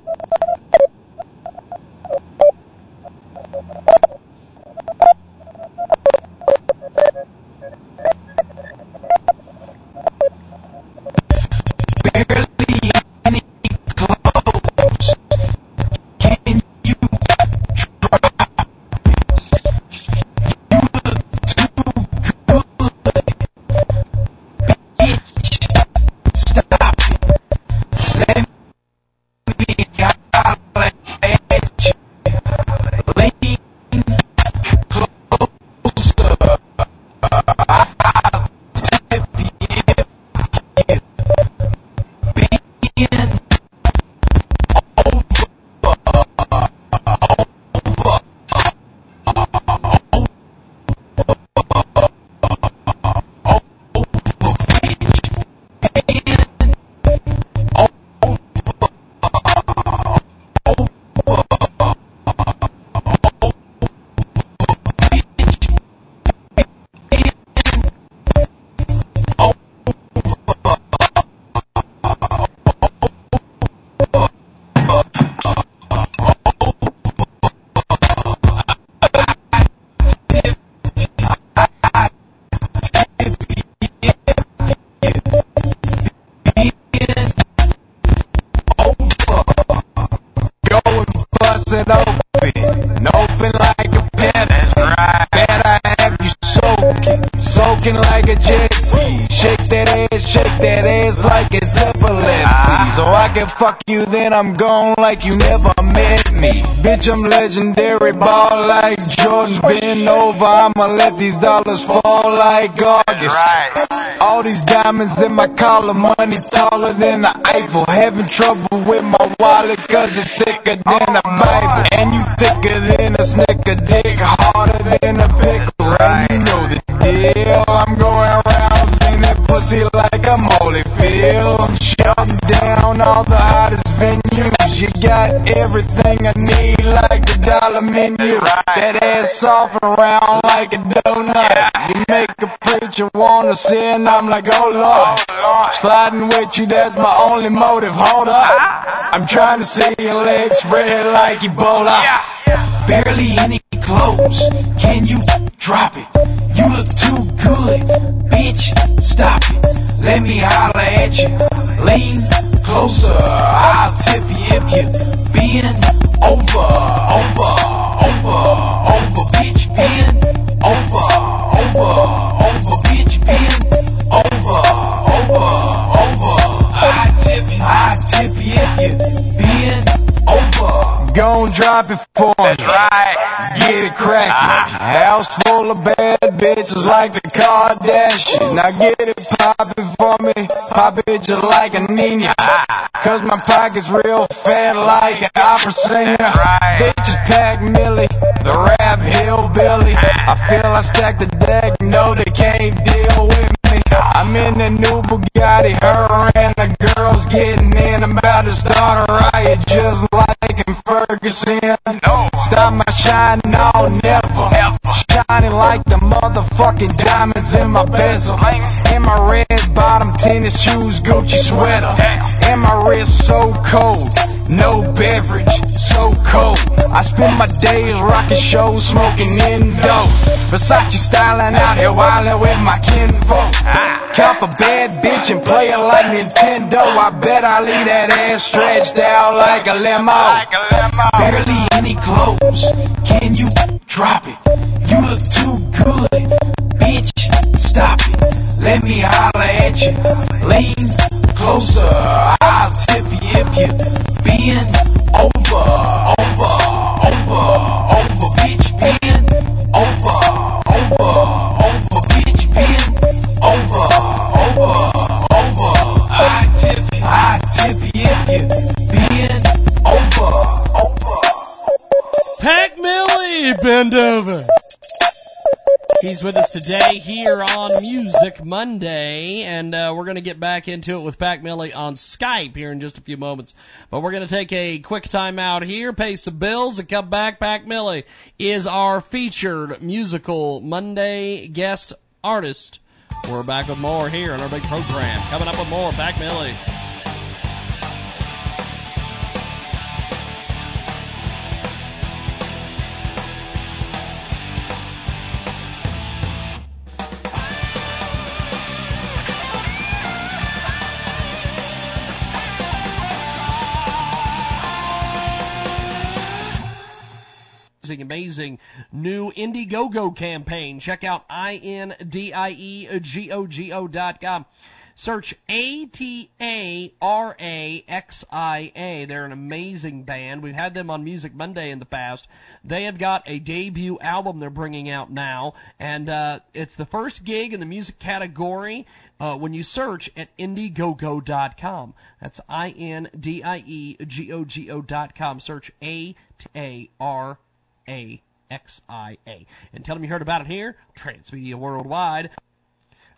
S47: I'm gone like you never met me. Bitch, I'm legendary, ball like Jordan. Bend over, I'ma let these dollars fall like August. All these diamonds in my collar, money taller than the Eiffel. Having trouble with my wallet, cause it's thicker than a Bible. And you thicker than a snicker dick, harder than a pickle. And you know the deal. I'm going around saying that pussy like I'm Holyfield. Shutting down all the hottest venues. You got everything I need, like the dollar menu. That ass soft and round like a donut. You make a preacher wanna sin, I'm like, oh, oh lord. Sliding with you, that's my only motive. Hold up. I'm trying to see your legs spread like Ebola. Barely any clothes. Can you drop it? You look too good. Bitch, stop it. Let me holler at you. Lean closer. I'll tip you if you bend over, over, over, over, bitch, bend over, over, over, bitch, bend over, over, over. I tip you, I tip you if you bend over. Gon' drop it for me. Get it crackin'. Uh-huh. House full of bad bitches like the Kardashians. Now get it poppin' for me. Pop it just like a Nina. Cause my pocket's real fat like an opera singer. Bitches pack Millie, the rap hillbilly. I feel I stack the deck, no they can't deal with me. I'm in the new Bugatti, her and the girls getting in. I'm about to start a riot just like in Ferguson. No. Stop my shine, no, never. Shining like the motherfucking diamonds in my bezel. In my red bottom tennis shoes, Gucci sweater. And my wrist so cold. No beverage, so cold. I spend my days rocking shows, smoking Indo. Versace styling out here, wildin' with my kinfolk. Cop a bad bitch and play it like Nintendo. I bet I leave that ass stretched out like a limo. Barely any clothes. Can you drop it? You look too good. Bitch, stop it. Let me holler at you. Lean closer. I'll tip you if you been over, over, over, over, bitch been over, over, over, bitch been over, over, over. I tip I tip you if you been over, over. Pac Millie, bend over.
S5: He's with us today here on Music Monday, and uh, we're going to get back into it with Pac Millie on Skype here in just a few moments. But we're going to take a quick time out here, pay some bills, and come back. Pac Millie is our featured musical Monday guest artist. We're back with more here on our big program. Coming up with more Pac Millie. Amazing, new Indiegogo campaign. Check out I-N-D-I-E-G-O-G-O dot com. Search A-T-A-R-A-X-I-A. They're an amazing band. We've had them on Music Monday in the past. They have got a debut album they're bringing out now, and uh, it's the first gig in the music category uh, when you search at Indiegogo.com. That's I-N-D-I-E-G-O-G-O dot com. Search A-T-A-R a X I A. And tell them you heard about it here, Transmedia Worldwide.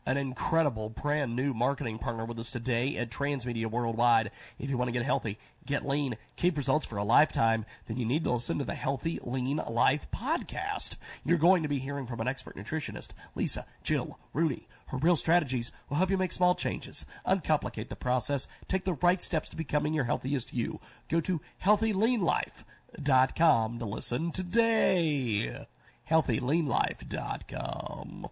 S5: An incredible brand new marketing partner with us today at Transmedia Worldwide. If you want to get healthy, get lean, keep results for a lifetime, then you need to listen to the Healthy Lean Life podcast. You're going to be hearing from an expert nutritionist, Lisa, Jill, Rudy. Her real strategies will help you make small changes, uncomplicate the process, take the right steps to becoming your healthiest you. Go to Healthy Lean Life healthyleanlife.com to listen today. healthyleanlife.com.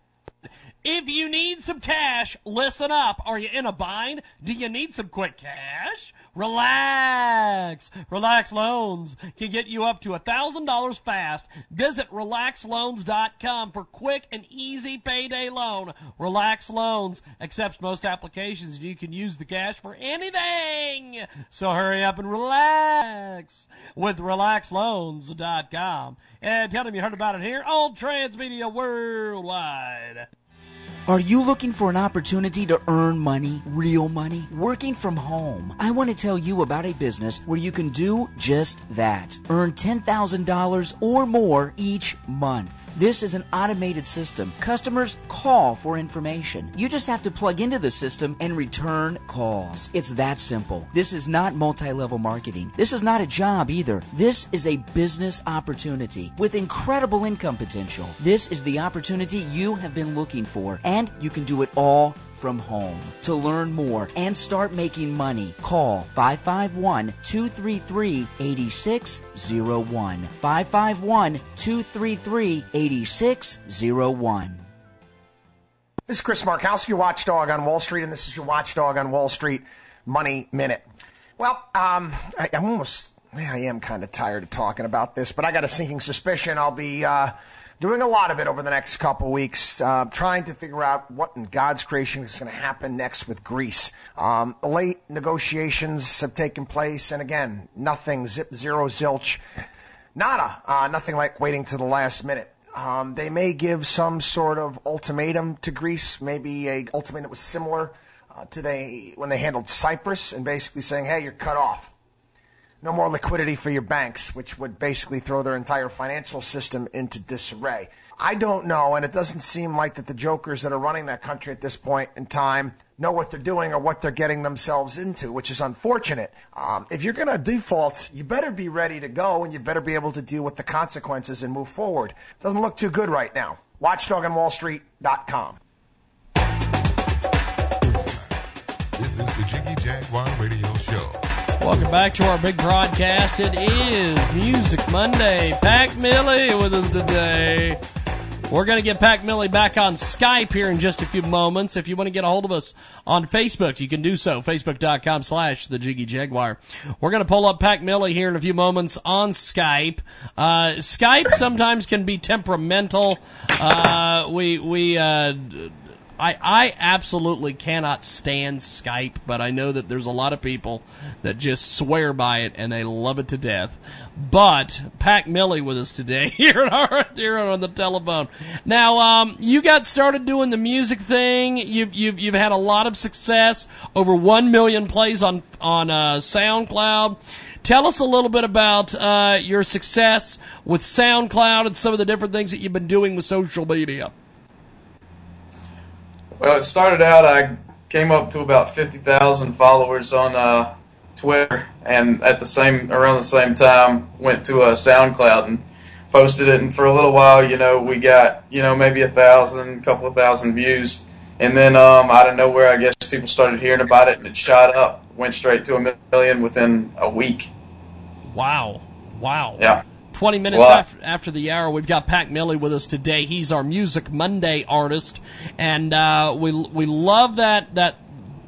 S5: If you need some cash, listen up. Are you in a bind? Do you need some quick cash? Relax. Relax Loans can get you up to $1,000 fast. Visit relaxloans.com for quick and easy payday loan. Relax Loans accepts most applications and you can use the cash for anything. So hurry up and relax with relaxloans.com. And tell them you heard about it here on Transmedia Worldwide.
S30: Are you looking for an opportunity to earn money, real money, working from home? I want to tell you about a business where you can do just that. Earn $10,000 or more each month. This is an automated system. Customers call for information. You just have to plug into the system and return calls. It's that simple. This is not multi level marketing. This is not a job either. This is a business opportunity with incredible income potential. This is the opportunity you have been looking for, and you can do it all from home. To learn more and start making money, call 551 233 8601. 551 233 8601.
S48: This is Chris Markowski, watchdog on Wall Street, and this is your watchdog on Wall Street Money Minute. Well, um, I, I'm almost, I am kind of tired of talking about this, but I got a sinking suspicion I'll be uh, doing a lot of it over the next couple weeks, uh, trying to figure out what in God's creation is going to happen next with Greece. Um, late negotiations have taken place, and again, nothing, zip, zero, zilch, nada, uh, nothing like waiting to the last minute. Um, they may give some sort of ultimatum to Greece, maybe a ultimatum that was similar uh, to they when they handled Cyprus, and basically saying, "Hey, you're cut off." No more liquidity for your banks, which would basically throw their entire financial system into disarray. I don't know, and it doesn't seem like that the jokers that are running that country at this point in time know what they're doing or what they're getting themselves into, which is unfortunate. Um, if you're going to default, you better be ready to go, and you better be able to deal with the consequences and move forward. It Doesn't look too good right now. WatchdogOnWallStreet.com.
S7: This is the Jiggy Jaguar Radio Show.
S5: Welcome back to our big broadcast. It is Music Monday. Pac Millie with us today. We're going to get Pac Millie back on Skype here in just a few moments. If you want to get a hold of us on Facebook, you can do so. Facebook.com slash The Jiggy Jaguar. We're going to pull up Pac Millie here in a few moments on Skype. Uh, Skype sometimes can be temperamental. Uh, we, we, uh, I, I absolutely cannot stand Skype, but I know that there's a lot of people that just swear by it and they love it to death. But Pac Millie with us today here on our, here on the telephone. Now, um, you got started doing the music thing. You've you've you've had a lot of success. Over one million plays on on uh, SoundCloud. Tell us a little bit about uh, your success with SoundCloud and some of the different things that you've been doing with social media.
S46: Well, it started out. I came up to about fifty thousand followers on uh, Twitter, and at the same around the same time went to uh, SoundCloud and posted it. And for a little while, you know, we got you know maybe a thousand, couple of thousand views, and then um, out of nowhere, I guess people started hearing about it, and it shot up, went straight to a million within a week.
S5: Wow. Wow.
S46: Yeah.
S5: 20 minutes after, after the hour, we've got Pac Millie with us today. He's our Music Monday artist, and uh, we we love that that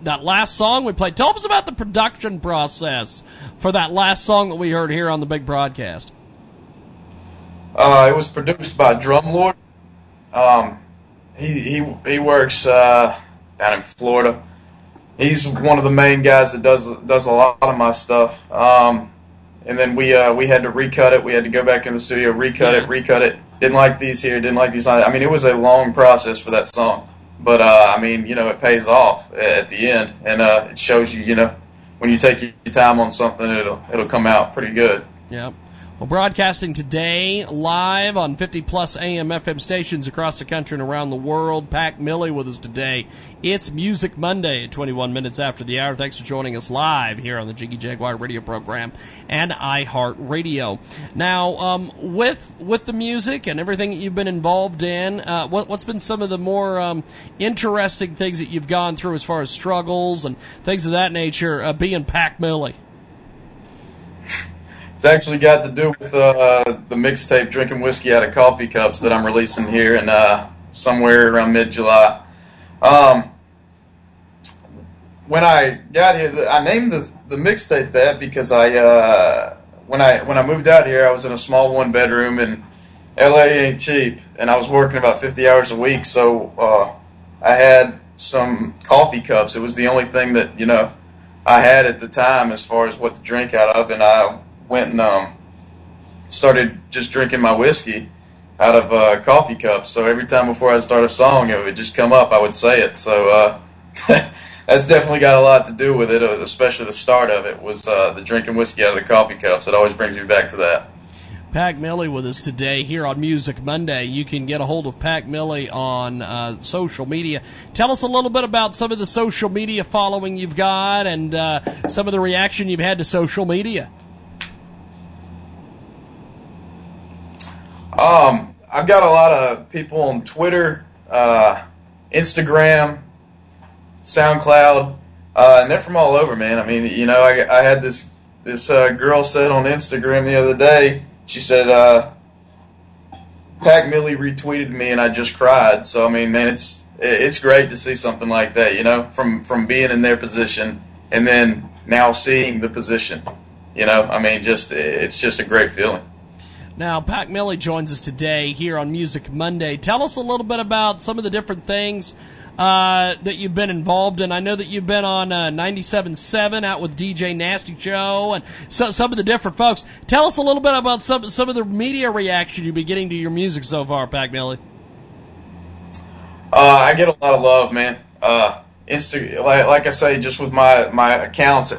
S5: that last song we played. Tell us about the production process for that last song that we heard here on the big broadcast.
S46: Uh, it was produced by Drumlord. Um, he he he works uh, down in Florida. He's one of the main guys that does does a lot of my stuff. Um, and then we uh, we had to recut it. We had to go back in the studio, recut it, recut it. Didn't like these here, didn't like these. I mean, it was a long process for that song, but uh, I mean, you know, it pays off at the end, and uh, it shows you, you know, when you take your time on something, it'll it'll come out pretty good.
S5: Yep. Well, broadcasting today live on 50 plus AM FM stations across the country and around the world. Pac Millie with us today. It's Music Monday at 21 minutes after the hour. Thanks for joining us live here on the Jiggy Jaguar radio program and iHeart Radio. Now, um, with with the music and everything that you've been involved in, uh, what, has been some of the more um, interesting things that you've gone through as far as struggles and things of that nature uh, being Pac Millie?
S46: It's actually got to do with uh, the mixtape "Drinking Whiskey Out of Coffee Cups" that I'm releasing here in uh, somewhere around mid-July. Um, when I got here, I named the the mixtape that because I uh, when I when I moved out here, I was in a small one bedroom and LA ain't cheap, and I was working about 50 hours a week, so uh, I had some coffee cups. It was the only thing that you know I had at the time as far as what to drink out of, and I went and um, started just drinking my whiskey out of uh, coffee cups. So every time before I'd start a song, it would just come up. I would say it. So uh, that's definitely got a lot to do with it. uh, Especially the start of it was uh, the drinking whiskey out of the coffee cups. It always brings me back to that.
S5: Pac Millie with us today here on Music Monday. You can get a hold of Pac Millie on uh, social media. Tell us a little bit about some of the social media following you've got and uh, some of the reaction you've had to social media.
S46: Um, I've got a lot of people on Twitter, uh, Instagram, SoundCloud, uh, and they're from all over, man. I mean, you know, I, I had this this uh, girl said on Instagram the other day. She said, uh, "Pac Millie retweeted me, and I just cried." So I mean, man, it's it's great to see something like that. You know, from from being in their position and then now seeing the position. You know, I mean, just it's just a great feeling.
S5: Now, Pac Millie joins us today here on Music Monday. Tell us a little bit about some of the different things uh, that you've been involved in. I know that you've been on uh, 97.7 out with DJ Nasty Joe and so, some of the different folks. Tell us a little bit about some some of the media reaction you've been getting to your music so far, Pac Millie.
S46: Uh, I get a lot of love, man. Uh, Insta, like, like I say, just with my my accounts,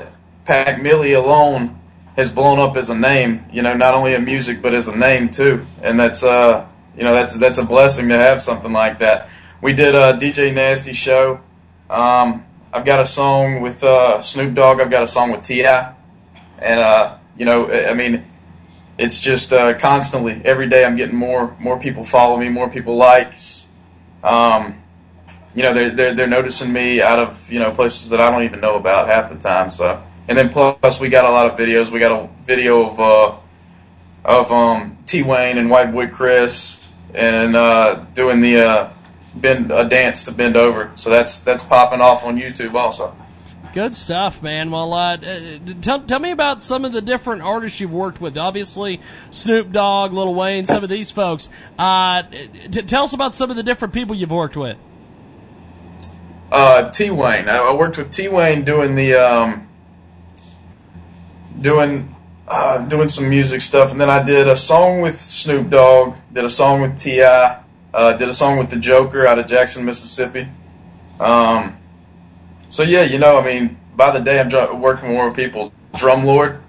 S46: Pac Millie alone has blown up as a name. You know, not only in music but as a name too, and that's uh, you know, that's that's a blessing to have something like that. We did a DJ Nasty show. Um, I've got a song with uh, Snoop Dogg. I've got a song with T.I. And uh, you know, I mean, it's just uh, constantly every day I'm getting more more people follow me, more people likes. Um, you know, they're, they're they're noticing me out of you know places that I don't even know about half the time. So and then plus we got a lot of videos. We got a video of uh, of um, T Wayne and White Boy Chris and uh, doing the uh, bend a dance to bend over. So that's that's popping off on YouTube also.
S5: Good stuff, man. Well, uh, tell, tell me about some of the different artists you've worked with. Obviously, Snoop Dogg, Lil Wayne, some of these folks. Uh, t- tell us about some of the different people you've worked with.
S46: Uh, T Wayne. I worked with T Wayne doing the um, doing uh, doing some music stuff, and then I did a song with Snoop Dogg, did a song with T.I., uh, did a song with the Joker out of Jackson, Mississippi. Um, so yeah, you know, I mean, by the day I'm dr- working more with people. Drumlord,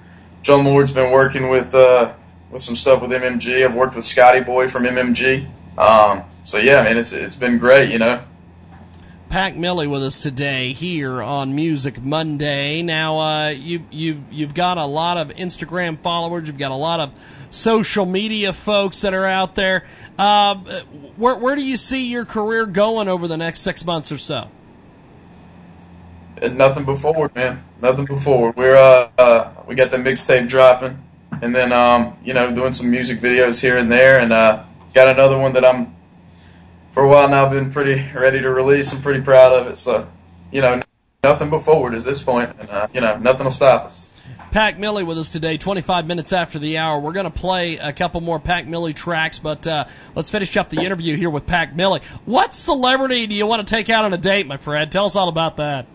S46: Drumlord's been working with uh, with some stuff with MMG. I've worked with Scotty Boy from MMG. Um, so yeah, man, it's it's been great, you know.
S5: Pac Millie with us today here on Music Monday. Now, uh, you you you've got a lot of Instagram followers. You've got a lot of social media folks that are out there. Uh, where where do you see your career going over the next six months or so?
S46: Nothing but forward, man. Nothing but forward. We're uh, uh we got the mixtape dropping, and then um you know doing some music videos here and there, and uh got another one that I'm for a while now been pretty ready to release. I'm pretty proud of it. So, you know, nothing but forward at this point, and uh, you know, nothing will stop us.
S5: Pac Millie with us today, 25 minutes after the hour. We're going to play a couple more Pac Millie tracks, but uh, let's finish up the interview here with Pac Millie. What celebrity do you want to take out on a date, my friend? Tell us all about that.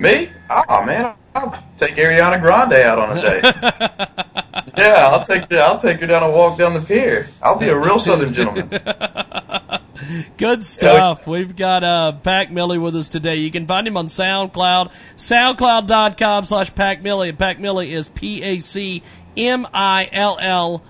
S46: Me? Oh man, I'll take Ariana Grande out on a date. yeah, I'll take her, I'll take her down a walk down the pier. I'll be a real Southern gentleman.
S5: Good stuff. We've got uh, Pac Millie with us today. You can find him on SoundCloud, soundcloud.com slash Pac Millie. And Pac Millie is P A C M I L L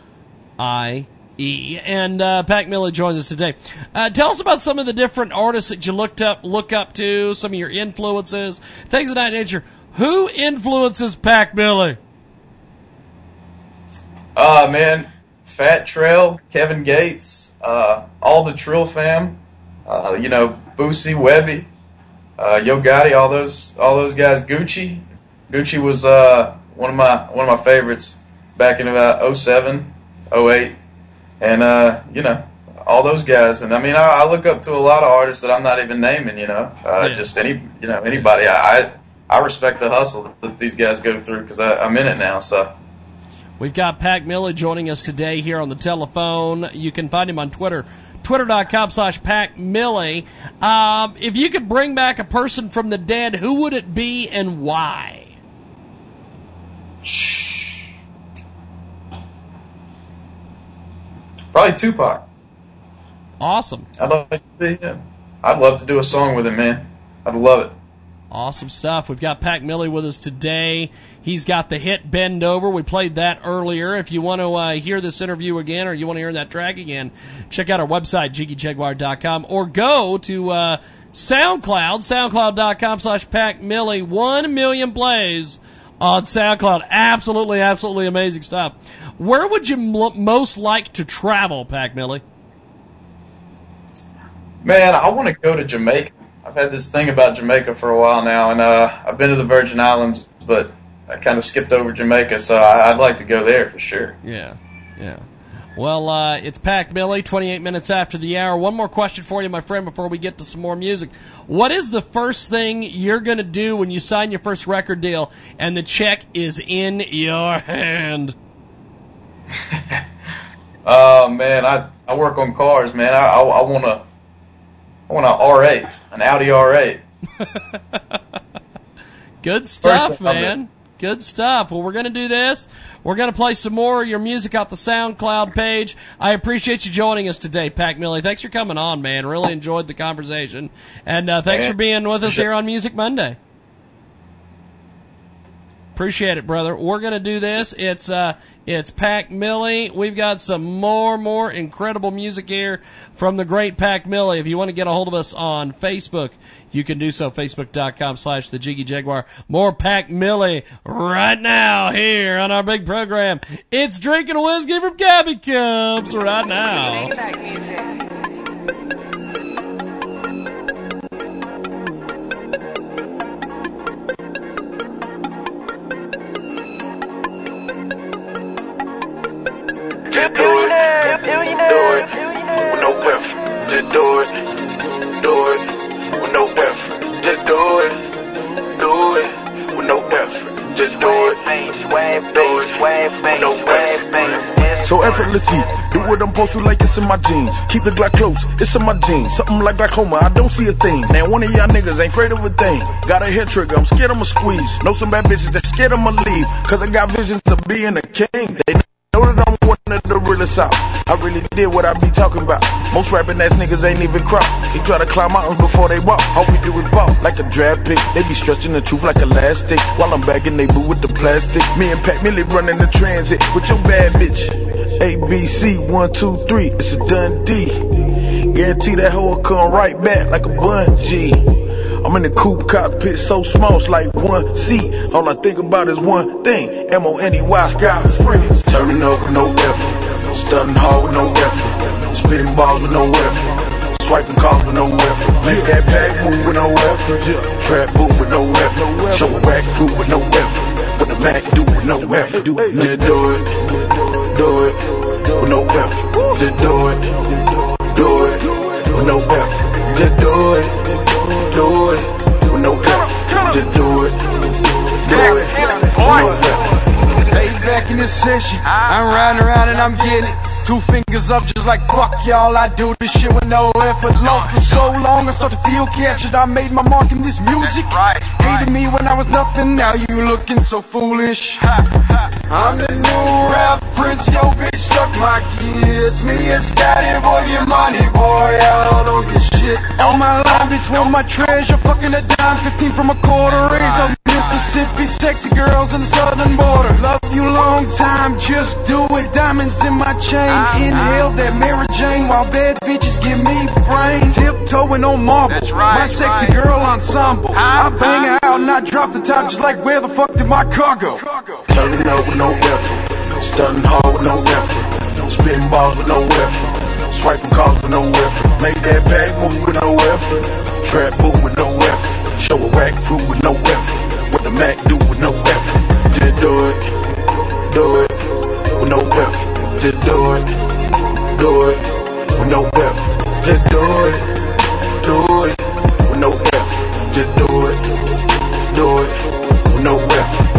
S5: I E. And uh, Pac Millie joins us today. Uh, tell us about some of the different artists that you looked up, look up to, some of your influences, things of that nature. Who influences Pac Millie?
S46: Uh, man, Fat Trel, Kevin Gates, uh, all the Trill fam, uh, you know, Boosie, Webbie, uh, Yo Gotti, all those, all those guys. Gucci, Gucci was uh, one of my one of my favorites back in about 07, 08. and uh, you know, all those guys. And I mean, I, I, look up to a lot of artists that I'm not even naming. You know, uh, yeah. just any, you know, anybody. I, I I respect the hustle that these guys go through because I'm in it now. So.
S5: We've got Pac Millie joining us today here on the telephone. You can find him on Twitter, twitter.com slash Pac Millie. Um, if you could bring back a person from the dead, who would it be and why?
S46: Shh. Probably Tupac.
S5: Awesome.
S46: I'd love to be him. I'd love to do a song with him, man. I'd love it.
S5: Awesome stuff. We've got Pac Millie with us today. He's got the hit Bend Over. We played that earlier. If you want to uh, hear this interview again or you want to hear that track again, check out our website, jiggyjaguar.com, or go to uh, SoundCloud, soundcloud.com slash Pac Millie. One million plays on SoundCloud. Absolutely, absolutely amazing stuff. Where would you most like to travel, Pac Millie?
S46: Man, I want to go to Jamaica. I've had this thing about Jamaica for a while now, and uh, I've been to the Virgin Islands, but I kind of skipped over Jamaica, so I, would like to go there for sure.
S5: Yeah, yeah. Well, uh, it's Pac Millie, 28 minutes after the hour. One more question for you, my friend, before we get to some more music. What is the first thing you're going to do when you sign your first record deal and the check is in your hand?
S46: oh, man, I, I work on cars, man. I, I, I want to I want an R8, an Audi R8.
S5: Good stuff, man. Good stuff. Well, we're going to do this. We're going to play some more of your music off the SoundCloud page. I appreciate you joining us today, Pac Millie. Thanks for coming on, man. Really enjoyed the conversation. And uh, thanks for being with us here on Music Monday. Appreciate it, brother. We're going to do this. It's uh, it's Pac Millie. We've got some more, more incredible music here from the great Pac Millie. If you want to get a hold of us on Facebook, you can do so. Facebook.com slash the Jiggy Jaguar. More Pac Millie right now here on our big program. It's drinking whiskey from Gabby Cups right now.
S49: So effortlessly, do what I'm supposed to like it's in my jeans. Keep the Glock close, it's in my jeans. Something like glaucoma, I don't see a thing. Man, one of y'all niggas ain't afraid of a thing. Got a hair trigger, I'm scared I'ma squeeze. Know some bad bitches that scared I'ma leave. Cause I got visions of being a king. They know that I'm one of the realest out. I really did what I be talking about. Most rapping ass niggas ain't even crop. They try to climb mountains before they walk. All we do is walk like a draft pick. They be stretching the truth like elastic. While I'm bagging they boo with the plastic. Me and Pac Millie running the transit with your bad bitch. ABC, one, two, three, it's a done D. Guarantee that hoe will come right back like a bungee. I'm in the coupe cockpit so small, it's like one seat. All I think about is one thing, M-O-N-E-Y, sky free. Turning up no effort, stunning hard with no effort, spitting balls with no effort, swiping calls with no effort. Make that bag move with no effort, trap boot with no effort, show a rack fruit with no effort. What the Mac do with no effort, do just do it, do it, with no effort, just do it, do it, with no effort, just do it, do it, with no effort, just do it, do it.
S47: In this session. I'm riding around and I'm getting it. Two fingers up, just like fuck y'all. I do this shit with no effort. Lost for so long, I start to feel captured. I made my mark in this music. Hated me when I was nothing, now you looking so foolish. I'm the new rap prince, yo bitch, suck my kids. Me and Scotty, boy, get money, boy, I don't get shit. On my line, bitch, want my treasure, fucking a dime, 15 from a quarter range. Of Mississippi, sexy girls on the southern border. Love you long time, just do it. Diamonds in my chain. Ah, ah. Inhale that Mary Jane while bad bitches give me brain. Tiptoeing on marble. my sexy girl ensemble. I bang her out and I drop the top just like where the fuck did my car go?
S49: Turning up with no effort, stunning hard with no effort, spitting balls with no effort, swiping calls with no effort. Make that bag move with no effort, trap boot with no effort, show a rack fruit with no effort. What the Mac do with no effort, just do it, do it, with no effort, just do it, do it, with no effort, just do it, do it, with no effort, just do it, do it, with no effort.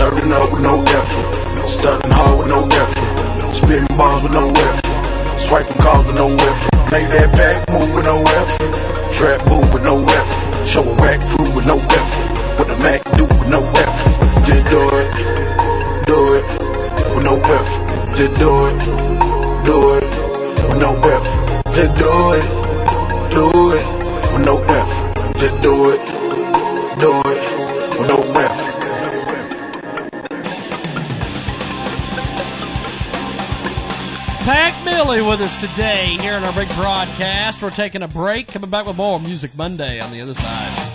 S49: Turning up with no effort, stunning hard with no effort, spitting balls with no effort, swiping calls with no effort. Make that back move with no effort, trap move with no effort, show a rack fruit with no effort. What the Mac do with no effort, just do it, do it, with no effort, just do it, do it, with no effort, just do it, do it, with no effort, just do it, do it, with no effort.
S50: Pac Millie with us today here in our big broadcast. We're taking a break. Coming back with more Music Monday on the other side.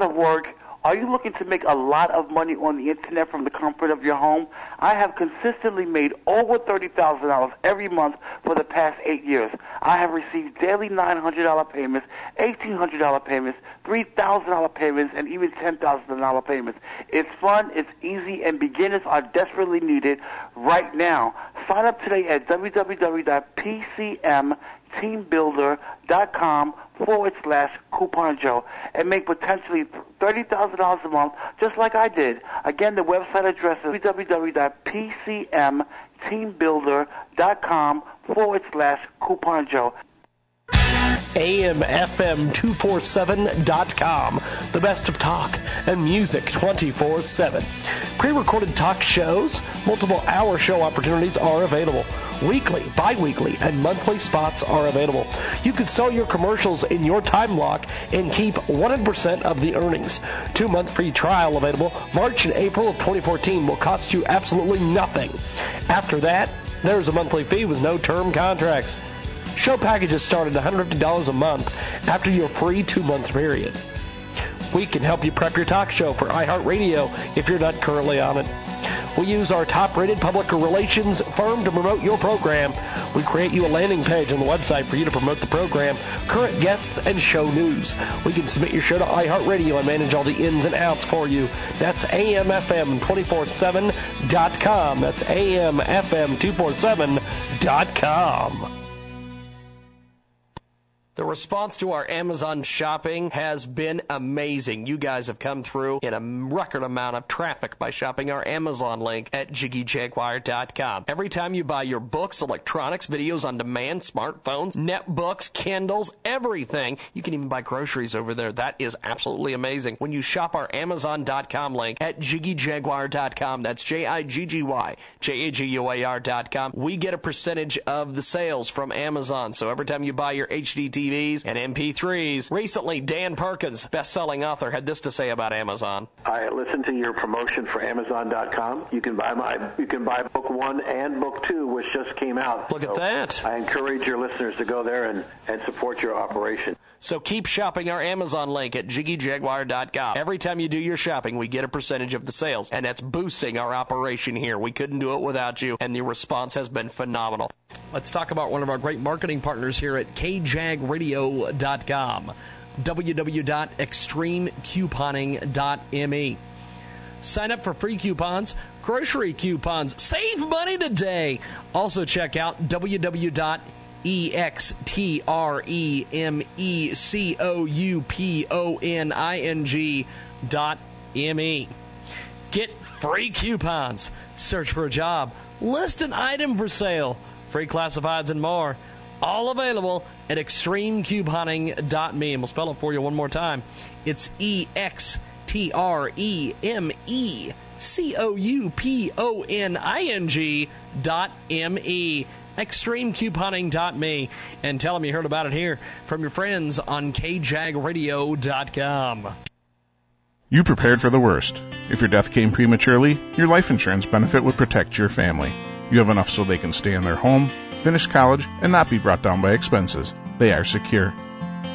S19: Of work? Are you looking to make a lot of money on the internet from the comfort of your home? I have consistently made over $30,000 every month for the past eight years. I have received daily $900 payments, $1,800 payments, $3,000 payments, and even $10,000 payments. It's fun, it's easy, and beginners are desperately needed right now. Sign up today at www.pcmteambuilder.com forward slash coupon Joe and make potentially $30,000 a month just like I did. Again, the website address is www.pcmteambuilder.com forward slash coupon Joe.
S5: AMFM247.com, the best of talk and music 24 7. Pre recorded talk shows, multiple hour show opportunities are available. Weekly, bi weekly, and monthly spots are available. You can sell your commercials in your time block and keep 100% of the earnings. Two month free trial available. March and April of 2014 will cost you absolutely nothing. After that, there's a monthly fee with no term contracts. Show packages start at $150 a month after your free two month period. We can help you prep your talk show for iHeartRadio if you're not currently on it. We use our top rated public relations firm to promote your program. We create you a landing page on the website for you to promote the program, current guests, and show news. We can submit your show to iHeartRadio and manage all the ins and outs for you. That's AMFM247.com. That's AMFM247.com. The response to our Amazon shopping has been amazing. You guys have come through in a record amount of traffic by shopping our Amazon link at JiggyJaguar.com. Every time you buy your books, electronics, videos on demand, smartphones, netbooks, Kindles, everything, you can even buy groceries over there. That is absolutely amazing. When you shop our Amazon.com link at JiggyJaguar.com, that's J-I-G-G-Y, J-A-G-U-A-R.com, we get a percentage of the sales from Amazon. So every time you buy your HDTV TVs and MP3s. Recently, Dan Perkins, best-selling author, had this to say about Amazon.
S29: I listened to your promotion for Amazon.com. You can buy my, you can buy book one and book two, which just came out.
S5: Look at that.
S29: I encourage your listeners to go there and, and support your operation.
S5: So keep shopping our Amazon link at JiggyJaguar.com. Every time you do your shopping, we get a percentage of the sales, and that's boosting our operation here. We couldn't do it without you, and the response has been phenomenal. Let's talk about one of our great marketing partners here at KJagRadio.com. www.extremecouponing.me. Sign up for free coupons, grocery coupons, save money today. Also check out www E X T R E M E C O U P O N I N G dot M E. Get free coupons, search for a job, list an item for sale, free classifieds, and more. All available at extremecouponing.me. And we'll spell it for you one more time. It's E X T R E M E C O U P O N I N G dot M E extremecouponing.me and tell them you heard about it here from your friends on kjagradio.com.
S13: You prepared for the worst. If your death came prematurely, your life insurance benefit would protect your family. You have enough so they can stay in their home, finish college, and not be brought down by expenses. They are secure.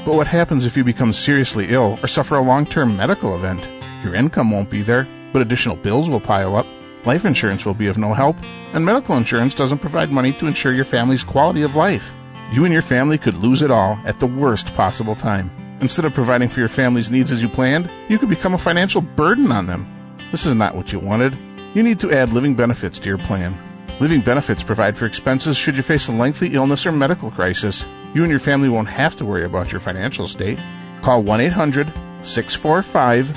S13: But what happens if you become seriously ill or suffer a long term medical event? Your income won't be there, but additional bills will pile up. Life insurance will be of no help, and medical insurance doesn't provide money to ensure your family's quality of life. You and your family could lose it all at the worst possible time. Instead of providing for your family's needs as you planned, you could become a financial burden on them. This is not what you wanted. You need to add living benefits to your plan. Living benefits provide for expenses should you face a lengthy illness or medical crisis. You and your family won't have to worry about your financial state. Call 1 800 645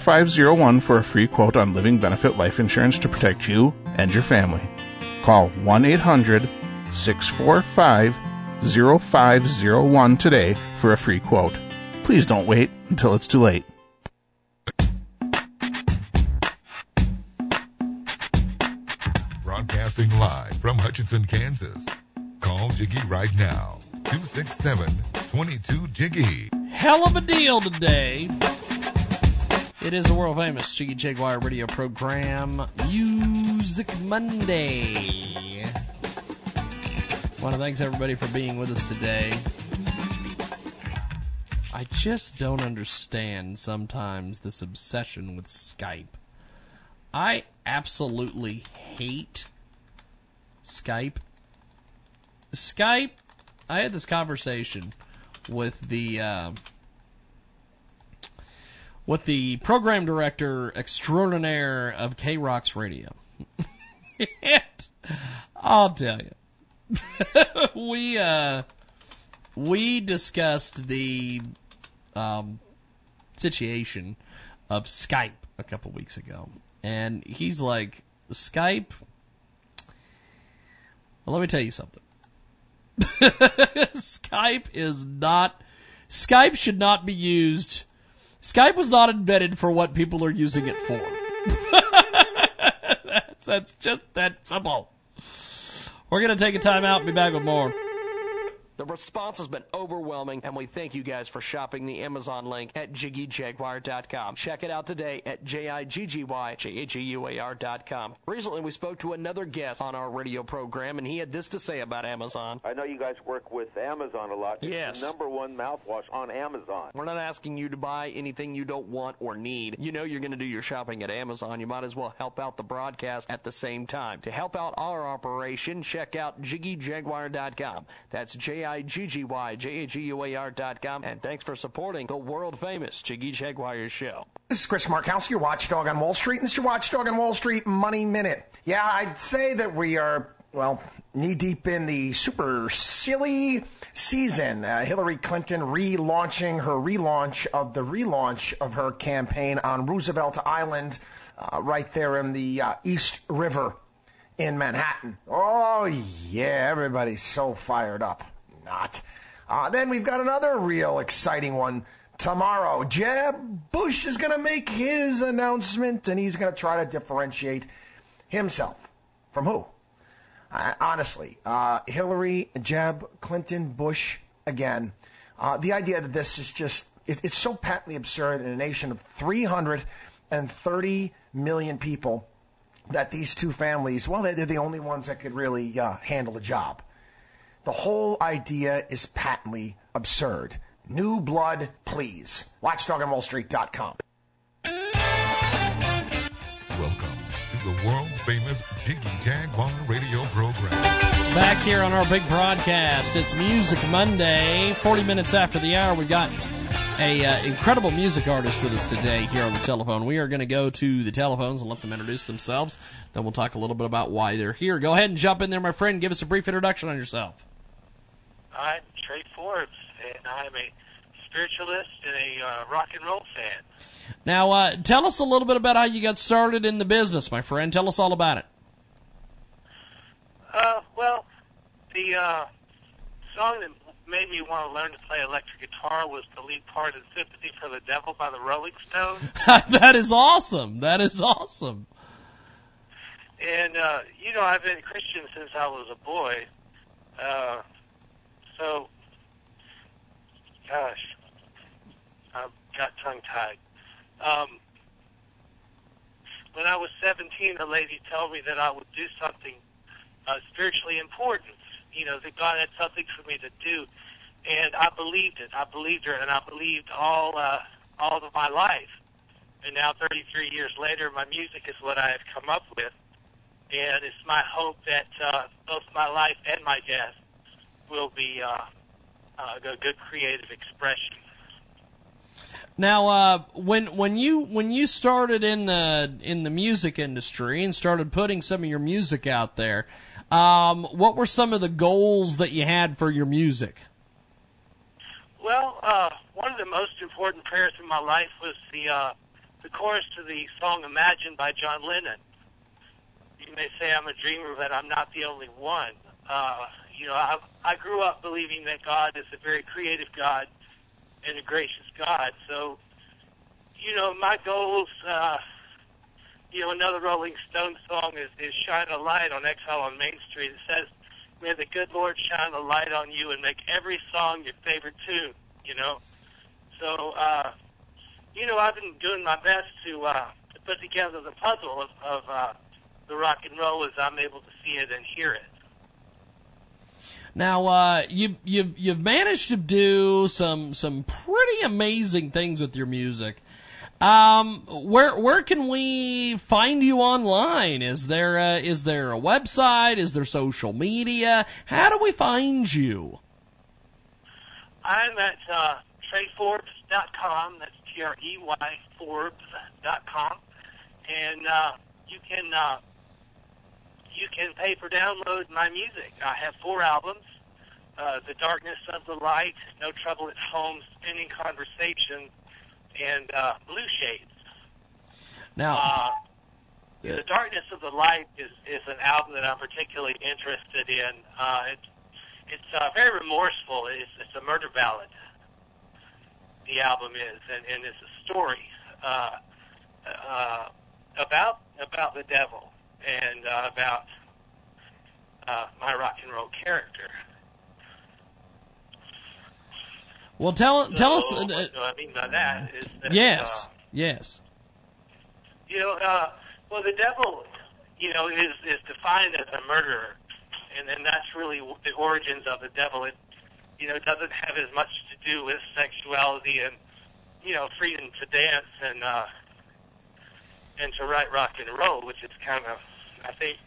S13: 0501 for a free quote on living benefit life insurance to protect you and your family. Call 1 800 645 0501 today for a free quote. Please don't wait until it's too late.
S7: Broadcasting live from Hutchinson, Kansas. Call Jiggy right now. 267 22 Jiggy.
S51: Hell of a deal today. It is a world famous Jiggy Jaguar radio program, Music Monday. want to thanks everybody for being with us today. I just don't understand sometimes this obsession with Skype. I absolutely hate Skype. Skype, I had this conversation with the uh, with the program director extraordinaire of K Rocks Radio. I'll tell you, we uh, we discussed the um, situation of Skype a couple weeks ago, and he's like, Skype. Well, let me tell you something. Skype is not. Skype should not be used. Skype was not invented for what people are using it for. that's, that's just that simple. We're going to take a time out and be back with more.
S5: The response has been overwhelming, and we thank you guys for shopping the Amazon link at JiggyJaguar.com. Check it out today at J-I-G-G-Y-J-A-G-U-A-R.com. Recently, we spoke to another guest on our radio program, and he had this to say about Amazon.
S52: I know you guys work with Amazon a lot. It's
S5: Yes.
S52: the number one mouthwash on Amazon.
S5: We're not asking you to buy anything you don't want or need. You know you're going to do your shopping at Amazon. You might as well help out the broadcast at the same time. To help out our operation, check out JiggyJaguar.com. That's J-I-G-G-Y-J-A-G-U-A-R.com. And thanks for supporting the world famous Jiggy Jaguar Show.
S48: This is Chris Markowski, your watchdog on Wall Street, and this is your watchdog on Wall Street Money Minute. Yeah, I'd say that we are well, knee deep in the super silly season. Uh, Hillary Clinton relaunching her relaunch of the relaunch of her campaign on Roosevelt Island, uh, right there in the uh, East River in Manhattan. Oh, yeah, everybody's so fired up. Not. Uh, then we've got another real exciting one tomorrow. Jeb Bush is going to make his announcement, and he's going to try to differentiate himself from who? Uh, honestly, uh, Hillary, Jeb, Clinton, Bush, again. Uh, the idea that this is just, it, it's so patently absurd in a nation of 330 million people that these two families, well, they're, they're the only ones that could really uh, handle the job. The whole idea is patently absurd. New blood, please. WatchdogOnWallStreet.com.
S7: Welcome to the world famous Jiggy Jaguar radio program.
S5: Back here on our big broadcast, it's Music Monday. 40 minutes after the hour, we've got a uh, incredible music artist with us today here on the telephone. We are going to go to the telephones and let them introduce themselves. Then we'll talk a little bit about why they're here. Go ahead and jump in there, my friend. Give us a brief introduction on yourself.
S53: I'm Trey Forbes, and I'm a spiritualist and a uh, rock and roll fan.
S5: Now, uh, tell us a little bit about how you got started in the business, my friend. Tell us all about it.
S53: Uh, well, the uh, song that made me want to learn to play electric guitar was the lead part of "Sympathy for the Devil" by the Rolling Stones.
S5: that is awesome. That is awesome.
S53: And uh, you know, I've been a Christian since I was a boy. Uh, so, gosh, I got tongue tied. Um, when I was 17, a lady told me that I would do something uh, spiritually important. You know, that God had something for me to do, and I believed it. I believed her, and I believed all uh, all of my life. And now, 33 years later, my music is what I have come up with, and it's my hope that uh, both my life and my death will be uh, uh, a good creative expression.
S5: Now, uh, when when you when you started in the in the music industry and started putting some of your music out there, um, what were some of the goals that you had for your music?
S53: Well, uh, one of the most important prayers in my life was the uh, the chorus to the song "Imagine" by John Lennon. You may say I'm a dreamer, but I'm not the only one. Uh, you know, I, I grew up believing that God is a very creative God and a gracious God. So, you know, my goals, uh, you know, another Rolling Stone song is, is Shine a Light on Exile on Main Street. It says, May the good Lord shine a light on you and make every song your favorite tune, you know. So, uh, you know, I've been doing my best to, uh, to put together the puzzle of, of uh, the rock and roll as I'm able to see it and hear it.
S5: Now, uh, you you've you've managed to do some some pretty amazing things with your music. Um, where where can we find you online? Is there a, is there a website? Is there social media? How do we find you?
S53: I'm at uh, TreyForbes.com. That's T R E Y Forbes.com, and uh, you can uh, you can pay for download my music. I have four albums: uh, "The Darkness of the Light," "No Trouble at Home," "Spinning Conversation," and uh, "Blue Shades."
S5: Now,
S53: Uh, the Darkness of the Light is, is an album that I'm particularly interested in. Uh, it, it's uh, very remorseful. It's, it's a murder ballad. The album is, and, and it's a story uh, uh, about about the devil and uh, about uh, my rock and roll character.
S5: well, tell tell us. Uh,
S53: what I mean by that is that
S5: yes,
S53: uh,
S5: yes.
S53: you know, uh, well, the devil, you know, is is defined as a murderer, and and that's really the origins of the devil. It, you know, doesn't have as much to do with sexuality and, you know, freedom to dance and uh, and to write rock and roll, which is kind of, I think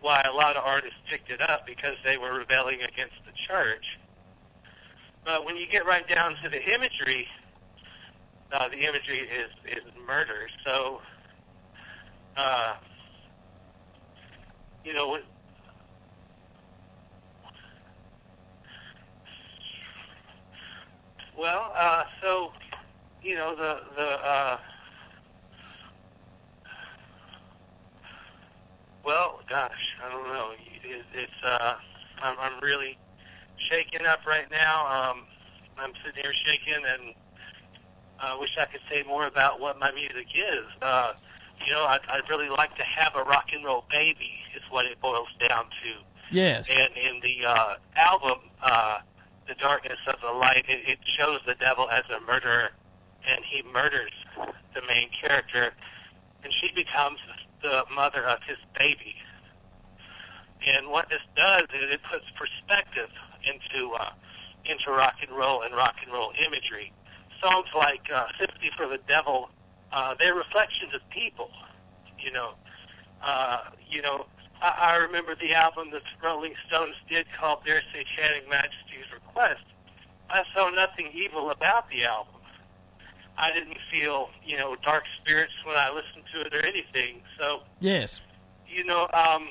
S53: why a lot of artists picked it up because they were rebelling against the church. But when you get right down to the imagery, uh, the imagery is is murder. So, uh, you know, well, uh, so you know the the. Uh, well, gosh, I don't know. It, it's uh, I'm, I'm really shaken up right now. Um, I'm sitting here shaking and I wish I could say more about what my music is. Uh, you know, I'd, I'd really like to have a rock and roll baby. Is what it boils down to.
S5: Yes.
S53: And in the uh, album, uh, "The Darkness of the Light," it, it shows the devil as a murderer, and he murders the main character, and she becomes the mother of his baby. And what this does is it puts perspective into uh, into rock and roll and rock and roll imagery. Songs like uh, "Sympathy for the Devil," uh, they're reflections of people. You know, uh, you know. I, I remember the album that the Rolling Stones did called "Their Satanic Majesties Request." I saw nothing evil about the album. I didn't feel, you know, dark spirits when I listened to it or anything. So,
S5: Yes.
S53: you know, um,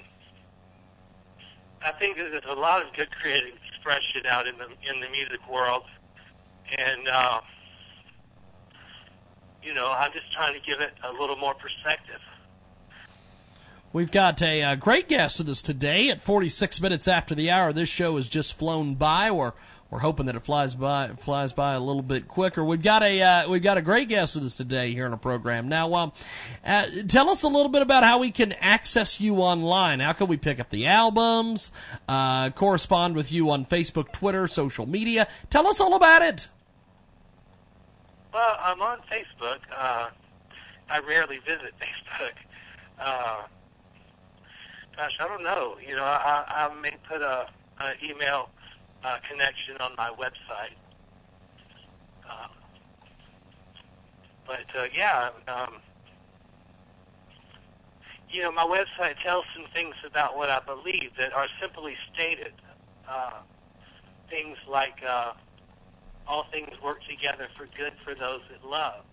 S53: I think that there's a lot of good creative expression out in the in the music world, and uh, you know, I'm just trying to give it a little more perspective.
S5: We've got a uh, great guest with us today at 46 minutes after the hour. This show has just flown by. We're we're hoping that it flies by flies by a little bit quicker. We've got a uh, we've got a great guest with us today here on the program. Now, um, uh, tell us a little bit about how we can access you online. How can we pick up the albums? Uh, correspond with you on Facebook, Twitter, social media. Tell us all about it.
S53: Well, I'm on Facebook. Uh, I rarely visit Facebook. Uh, gosh, I don't know. You know, I, I may put a, a email uh, connection on my website. Uh, but uh, yeah, um, you know, my website tells some things about what I believe that are simply stated. Uh, things like uh, all things work together for good for those that love.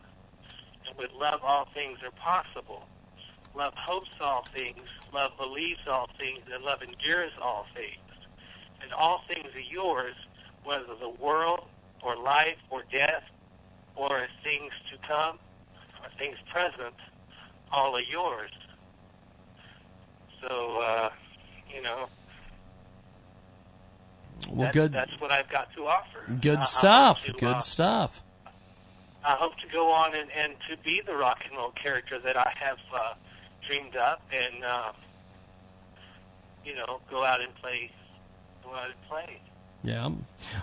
S53: And with love, all things are possible. Love hopes all things, love believes all things, and love endures all things. And all things are yours, whether the world, or life, or death, or things to come, or things present, all are yours. So, uh, you know,
S5: Well,
S53: that's,
S5: good
S53: that's what I've got to offer.
S5: good
S53: Uh,
S5: stuff.
S53: to,
S5: Good
S53: uh,
S5: stuff.
S53: I hope to go on and, and to be the rock and roll character that I have uh, dreamed up, and uh, you know, go out and play, go out and play.
S5: Yeah.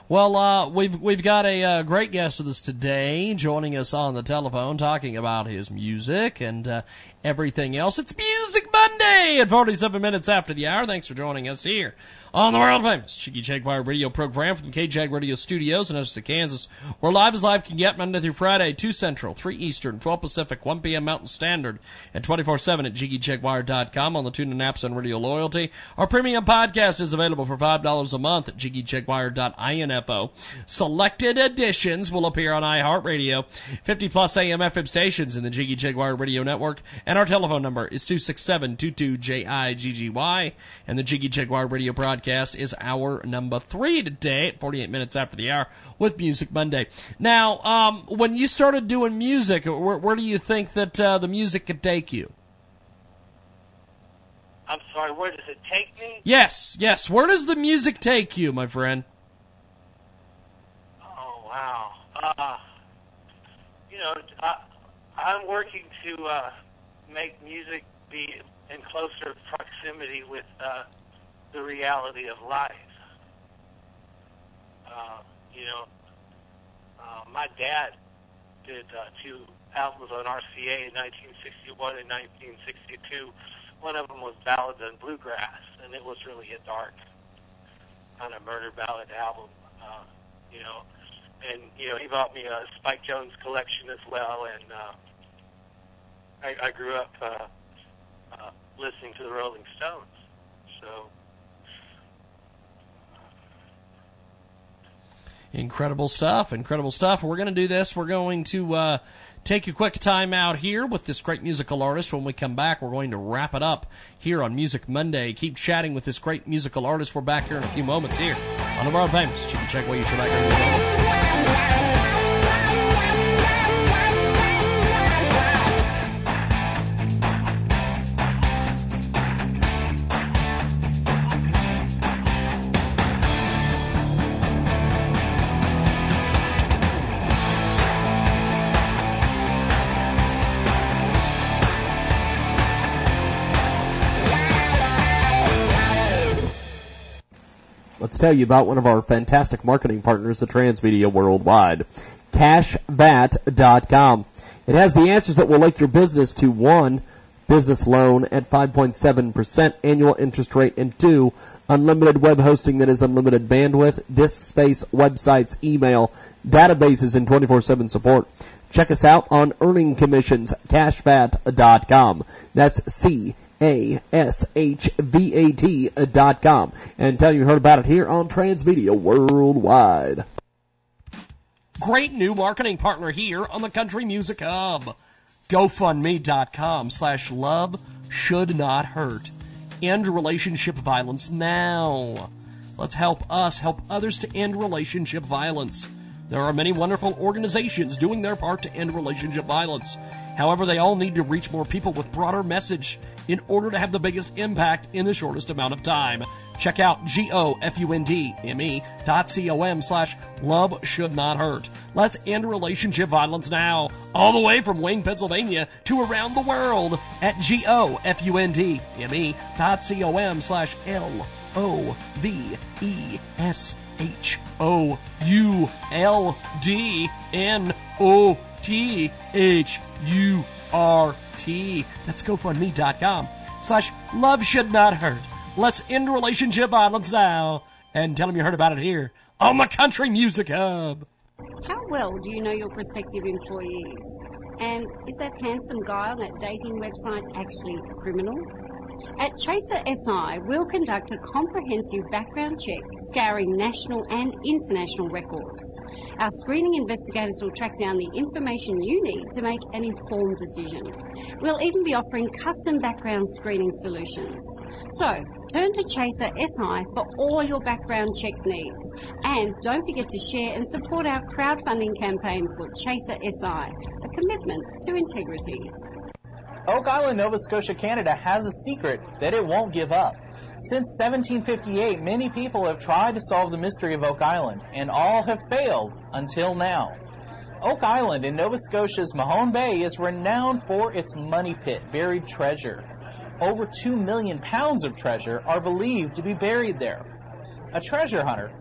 S5: Well, uh, we've we've got a uh, great guest with us today, joining us on the telephone, talking about his music and uh, everything else. It's Music Monday at 47 minutes after the hour. Thanks for joining us here on the world famous Jiggy Jaguar radio program from the KJAG Radio Studios in Austin, Kansas. We're live as live can get Monday through Friday, 2 Central, 3 Eastern, 12 Pacific, 1 p.m. Mountain Standard, and 24-7 at JiggyJaguar.com on the TuneIn apps and Radio Loyalty. Our premium podcast is available for $5 a month at JiggyJaguar.info. Selected editions will appear on iHeartRadio, 50 plus AM FM stations in the Jiggy Jaguar Radio Network, and our telephone number is 267-22-JIGGY, and the Jiggy Jaguar Radio broadcast is our number three today at 48 minutes after the hour with Music Monday. Now, um, when you started doing music, where, where do you think that uh, the music could take you?
S53: I'm sorry, where does it take me?
S5: Yes, yes. Where does the music take you, my friend?
S53: Oh wow. Uh, you know, I, I'm working to uh, make music be in closer proximity with uh, the reality of life. Uh, you know, uh, my dad did uh, two albums on RCA in 1961 and 1962. One of them was Ballads and Bluegrass, and it was really a dark kind of murder ballad album. Uh, you know, and you know he bought me a Spike Jones collection as well, and uh, I, I grew up uh, uh, listening to the Rolling Stones. So
S5: Incredible stuff. Incredible stuff. We're going to do this. We're going to uh, take a quick time out here with this great musical artist. When we come back, we're going to wrap it up here on Music Monday. Keep chatting with this great musical artist. We're back here in a few moments here on the world famous. Check, check what you should like.
S54: Let's tell you about one of our fantastic marketing partners, the Transmedia Worldwide. CashVat.com. It has the answers that will link your business to one, business loan at 5.7% annual interest rate, and two, unlimited web hosting that is unlimited bandwidth, disk space, websites, email, databases, and 24 7 support. Check us out on earning commissions, cashvat.com. That's C A S H V A T dot com. And tell you heard about it here on Transmedia Worldwide.
S5: Great new marketing partner here on the Country Music Hub. GoFundMe.com slash love should not hurt. End relationship violence now. Let's help us help others to end relationship violence. There are many wonderful organizations doing their part to end relationship violence. However, they all need to reach more people with broader message in order to have the biggest impact in the shortest amount of time. Check out G-O-F-U-N-D-M-E dot C-O-M slash love should not hurt. Let's end relationship violence now, all the way from Wayne, Pennsylvania to around the world at G-O-F-U-N-D-M-E dot C-O-M slash L-O-V-E-S H O U L D N O T. That's GoFundMe.com slash love should not hurt. Let's end relationship violence now and tell them you heard about it here on the Country Music Hub.
S55: How well do you know your prospective employees? And is that handsome guy on that dating website actually a criminal? At Chaser SI, we'll conduct a comprehensive background check scouring national and international records. Our screening investigators will track down the information you need to make an informed decision. We'll even be offering custom background screening solutions. So, turn to Chaser SI for all your background check needs. And don't forget to share and support our crowdfunding campaign for Chaser SI, a commitment to integrity.
S56: Oak Island, Nova Scotia, Canada has a secret that it won't give up. Since 1758, many people have tried to solve the mystery of Oak Island, and all have failed until now. Oak Island in Nova Scotia's Mahone Bay is renowned for its money pit, buried treasure. Over 2 million pounds of treasure are believed to be buried there. A treasure hunter,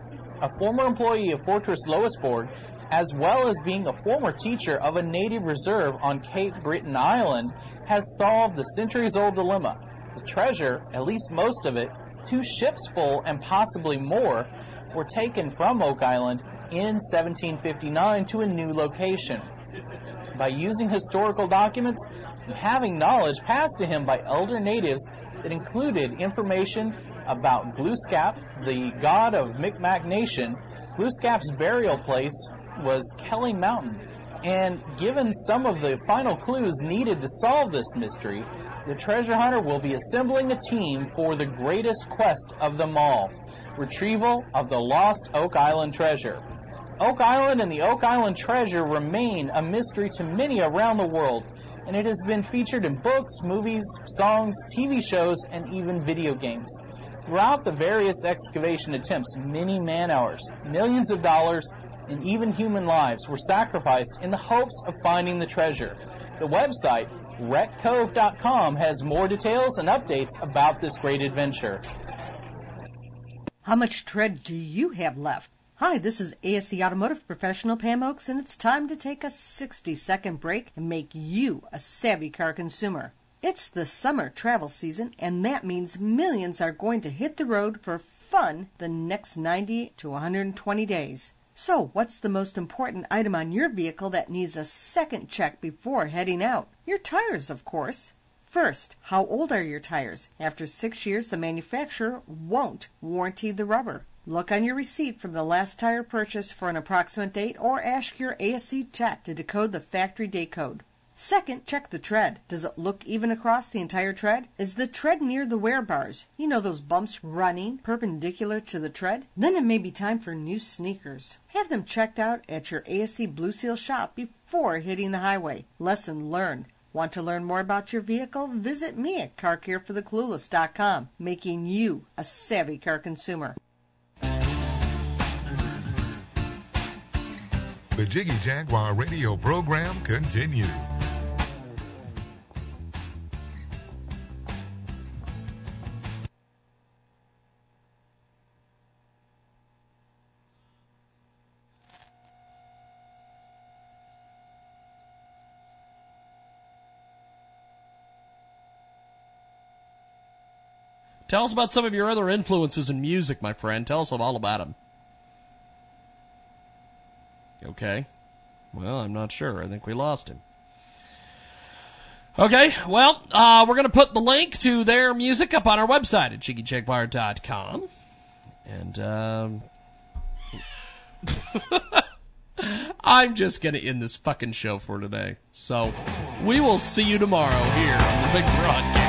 S56: a former employee of Fortress Louisbourg, as well as being a former teacher of a native reserve on Cape Breton Island, has solved the centuries old dilemma. The treasure, at least most of it, two ships full and possibly more, were taken from Oak Island in 1759 to a new location. By using historical documents and having knowledge passed to him by elder natives that included information about Glooskap, the god of Micmac Nation, Glooskap's burial place was Kelly Mountain. And given some of the final clues needed to solve this mystery, the treasure hunter will be assembling a team for the greatest quest of them all retrieval of the lost Oak Island treasure. Oak Island and the Oak Island treasure remain a mystery to many around the world, and it has been featured in books, movies, songs, TV shows, and even video games. Throughout the various excavation attempts, many man hours, millions of dollars, and even human lives were sacrificed in the hopes of finding the treasure. The website, wreckcove.com, has more details and updates about this great adventure.
S20: How much tread do you have left? Hi, this is ASE Automotive Professional Pam Oakes, and it's time to take a 60 second break and make you a savvy car consumer. It's the summer travel season, and that means millions are going to hit the road for fun the next 90 to 120 days. So, what's the most important item on your vehicle that needs a second check before heading out? Your tires, of course. First, how old are your tires? After six years, the manufacturer won't warranty the rubber. Look on your receipt from the last tire purchase for an approximate date or ask your ASE tech to decode the factory date code. Second, check the tread. Does it look even across the entire tread? Is the tread near the wear bars? You know those bumps running perpendicular to the tread? Then it may be time for new sneakers. Have them checked out at your ASE Blue Seal shop before hitting the highway. Lesson learned. Want to learn more about your vehicle? Visit me at CarCareForTheClueless.com, making you a savvy car consumer.
S7: The Jiggy Jaguar radio program continues.
S5: Tell us about some of your other influences in music, my friend. Tell us all about them. Okay. Well, I'm not sure. I think we lost him. Okay, well, uh, we're going to put the link to their music up on our website at jiggyjaguar.com. And, um, I'm just going to end this fucking show for today. So, we will see you tomorrow here on the big broadcast.